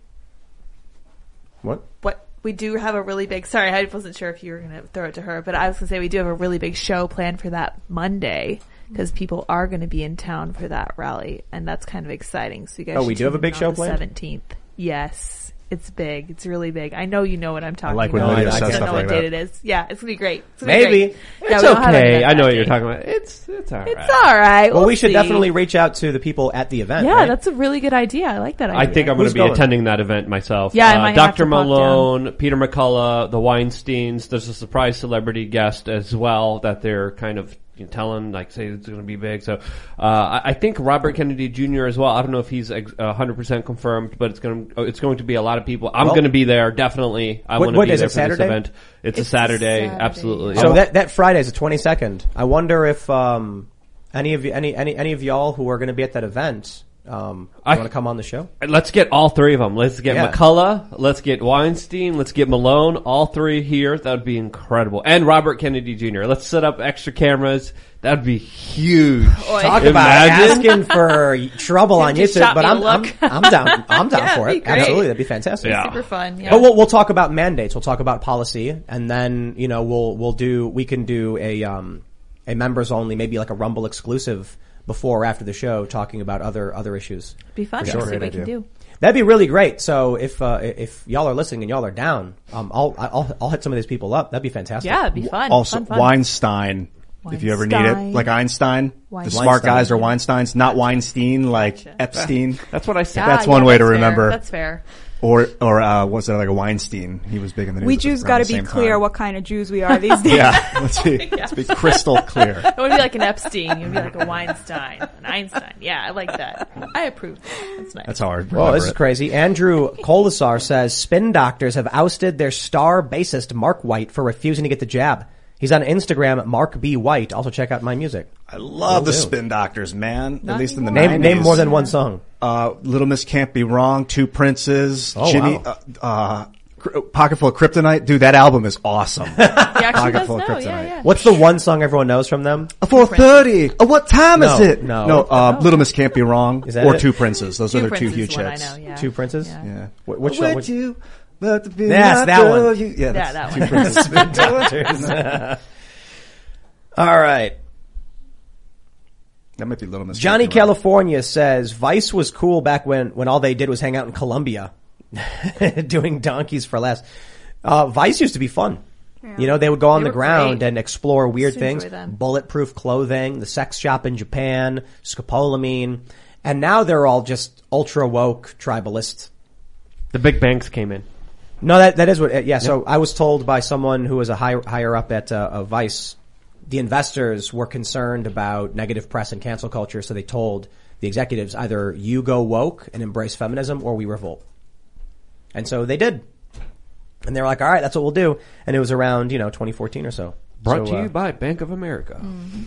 we do have a really big sorry i wasn't sure if you were going to throw it to her but i was going to say we do have a really big show planned for that monday because people are going to be in town for that rally and that's kind of exciting so you guys Oh, we do have a big show planned? 17th yes It's big. It's really big. I know you know what I'm talking like when about. Lydia I says don't stuff know what like date that. it is. Yeah, it's gonna be great. It's gonna be Maybe. great. Yeah, It's don't have okay. I know what you're talking about. It's it's all right. It's all right. Well, we should see. definitely reach out to the people at the event. Yeah, right? that's a really good idea. I like that idea. I think I'm going Who's to be going? attending that event myself. Yeah, I uh, might have Dr. to pop Malone, Peter McCullough, the Weinsteins. There's a surprise celebrity guest as well that they're kind of you know, telling, like, say it's going to be big. So, uh, I, I think Robert Kennedy Jr. as well. I don't know if he's ex- uh, 100% confirmed, but it's going to, it's going to be a lot of people. I'm Well- going to be there, definitely. I want to be is there it, for this event. It's, It's a Saturday, Saturday. absolutely. So that that Friday is the twenty second. I wonder if um, any of you, any any any of y'all who are going to be at that event, um, I- want to come on the show? Let's get all three of them. Let's get Yeah. McCullough. Let's get Weinstein. Let's get Malone. All three here. That would be incredible. And Robert Kennedy Jr. Let's set up extra cameras. That'd be huge. Talk about asking for trouble on YouTube, but me a I'm, I'm. I'm down. I'm down Yeah, for it'd it. be great. Absolutely, that'd be fantastic. Yeah. Super fun. Yeah. But we'll we'll talk about mandates. We'll talk about policy, and then you know we'll we'll do we can do a um a members only, maybe like a Rumble exclusive before or after the show, talking about other other issues. be fun. For sure. see what we can do. That'd be really great. So if uh, if y'all are listening and y'all are down, um, I'll I'll I'll hit some of these people up. That'd be fantastic. Yeah, it'd be fun. Also, fun, fun. Weinstein. If you ever need it, like Einstein, Weinstein. the smart guys are Weinstein. Weinsteins, not Weinstein, like Epstein. That's what I said. That's Ah, one yeah, way to fair. remember. That's fair. Or, or, uh, what's that, like a Weinstein? He was big in the news. We Jews got to be clear time. what kind of Jews we are these days. Yeah, let's be, let's be crystal clear. It would be like an Epstein. It would be like a Weinstein, an Einstein. Yeah, I like that. I approve. That's nice. That's hard. Well, this is crazy. Andrew Kolasar says spin doctors have ousted their star bassist Mark White for refusing to get the jab. He's on Instagram, Mark B. White. Also check out my music. I love Will the do. spin doctors, man. Not At least in the Name, 90s. name more than one song. Uh, Little Miss Can't Be Wrong, Two Princes, Oh, Jimmy, wow. uh, uh, Cr- Pocket Full of Kryptonite. Dude, that album is awesome. He actually does full of know. kryptonite. Yeah, yeah. What's the one song everyone knows from them? Four thirty. Oh, what time No, is it? no. no. Uh, Little Miss Can't Be Wrong, Is that or it? Two Princes. Those Two are their two Princes huge is one I hits. know, yeah. Two Princes? Yeah. Yeah. Wh- Which Would one? Which, you love to be Yes, that one. You- yeah, Yeah, that one. Princes. Doctors. All right. that might be Little Miss. Johnny Can't California says Vice was cool back when, when all they did was hang out in Colombia doing donkeys for less. Uh, Vice used to be fun. You know, they would go on They the ground great. and explore weird Used things. Bulletproof clothing, the sex shop in Japan, scopolamine. And now they're all just ultra woke tribalist. The big banks came in. No, that, that is what, yeah, so I was told by someone who was a higher, higher up at, uh, uh, Vice, the investors were concerned about negative press and cancel culture, so they told the executives either you go woke and embrace feminism or we revolt. And so they did. And they were like, all right, that's what we'll do. And it was around, you know, 2014 or so. Brought So, to uh, you by Bank of America.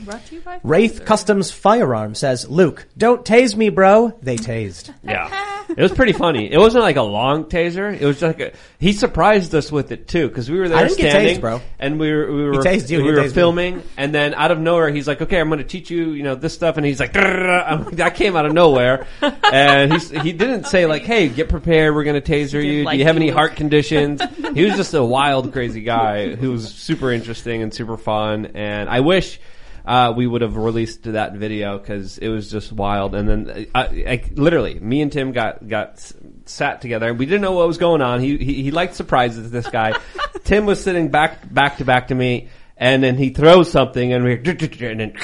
Brought to you by Wraith Pfizer. Customs Firearm says, Luke, don't tase me, bro. They tased. Yeah. It was pretty funny. It wasn't like a long taser. It was like a, he surprised us with it too, cause we were there I didn't get standing, tased, bro. and we were, we were, tased you, we were tased me. filming, and then out of nowhere, he's like, okay, I'm gonna teach you, you know, this stuff, and he's like, I'm like, that came out of nowhere, and he's, he didn't say like, hey, get prepared, we're gonna taser you, like do you have you. any heart conditions? he was just a wild, crazy guy who was super interesting and super fun, and I wish, uh, we would have released that video because it was just wild. And then, uh, I, literally, me and Tim got got sat together, and we didn't know what was going on. He he, he liked surprises. This guy, Tim was sitting back back to back to me, and then he throws something, and we and then.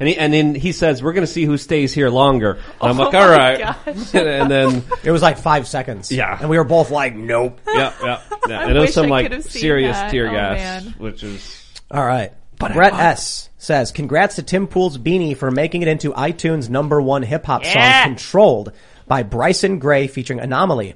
And, he, and then he says, "We're going to see who stays here longer." And I'm Oh like, "All right." and then, It was like five seconds. Yeah. And we were both like, nope. yeah, yeah, yeah. I and it was wish some I like could have seen serious that. tear Oh, gas, man. which is All right. Brett S says, "Congrats to Tim Pool's beanie for making it into iTunes number one hip hop Yeah. song, "Controlled" by Bryson Gray featuring Anomaly."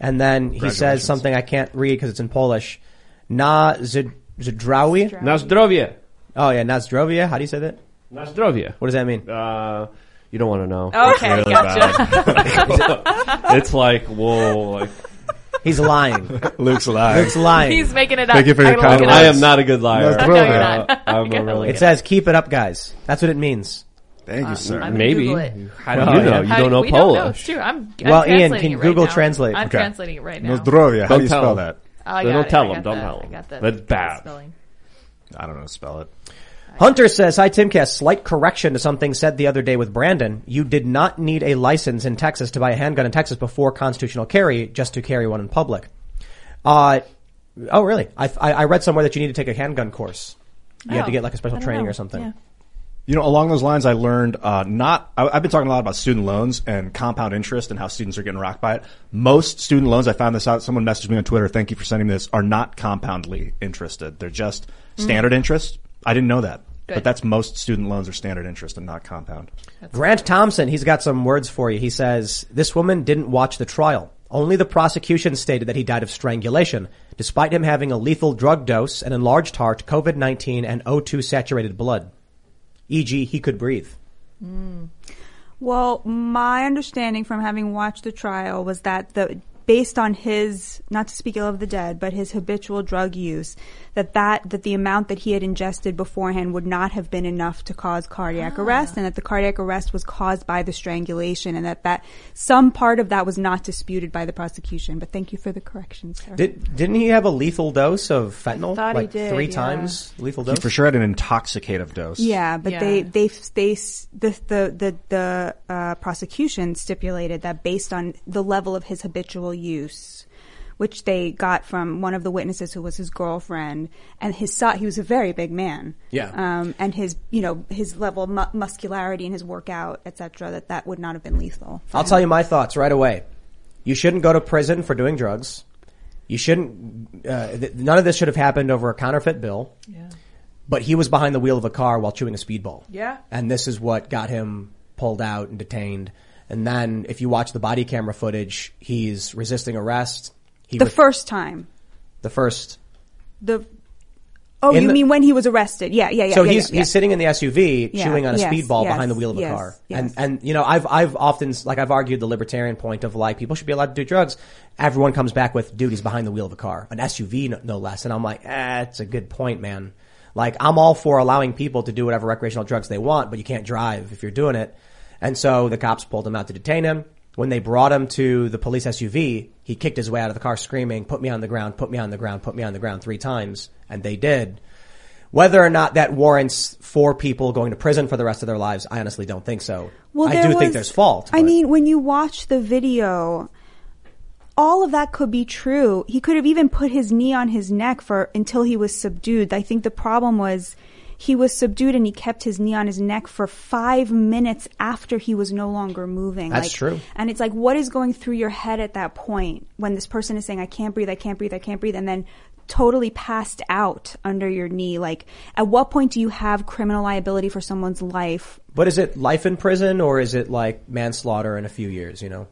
And then he says something I can't read because it's in Polish. Na Zd- Zdrawi. na zdrowie, Oh yeah, na zdrowie. How do you say that? Na zdrowie. What does that mean? Uh, you don't want to know. Okay, It's really gotcha. it's like whoa, like He's lying. Luke's alive. Luke's lying. He's making it up. Thank you for your I gotta kind look I am not a good liar. No, No, you're not. Uh, I'm I a gotta really- It it says, "Keep it up, guys." That's what it means. Thank you, sir. I'm Maybe. Google it. How do you know? You don't know we don't know. Polish. It's true. I'm, I'm Well, Ian, can it right Google now. translate? I'm Okay. translating it right now. Nozdrovia. How Don't you spell him. that? I Don't it. tell I him. got Don't that. tell I him. got that. That's bad. Spelling. I don't know how to spell it. Hunter says, hi Timcast, slight correction to something said the other day with Brandon. You did not need a license in Texas to buy a handgun in Texas before constitutional carry just to carry one in public. Uh, oh really? I, I, I read somewhere that you need to take a handgun course. You have to Oh, get like a special training know. or something. Yeah. You know, along those lines, I learned uh, not. I, I've been talking a lot about student loans and compound interest and how students are getting rocked by it. Most student loans, I found this out. Someone messaged me on Twitter. Thank you for sending me this. Are not compoundly interested. They're just standard interest. I didn't know that, Good. but that's most student loans are standard interest and not compound. Grant Thompson, he's got some words for you. He says, this woman didn't watch the trial. Only the prosecution stated that he died of strangulation, despite him having a lethal drug dose, an enlarged heart, COVID-19, and O2 saturated blood. E.g., he could breathe. Hmm. Well, my understanding from having watched the trial was that the based on his not to speak ill of the dead, but his habitual drug use, that that that the amount that he had ingested beforehand would not have been enough to cause cardiac arrest, and that the cardiac arrest was caused by the strangulation, and that that some part of that was not disputed by the prosecution. But thank you for the correction, sir. Did, didn't he have a lethal dose of fentanyl? thought he like did, three yeah. times lethal dose. He dose? for sure had an intoxicative dose. Yeah, but Yeah. they they they the the the, the uh, prosecution stipulated that based on the level of his habitual use, which they got from one of the witnesses who was his girlfriend, and his si- he was a very big man. Yeah. Um, and his you know his level of mu- muscularity and his workout, etc. That that would not have been lethal. I'll him. tell you my thoughts right away. You shouldn't go to prison for doing drugs. You shouldn't, uh, th- none of this should have happened over a counterfeit bill. Yeah. But he was behind the wheel of a car while chewing a speedball. Yeah. And this is what got him pulled out and detained. And then if you watch the body camera footage, he's resisting arrest. He the with- first time. the first. The oh, In you the- mean when he was arrested? Yeah, yeah, yeah. so yeah, he's yeah, he's sitting in the SUV Yeah, chewing on a yes, speedball yes, behind the wheel of a yes, car. yes. And and you know I've I've often like I've argued the libertarian point of like people should be allowed to do drugs. Everyone comes back with dude he's behind the wheel of a car, an SUV no, no less. And I'm like, eh, it's a good point, man. Like I'm all for allowing people to do whatever recreational drugs they want, but you can't drive if you're doing it. And so the cops pulled him out to detain him. When they brought him to the police SUV, he kicked his way out of the car screaming, put me on the ground, put me on the ground, put me on the ground three times. And they did. Whether or not that warrants four people going to prison for the rest of their lives, I honestly don't think so. Well, I do was- think there's fault. I mean, when you watch the video, all of that could be true. He could have even put his knee on his neck for until he was subdued. I think the problem was he was subdued and he kept his knee on his neck for five minutes after he was no longer moving. That's Like, true. And it's like, what is going through your head at that point when this person is saying, I can't breathe, I can't breathe, I can't breathe, and then totally passed out under your knee? Like, at what point do you have criminal liability for someone's life But is it life in prison or is it like manslaughter in a few years, you know?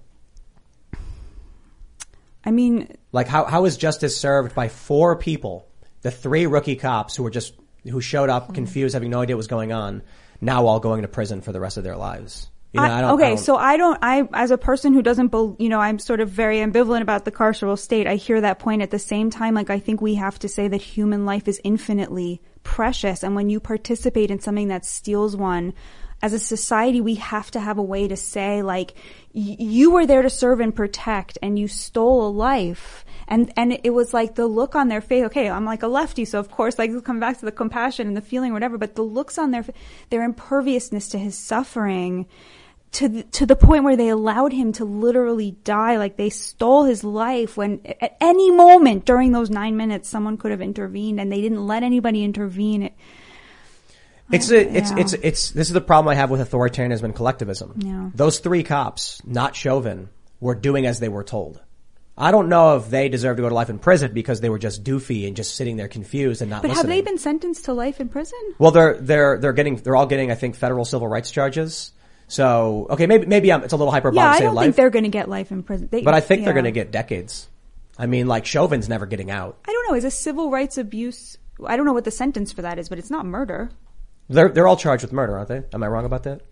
I mean, Like how, how is justice served by four people, the three rookie cops who were just, who showed up mm-hmm. confused, having no idea what was going on, now all going to prison for the rest of their lives? You know, I- I don't, okay, I so I don't. I, as a person who doesn't, bel you know, I'm sort of very ambivalent about the carceral state. I hear that point. At the same time, like I think we have to say that human life is infinitely precious, and when you participate in something that steals one, as a society, we have to have a way to say, like, y- you were there to serve and protect, and you stole a life. And, and it was like the look on their face. Okay, I'm like a lefty, so of course, like, come back to the compassion and the feeling, or whatever. But the looks on their, their imperviousness to his suffering, to the, to the point where they allowed him to literally die. Like they stole his life when at any moment during those nine minutes, someone could have intervened, and they didn't let anybody intervene. It, It's a, it's, Yeah. it's, it's, this is the problem I have with authoritarianism and collectivism. Yeah. Those three cops, not Chauvin, were doing as they were told. I don't know if they deserve to go to life in prison because they were just doofy and just sitting there confused and not but listening. have they been sentenced to life in prison? Well, they're they're they're getting they're all getting I think federal civil rights charges. So okay, maybe maybe I'm, it's a little hyperbolic yeah, I don't life, think they're going to get life in prison. They- but I think they're going to get decades. I mean, like Chauvin's never getting out. I don't know. Is a civil rights abuse? I don't know what the sentence for that is, but it's not murder. They're they're all charged with murder, aren't they? Am I wrong about that?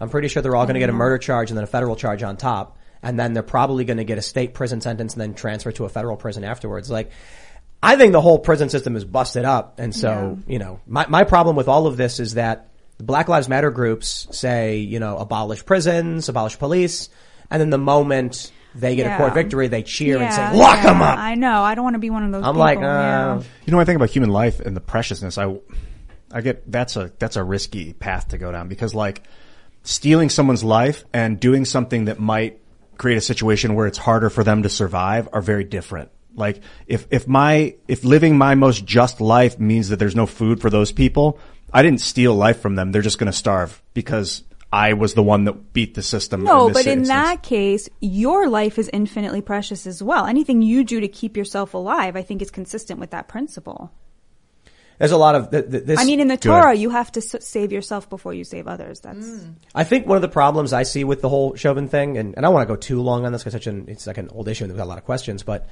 I'm pretty sure they're all going to get a mm. murder charge and then a federal charge on top, and then they're probably going to get a state prison sentence and then transfer to a federal prison afterwards. Like, I think the whole prison system is busted up, and so you know, my my problem with all of this is that the Black Lives Matter groups say you know abolish prisons, abolish police, and then the moment they get a court victory, they cheer and say lock yeah, them up. I know. I don't want to be one of those. I'm people, like, yeah. uh, You know, when I think about human life and the preciousness, I, I get that's a that's a risky path to go down because like stealing someone's life and doing something that might create a situation where it's harder for them to survive are very different. Like if if my if living my most just life means that there's no food for those people, I didn't steal life from them. They're just going to starve because I was the one that beat the system. No, in but in that case, your life is infinitely precious as well. Anything you do to keep yourself alive, I think is consistent with that principle. There's a lot of th- th- this. I mean, in the Good. Torah, you have to s- save yourself before you save others. That's mm. I think one of the problems I see with the whole Chauvin thing, and, and I don't want to go too long on this because such an it's like an old issue and we've got a lot of questions. But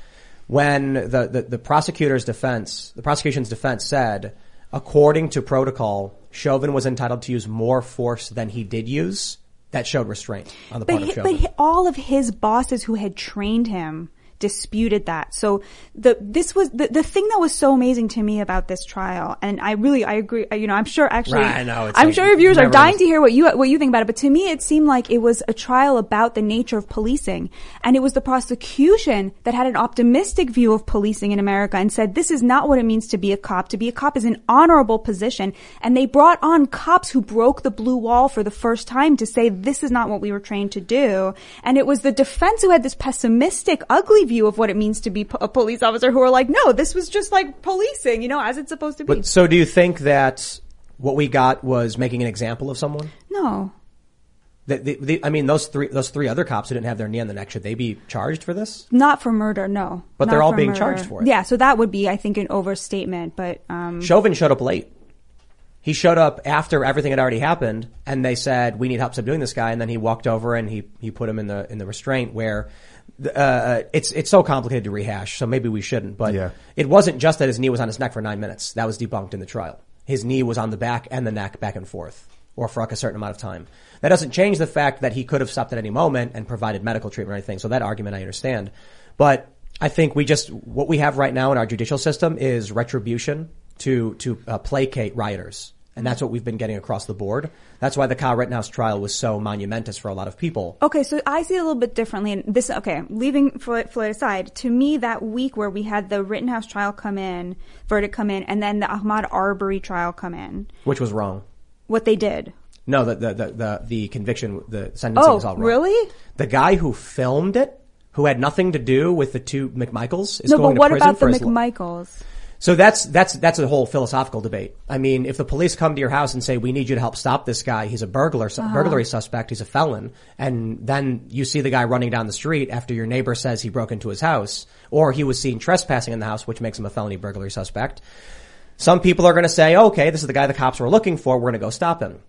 when the, the the prosecutor's defense, the prosecution's defense said, according to protocol, Chauvin was entitled to use more force than he did use. That showed restraint on the but, part of Chauvin. but hi- all of his bosses who had trained him disputed that. So the this was the, the thing that was so amazing to me about this trial, and I really I agree. You know, I'm sure actually, Right, I know, it's I'm like sure your viewers are dying to hear what you what you think about it. But to me, it seemed like it was a trial about the nature of policing, and it was the prosecution that had an optimistic view of policing in America and said this is not what it means to be a cop. To be a cop is an honorable position, and they brought on cops who broke the blue wall for the first time to say this is not what we were trained to do. And it was the defense who had this pessimistic, ugly view of what it means to be a police officer who are like, no, this was just like policing, you know, as it's supposed to be. But so, do you think that what we got was making an example of someone? no. The, the, the, I mean, those three those three other cops who didn't have their knee on the neck should they be charged for this? Not for murder, no. But they're all being murder. charged for it. Yeah, so that would be, I think, an overstatement. But um, Chauvin showed up late. He showed up after everything had already happened, and they said, "We need help subduing this guy." And then he walked over and he he put him in the in the restraint where. Uh, it's it's so complicated to rehash, so maybe we shouldn't. But Yeah. it wasn't just that his knee was on his neck for nine minutes. That was debunked in the trial. His knee was on the back and the neck, back and forth, or for like a certain amount of time. That doesn't change the fact that he could have stopped at any moment and provided medical treatment or anything. So that argument I understand, but I think we just what we have right now in our judicial system is retribution to to uh, placate rioters, and that's what we've been getting across the board. That's why the Kyle Rittenhouse trial was so monumentous for a lot of people. Okay, so I see it a little bit differently. And this, okay, leaving Floyd, Floyd aside, to me, that week where we had the Rittenhouse trial come in, verdict come in, and then the Ahmaud Arbery trial come in, Which was wrong. what they did. No, the the the the, the conviction, the sentencing Oh, was all wrong. really? The guy who filmed it, who had nothing to do with the two McMichaels, is no, going but what to prison about for the his li- McMichaels? So that's that's that's a whole philosophical debate. I mean, if the police come to your house and say, "We need you to help stop this guy. He's a burglar, Uh-huh. burglary suspect. He's a felon," and then you see the guy running down the street after your neighbor says he broke into his house, or he was seen trespassing in the house, which makes him a felony burglary suspect. Some people are going to say, "Okay, this is the guy the cops were looking for. We're going to go stop him."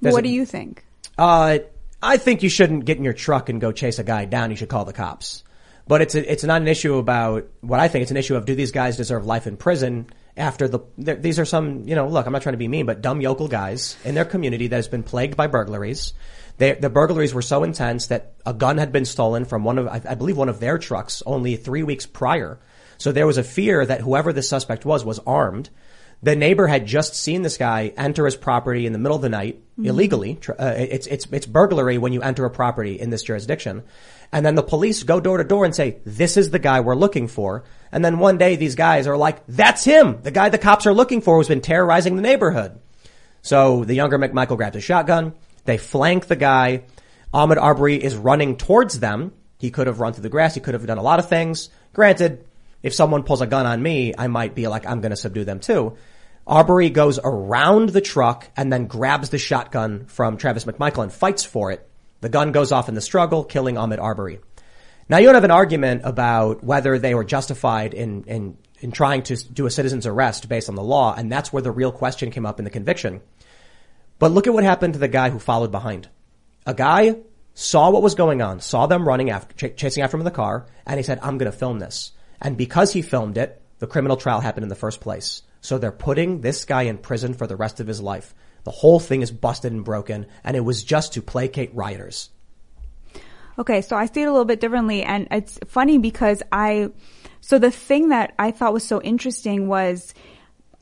There's what a- do you think? uh, I think you shouldn't get in your truck and go chase a guy down. You should call the cops. But it's a, it's not an issue about what I think. It's an issue of do these guys deserve life in prison after the these are some you know look I'm not trying to be mean but dumb yokel guys in their community that has been plagued by burglaries. They, the burglaries were so intense that a gun had been stolen from one of I, I believe one of their trucks only three weeks prior. So there was a fear that whoever the suspect was was armed. The neighbor had just seen this guy enter his property in the middle of the night Mhm. illegally. Uh, it's it's it's burglary when you enter a property in this jurisdiction, and then the police go door to door and say, "This is the guy we're looking for." And then one day these guys are like, "That's him, the guy the cops are looking for, who's been terrorizing the neighborhood." So the younger McMichael grabs a shotgun. They flank the guy. Ahmaud Arbery is running towards them. He could have run through the grass. He could have done a lot of things. Granted, if someone pulls a gun on me, I might be like, I'm going to subdue them too. Arbery goes around the truck and then grabs the shotgun from Travis McMichael and fights for it. The gun goes off in the struggle, killing Ahmaud Arbery. Now you don't have an argument about whether they were justified in, in, in trying to do a citizen's arrest based on the law, and that's where the real question came up in the conviction. But look at what happened to the guy who followed behind. A guy saw what was going on, saw them running after, ch- chasing after him in the car, and he said, I'm to film this. And because he filmed it, the criminal trial happened in the first place. So they're putting this guy in prison for the rest of his life. The whole thing is busted and broken, and it was just to placate rioters. Okay, so I see it a little bit differently, and it's funny because I, so the thing that I thought was so interesting was,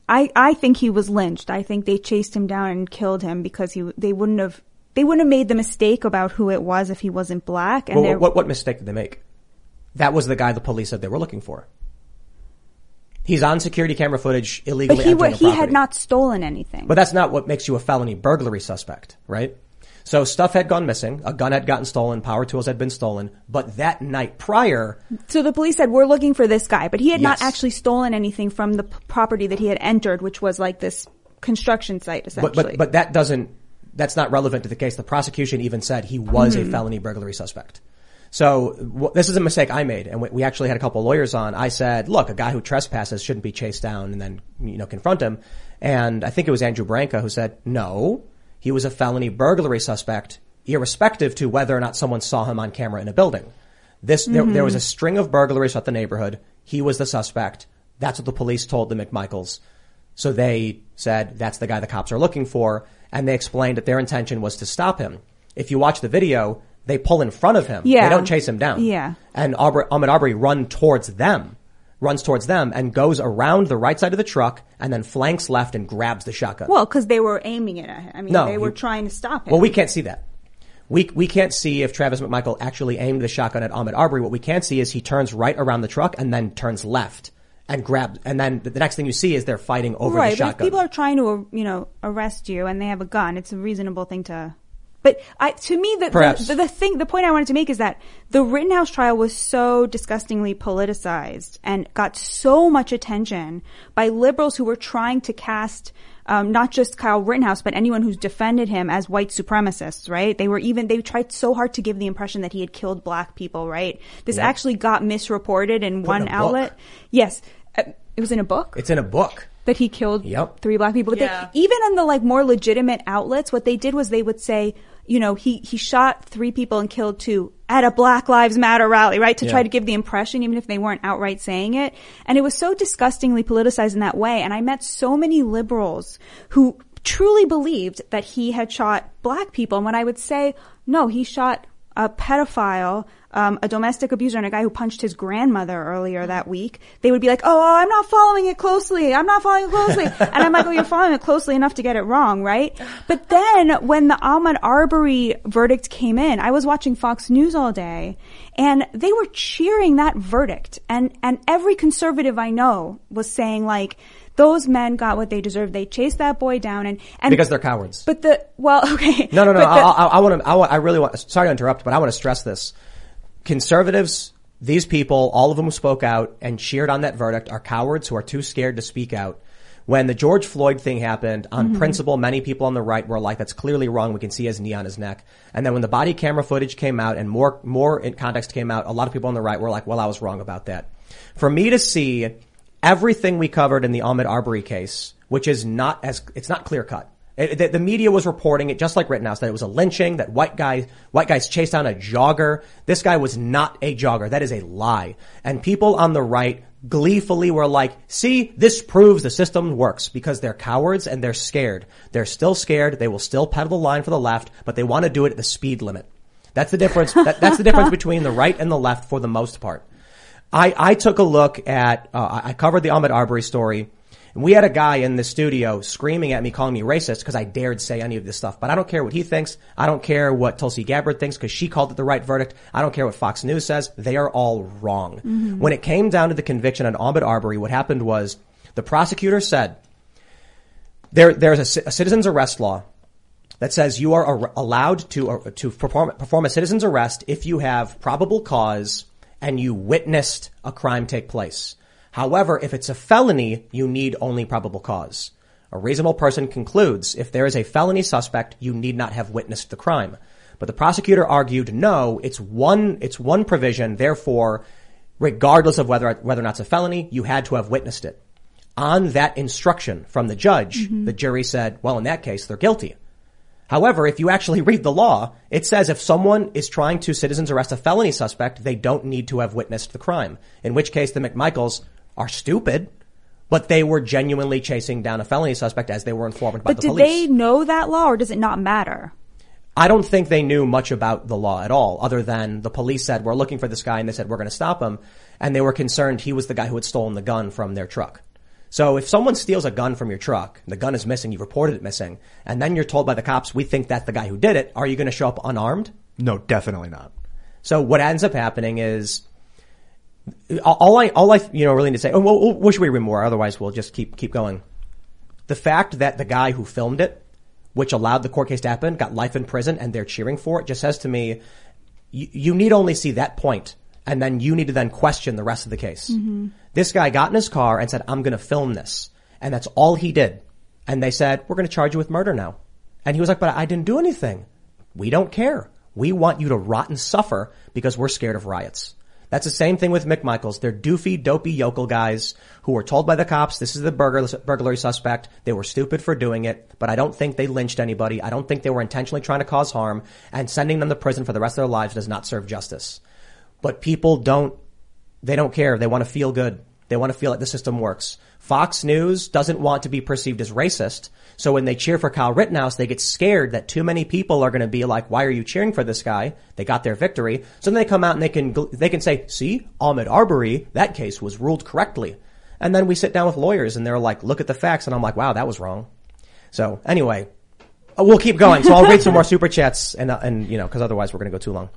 I I think he was lynched. I think they chased him down and killed him because he they wouldn't have they wouldn't have made the mistake about who it was if he wasn't black. And Well, what, what mistake did they make? That was the guy the police said they were looking for. He's on security camera footage illegally But he a he had not stolen anything. But that's not what makes you a felony burglary suspect, right? So stuff had gone missing, a gun had gotten stolen, power tools had been stolen, but that night prior, So the police said we're looking for this guy, but he had not actually stolen anything from the p- property that he had entered, which was like this construction site essentially. but, but, but that doesn't, that's not relevant to the case. The prosecution even said he was a Mhm. felony burglary suspect. So w- this is a mistake I made, and we, we actually had a couple of lawyers on. I said, "Look, a guy who trespasses shouldn't be chased down and then you know confront him." And I think it was Andrew Branca who said, "No, he was a felony burglary suspect, irrespective to whether or not someone saw him on camera in a building. This there, there was a Mhm. string of burglaries at the neighborhood. He was the suspect. That's what the police told the McMichaels. So they said that's the guy the cops are looking for, and they explained that their intention was to stop him. If you watch the video, they pull in front of him. Yeah. They don't chase him down. Yeah. And Aubrey, Ahmaud Arbery run towards them, runs towards them, and goes around the right side of the truck, and then flanks left and grabs the shotgun. well, because they were aiming it at him. I mean, No, they were you- trying to stop him. Well, we can't see that. We, we can't see if Travis McMichael actually aimed the shotgun at Ahmaud Arbery. What we can see is he turns right around the truck and then turns left and grabs, and then the next thing you see is they're fighting over right, the shotgun. people are trying to, you know, arrest you and they have a gun, it's a reasonable thing to. But I, to me, the, Perhaps. the the thing, the point I wanted to make is that the Rittenhouse trial was so disgustingly politicized and got so much attention by liberals who were trying to cast. Um, not just Kyle Rittenhouse, but anyone who's defended him as white supremacists, right? They were even, they tried so hard to give the impression that he had killed black people, right? This Yep. actually got misreported in Put one in a book. outlet. Yes. Uh, it was in a book? it's in a book. that he killed Yep. three black people. But Yeah. they, even in the like more legitimate outlets, what they did was they would say, you know, he, he shot three people and killed two at a Black Lives Matter rally, right? To Yeah. try to give the impression, even if they weren't outright saying it. And it was so disgustingly politicized in that way. And I met so many liberals who truly believed that he had shot black people. And when I would say, no, he shot a pedophile, um, a domestic abuser, and a guy who punched his grandmother earlier that week, they would be like, "Oh, I'm not following it closely. I'm not following it closely." and I'm like, "Oh, you're following it closely enough to get it wrong, right?" But then when the Ahmaud Arbery verdict came in, I was watching Fox News all day, and they were cheering that verdict, and and every conservative I know was saying like. Those men got what they deserved. They chased that boy down, and, and Because they're cowards. But the well, okay. No, no, no. But I, I, I want to. I, want- I really want. Sorry to interrupt, but I want to stress this. Conservatives, these people, all of them who spoke out and cheered on that verdict, are cowards who are too scared to speak out. When the George Floyd thing happened, on Mhm. principle, many people on the right were like, "That's clearly wrong." We can see his knee on his neck. And then when the body camera footage came out and more more in context came out, a lot of people on the right were like, "Well, I was wrong about that." For me to see everything we covered in the Ahmaud Arbery case, which is not as it's not clear cut. The, the media was reporting it just like Rittenhouse that it was a lynching, that white guy, white guys chased down a jogger. This guy was not a jogger. That is a lie. And people on the right gleefully were like, see, this proves the system works because they're cowards and they're scared. They're still scared. They will still pedal the line for the left, but they want to do it at the speed limit. That's the difference. that, that's the difference between the right and the left for the most part. I, I took a look at, uh, I covered the Ahmaud Arbery story. And we had a guy in the studio screaming at me, calling me racist because I dared say any of this stuff. But I don't care what he thinks. I don't care what Tulsi Gabbard thinks because she called it the right verdict. I don't care what Fox News says. They are all wrong. Mhm. When it came down to the conviction on Ahmaud Arbery, what happened was the prosecutor said there, there's a, a citizen's arrest law that says you are ar- allowed to uh, to perform perform a citizen's arrest if you have probable cause and you witnessed a crime take place. However, if it's a felony, you need only probable cause. A reasonable person concludes if there is a felony suspect, you need not have witnessed the crime. But the prosecutor argued, no, it's one, it's one provision. Therefore, regardless of whether, whether or not it's a felony, you had to have witnessed it. On that instruction from the judge, Mhm. the jury said, well, in that case, they're guilty. However, if you actually read the law, it says if someone is trying to citizens arrest a felony suspect, they don't need to have witnessed the crime. In which case the McMichaels are stupid, but they were genuinely chasing down a felony suspect as they were informed by but the police. But did they know that law, or does it not matter? I don't think they knew much about the law at all, other than the police said, we're looking for this guy, and they said, we're going to stop him. And they were concerned he was the guy who had stolen the gun from their truck. So if someone steals a gun from your truck, the gun is missing, you've reported it missing, and then you're told by the cops, we think that's the guy who did it, are you going to show up unarmed? No, definitely not. So what ends up happening is all I, all I, you know, really need to say, oh, well, what should we read more? Otherwise we'll just keep, keep going. The fact that the guy who filmed it, which allowed the court case to happen, got life in prison and they're cheering for it, just says to me, you, you need only see that point and then you need to then question the rest of the case. Mm-hmm. This guy got in his car and said, I'm going to film this. And that's all he did. And they said, we're going to charge you with murder now. And he was like, but I didn't do anything. We don't care. We want you to rot and suffer because we're scared of riots. That's the same thing with McMichaels. They're doofy, dopey yokel guys who were told by the cops, this is the burglar, burglary suspect. They were stupid for doing it, but I don't think they lynched anybody. I don't think they were intentionally trying to cause harm and sending them to prison for the rest of their lives does not serve justice. But people don't, they don't care. They want to feel good. They want to feel like the system works. Fox News doesn't want to be perceived as racist. So when they cheer for Kyle Rittenhouse, they get scared that too many people are going to be like, why are you cheering for this guy? They got their victory. So then they come out and they can, they can say, see, Ahmaud Arbery, that case was ruled correctly. And then we sit down with lawyers and they're like, look at the facts. And I'm like, wow, that was wrong. So anyway, uh, we'll keep going. So I'll read some more super chats and, uh, and, you know, cause otherwise we're going to go too long.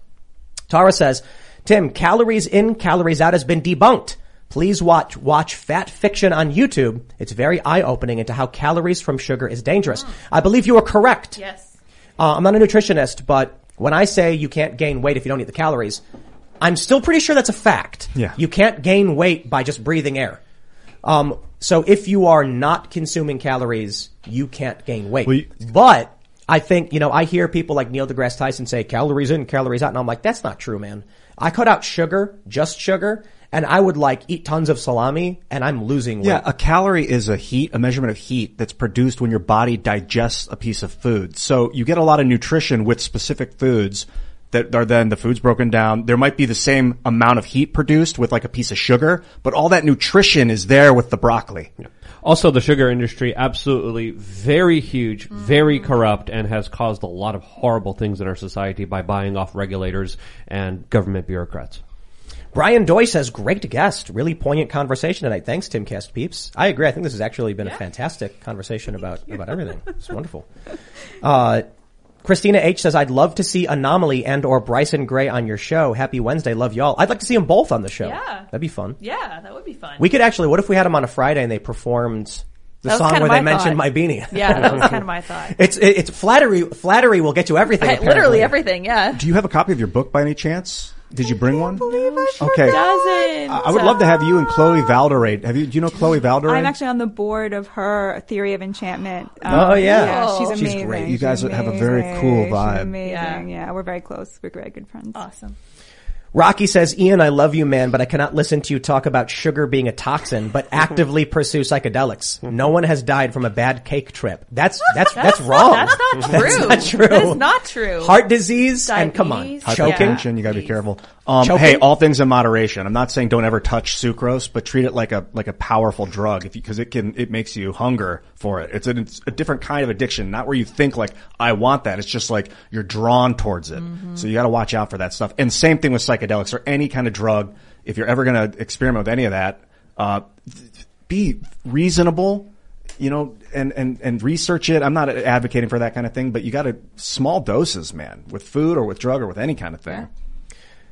Tara says, Tim, calories in, calories out has been debunked. Please watch, watch Fat Fiction on YouTube. It's very eye-opening into how calories from sugar is dangerous. I believe you are correct. Yes. Uh, I'm not a nutritionist, but when I say you can't gain weight if you don't eat the calories, I'm still pretty sure that's a fact. Yeah. You can't gain weight by just breathing air. Um, so if you are not consuming calories, you can't gain weight. but I think, you know, I hear people like Neil deGrasse Tyson say calories in, calories out, and I'm like, that's not true, man. I cut out sugar, just sugar, and I would like eat tons of salami, and I'm losing weight. Yeah, a calorie is a heat, a measurement of heat that's produced when your body digests a piece of food. So you get a lot of nutrition with specific foods that are then the food's broken down. There might be the same amount of heat produced with like a piece of sugar, but all that nutrition is there with the broccoli. Also, the sugar industry absolutely very huge, very corrupt, and has caused a lot of horrible things in our society by buying off regulators and government bureaucrats. Brian Doy says, great guest. Really poignant conversation tonight. Thanks, Tim Cast Peeps. I agree. I think this has actually been a fantastic conversation about, about everything. It's wonderful. Uh, Christina H says, I'd love to see Anomaly and or Bryson Gray on your show. Happy Wednesday. Love y'all. I'd like to see them both on the show. Yeah. That'd be fun. Yeah, that would be fun. We could actually, what if we had them on a Friday and they performed the song where they my mentioned thought. my beanie? Yeah, that was kind of my thought. It's, it- it's flattery, flattery will get you everything. Literally everything, yeah. Do you have a copy of your book by any chance? Did you bring one? okay. Doesn't. I I would love to have you and Chloe Valdary. Have you? Do you know Chloe Valdary? I'm actually on the board of her Theory of Enchantment. Um, Oh, yeah. she's She's amazing. great. You She's guys have a very amazing. cool She's vibe. amazing. Yeah. we're very close. We're very good friends. Awesome. Rocky says, Ian, I love you, man, but I cannot listen to you talk about sugar being a toxin, but actively pursue psychedelics. No one has died from a bad cake trip. That's, that's, that's, wrong. That's not true. That's not true. That is not true. Heart disease, and come on, choking. Hypertension, you gotta be careful. Um, hey, all things in moderation. I'm not saying don't ever touch sucrose, but treat it like a, like a powerful drug cause it can, it makes you hunger for it. It's a, it's a different kind of addiction, not where you think like, I want that. It's just like you're drawn towards it. So you gotta watch out for that stuff. And same thing with psychedelics or any kind of drug. If you're ever gonna experiment with any of that, uh, be reasonable, you know, and, and, and research it. I'm not advocating for that kind of thing, but you gotta, small doses, man, with food or with drug or with any kind of thing.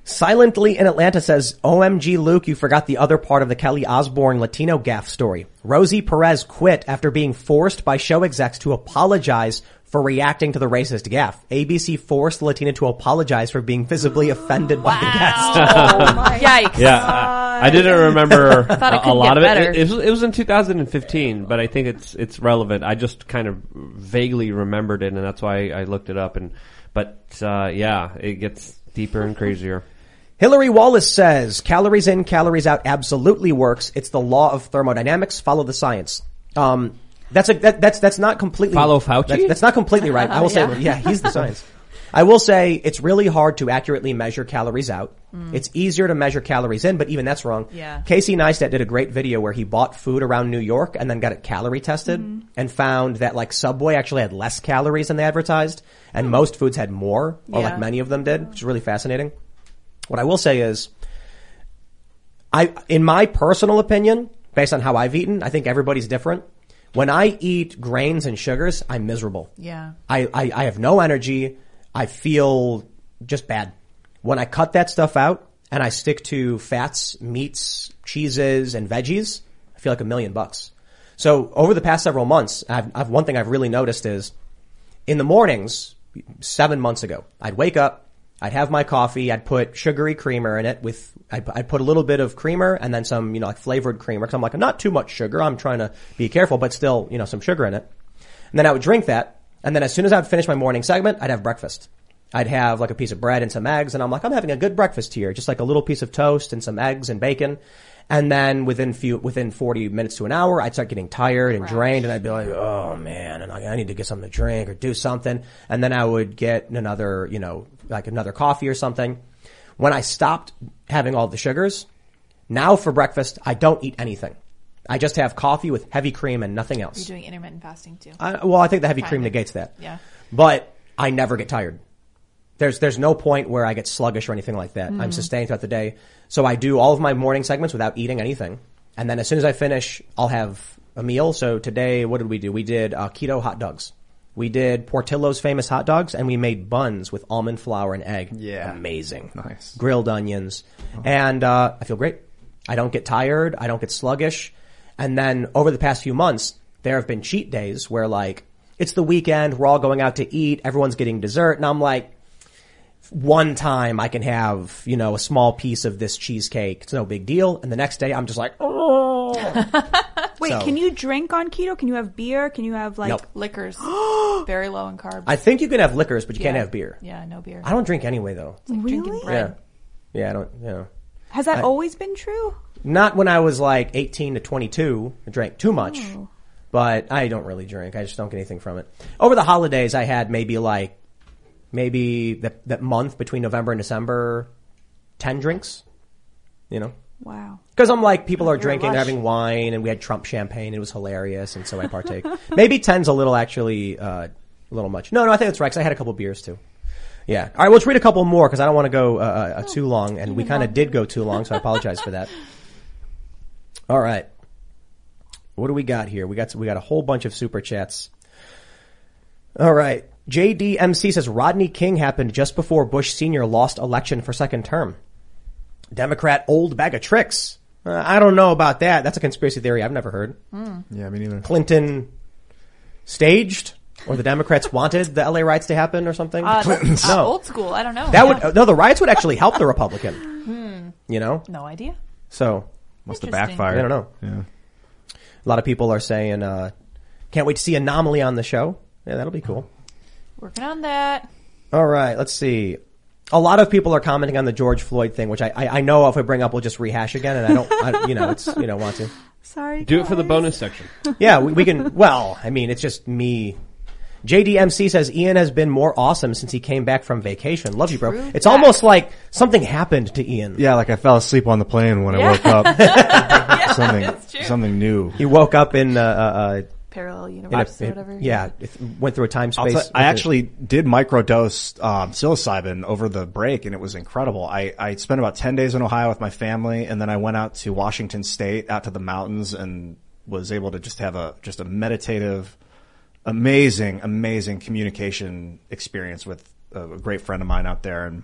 Silently in Atlanta says, OMG Luke, you forgot the other part of the Kelly Osbourne Latino gaff story. Rosie Perez quit after being forced by show execs to apologize for reacting to the racist gaff. ABC forced Latina to apologize for being visibly offended by the guest. Yikes. Yeah, I didn't remember Thought it a, a lot of it. it. It was, it was in 2015, but I think it's it's relevant. I just kind of vaguely remembered it, and that's why I looked it up. And but uh, yeah, it gets deeper and crazier. Hillary Wallace says, calories in, calories out absolutely works. It's the law of thermodynamics. Follow the science. Um, that's a, that, that's, that's not completely, Follow Fauci? That's, that's not completely right. I will say, Yeah. yeah, he's the science. I will say it's really hard to accurately measure calories out. Mm. It's easier to measure calories in, but even that's wrong. Yeah. Casey Neistat did a great video where he bought food around New York and then got it calorie tested mm-hmm. and found that like Subway actually had less calories than they advertised and hmm. most foods had more, or Yeah. like many of them did, which is really fascinating. What I will say is, I, in my personal opinion, based on how I've eaten, I think everybody's different. When I eat grains and sugars, I'm miserable. Yeah. I, I, I have no energy. I feel just bad. When I cut that stuff out and I stick to fats, meats, cheeses, and veggies, I feel like a million bucks. So over the past several months, I've, I've one thing I've really noticed is in the mornings, seven months ago, I'd wake up, I'd have my coffee, I'd put sugary creamer in it with, I'd, I'd put a little bit of creamer and then some, you know, like flavored creamer. Cause I'm like, not too much sugar. I'm trying to be careful, but still, you know, some sugar in it. And then I would drink that. And then as soon as I'd finish my morning segment, I'd have breakfast. I'd have like a piece of bread and some eggs and I'm like, I'm having a good breakfast here. Just like a little piece of toast and some eggs and bacon. And then within few, within 40 minutes to an hour, I'd start getting tired and drained and I'd be like, oh man, and I, I need to get something to drink or do something. And then I would get another, you know, like another coffee or something. When I stopped having all the sugars, now for breakfast, I don't eat anything. I just have coffee with heavy cream and nothing else. You're doing intermittent fasting too. I, well, I think the heavy cream of. negates that. Yeah. But I never get tired. There's there's no point where I get sluggish or anything like that. I'm Mm. sustained throughout the day. So I do all of my morning segments without eating anything. And then as soon as I finish, I'll have a meal. So today, what did we do? We did uh, keto hot dogs. We did Portillo's famous hot dogs and we made buns with almond flour and egg. Yeah. Amazing. Nice. Grilled onions. And, uh, I feel great. I don't get tired. I don't get sluggish. And then over the past few months, there have been cheat days where like, it's the weekend, we're all going out to eat, everyone's getting dessert, and I'm like, one time I can have, you know, a small piece of this cheesecake. It's no big deal. And the next day I'm just like, oh. Wait, So- can you drink on keto? Can you have beer? Can you have like Nope. liquors? very low in carbs. I think you can have liquors, but you can't have beer. Yeah, no beer. I don't drink anyway though. It's like drinking Really? bread. Yeah. Yeah, I don't, you know. Has that I- always been true? Not when I was like 18 to 22. I drank too much. Oh. But I don't really drink. I just don't get anything from it. Over the holidays, I had maybe like, maybe that, that month between November and December, 10 drinks. You know? Wow. Because I'm like, people are You're drinking, they're having wine, and we had Trump champagne. It was hilarious, and so I partake. Maybe 10's a little actually, uh, a little much. No, no, I think that's right, because I had a couple beers too. Yeah. All right, well, let's read a couple more, because I don't want to go uh, uh, too long, and we kind of did go too long, so I apologize for that. All right. What do we got here? We got we got a whole bunch of super chats. All right. JDMC says Rodney King happened just before Bush Sr. lost election for second term. Democrat old bag of tricks. Uh, I don't know about that. That's a conspiracy theory I've never heard. Yeah, me neither. Clinton staged or the Democrats wanted the LA riots to happen or something. Uh, Clintons. uh, no. old school. I don't know. That Yeah. would no. The riots would actually help the Republican. Hmm. You know. No idea. So Must have Interesting. backfired. I don't know. Yeah. A lot of people are saying, uh, "Can't wait to see Anomaly on the show." Yeah, that'll be cool. Working on that. All right, let's see. A lot of people are commenting on the George Floyd thing, which I, I, I know if I bring up, we'll just rehash again, and I don't, I, you know, it's you know want to. Sorry. Do it for the bonus section. Yeah, we, we can. Well, I mean, it's just me. JDMC says Ian has been more awesome since he came back from vacation. Love you, bro. True It's almost like something happened to Ian. Yeah, like I fell asleep on the plane when I woke up. Yeah, something, that's true. something new. He woke up in uh, uh, Parallel in a, universe or whatever. yeah, it went through a time space. tell- I actually did microdose um, psilocybin over the break, and it was incredible. I, I spent about ten days in Ohio with my family, and then I went out to Washington State, out to the mountains, and was able to just have a just a meditative, amazing, amazing communication experience with a, a great friend of mine out there, and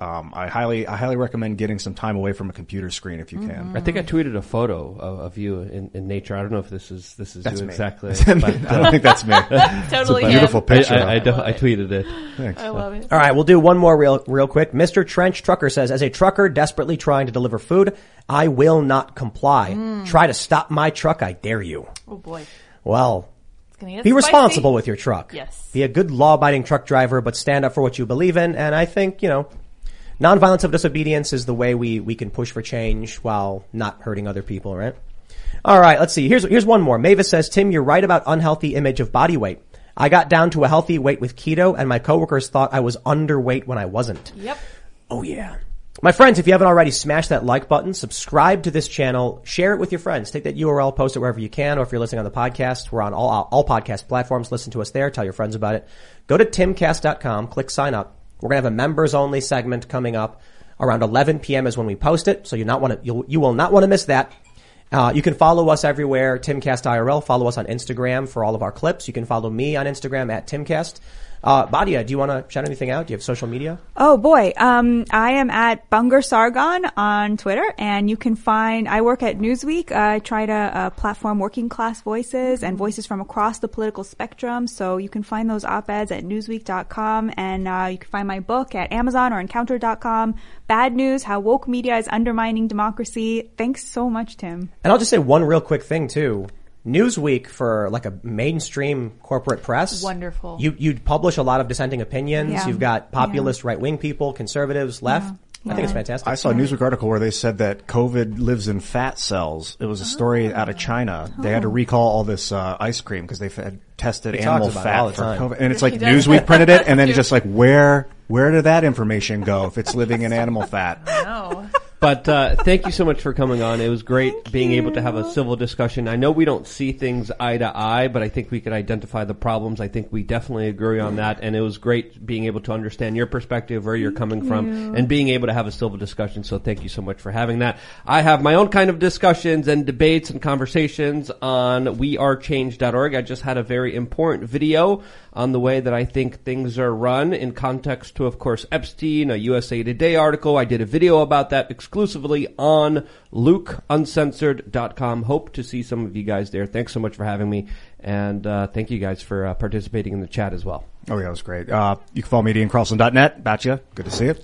um, I highly I highly recommend getting some time away from a computer screen if you can. I think I tweeted a photo of, of you in, in nature. I don't know if this is this is That's you me. exactly. Is that but, I don't think that's me. Totally it's a beautiful him. picture. I, I, I, though. do- I tweeted it. Thanks. I love it. All right, we'll do one more real, real quick. Mr. Trench Trucker says, as a trucker desperately trying to deliver food, I will not comply. Mm. Try to stop my truck, I dare you. Oh boy. Well, It's gonna be spicy. responsible with your truck. Yes. Be a good law-abiding truck driver, but stand up for what you believe in. And I think, you know, nonviolence of disobedience is the way we, we can push for change while not hurting other people, right? All right, let's see. Here's, here's one more. Mavis says, Tim, you're right about unhealthy image of body weight. I got down to a healthy weight with keto and my coworkers thought I was underweight when I wasn't. Yep. Oh yeah. My friends, if you haven't already, smash that like button, subscribe to this channel, share it with your friends. Take that URL, post it wherever you can, or if you're listening on the podcast, we're on all, all podcast platforms. Listen to us there. Tell your friends about it. Go to timcast.com, click sign up. We're going to have a members only segment coming up around 11 p.m. is when we post it. So you not want to, you'll, you will not want to miss that. Uh, you can follow us everywhere, Timcast IRL. Follow us on Instagram for all of our clips. You can follow me on Instagram at Timcast. Uh, Batya, do you want to shout anything out? Do you have social media? Oh boy, um, I am at Bungar Sargon on Twitter, and you can find. I work at Newsweek. I try to uh, platform working class voices and voices from across the political spectrum. So you can find those op eds at Newsweek.com, and uh, you can find my book at Amazon or Encounter.com. Bad news: How woke media is undermining democracy. Thanks so much, Tim. And I'll just say one real quick thing too. Newsweek for like a mainstream corporate press. Wonderful. You you publish a lot of dissenting opinions. Yeah. You've got populist right wing people, conservatives, left. I think it's fantastic. I saw a Newsweek article where they said that COVID lives in fat cells. It was a story out of China. They had to recall all this uh, ice cream because they had tested He animal talks all fat for. COVID, and it's like. Newsweek printed it, and then just like where where did that information go if it's living in animal fat? No. But uh, thank you so much for coming on. It was great being able to have a civil discussion. I know we don't see things eye to eye, but I think we could identify the problems. I think we definitely agree on that. And it was great being able to understand your perspective, where you're coming from, and being able to have a civil discussion. So thank you so much for having that. I have my own kind of discussions and debates and conversations on wearechange.org. I just had a very important video on the way that I think things are run in context to, of course, Epstein, a USA Today article. I did a video about that exclusively on lukeuncensored.com. Hope to see some of you guys there. Thanks so much for having me. And uh, thank you guys for uh, participating in the chat as well. Oh yeah, it was great. Uh, you can follow me at iancrossland.net. Batya. Good to see you.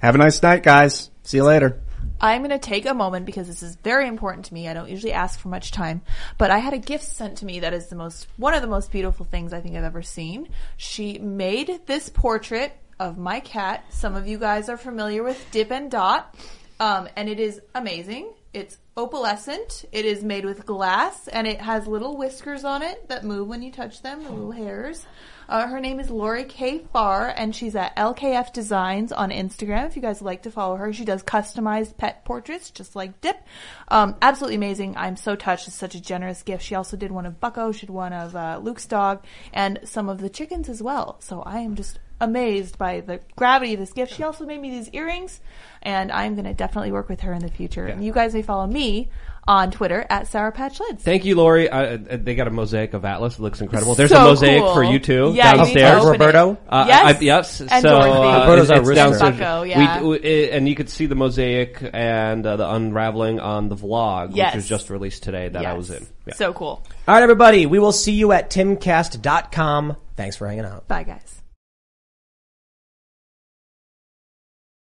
Have a nice night, guys. See you later. I'm going to take a moment because this is very important to me. I don't usually ask for much time, but I had a gift sent to me that is the most, one of the most beautiful things I think I've ever seen. She made this portrait of my cat. Some of you guys are familiar with Dip and Dot, um, and it is amazing. It's opalescent. It is made with glass, and it has little whiskers on it that move when you touch them, the little hairs. Uh, her name is Lori K. Farr, and she's at LKF Designs on Instagram. If you guys would like to follow her, she does customized pet portraits, just like Dip. Um, absolutely amazing. I'm so touched. It's such a generous gift. She also did one of Bucko. She did one of uh, Luke's dog, and some of the chickens as well. So I am just amazed by the gravity of this gift. She also made me these earrings, and I'm going to definitely work with her in the future. And you guys may follow me on Twitter at Sour Patch Lyds. Thank you, Lori. Uh, uh, they got a mosaic of Atlas. It looks incredible. There's So a mosaic cool. for you too Yeah, you downstairs. open it. Roberto? Uh, Yes. I, yes. And so uh, Roberto's it's, our it's downstairs. Bucko, yeah. We, we, and you could see the mosaic and uh, the unraveling on the vlog, Yes. which was just released today that I was in. Yeah. So cool. All right, everybody. We will see you at timcast.com. Thanks for hanging out. Bye, guys.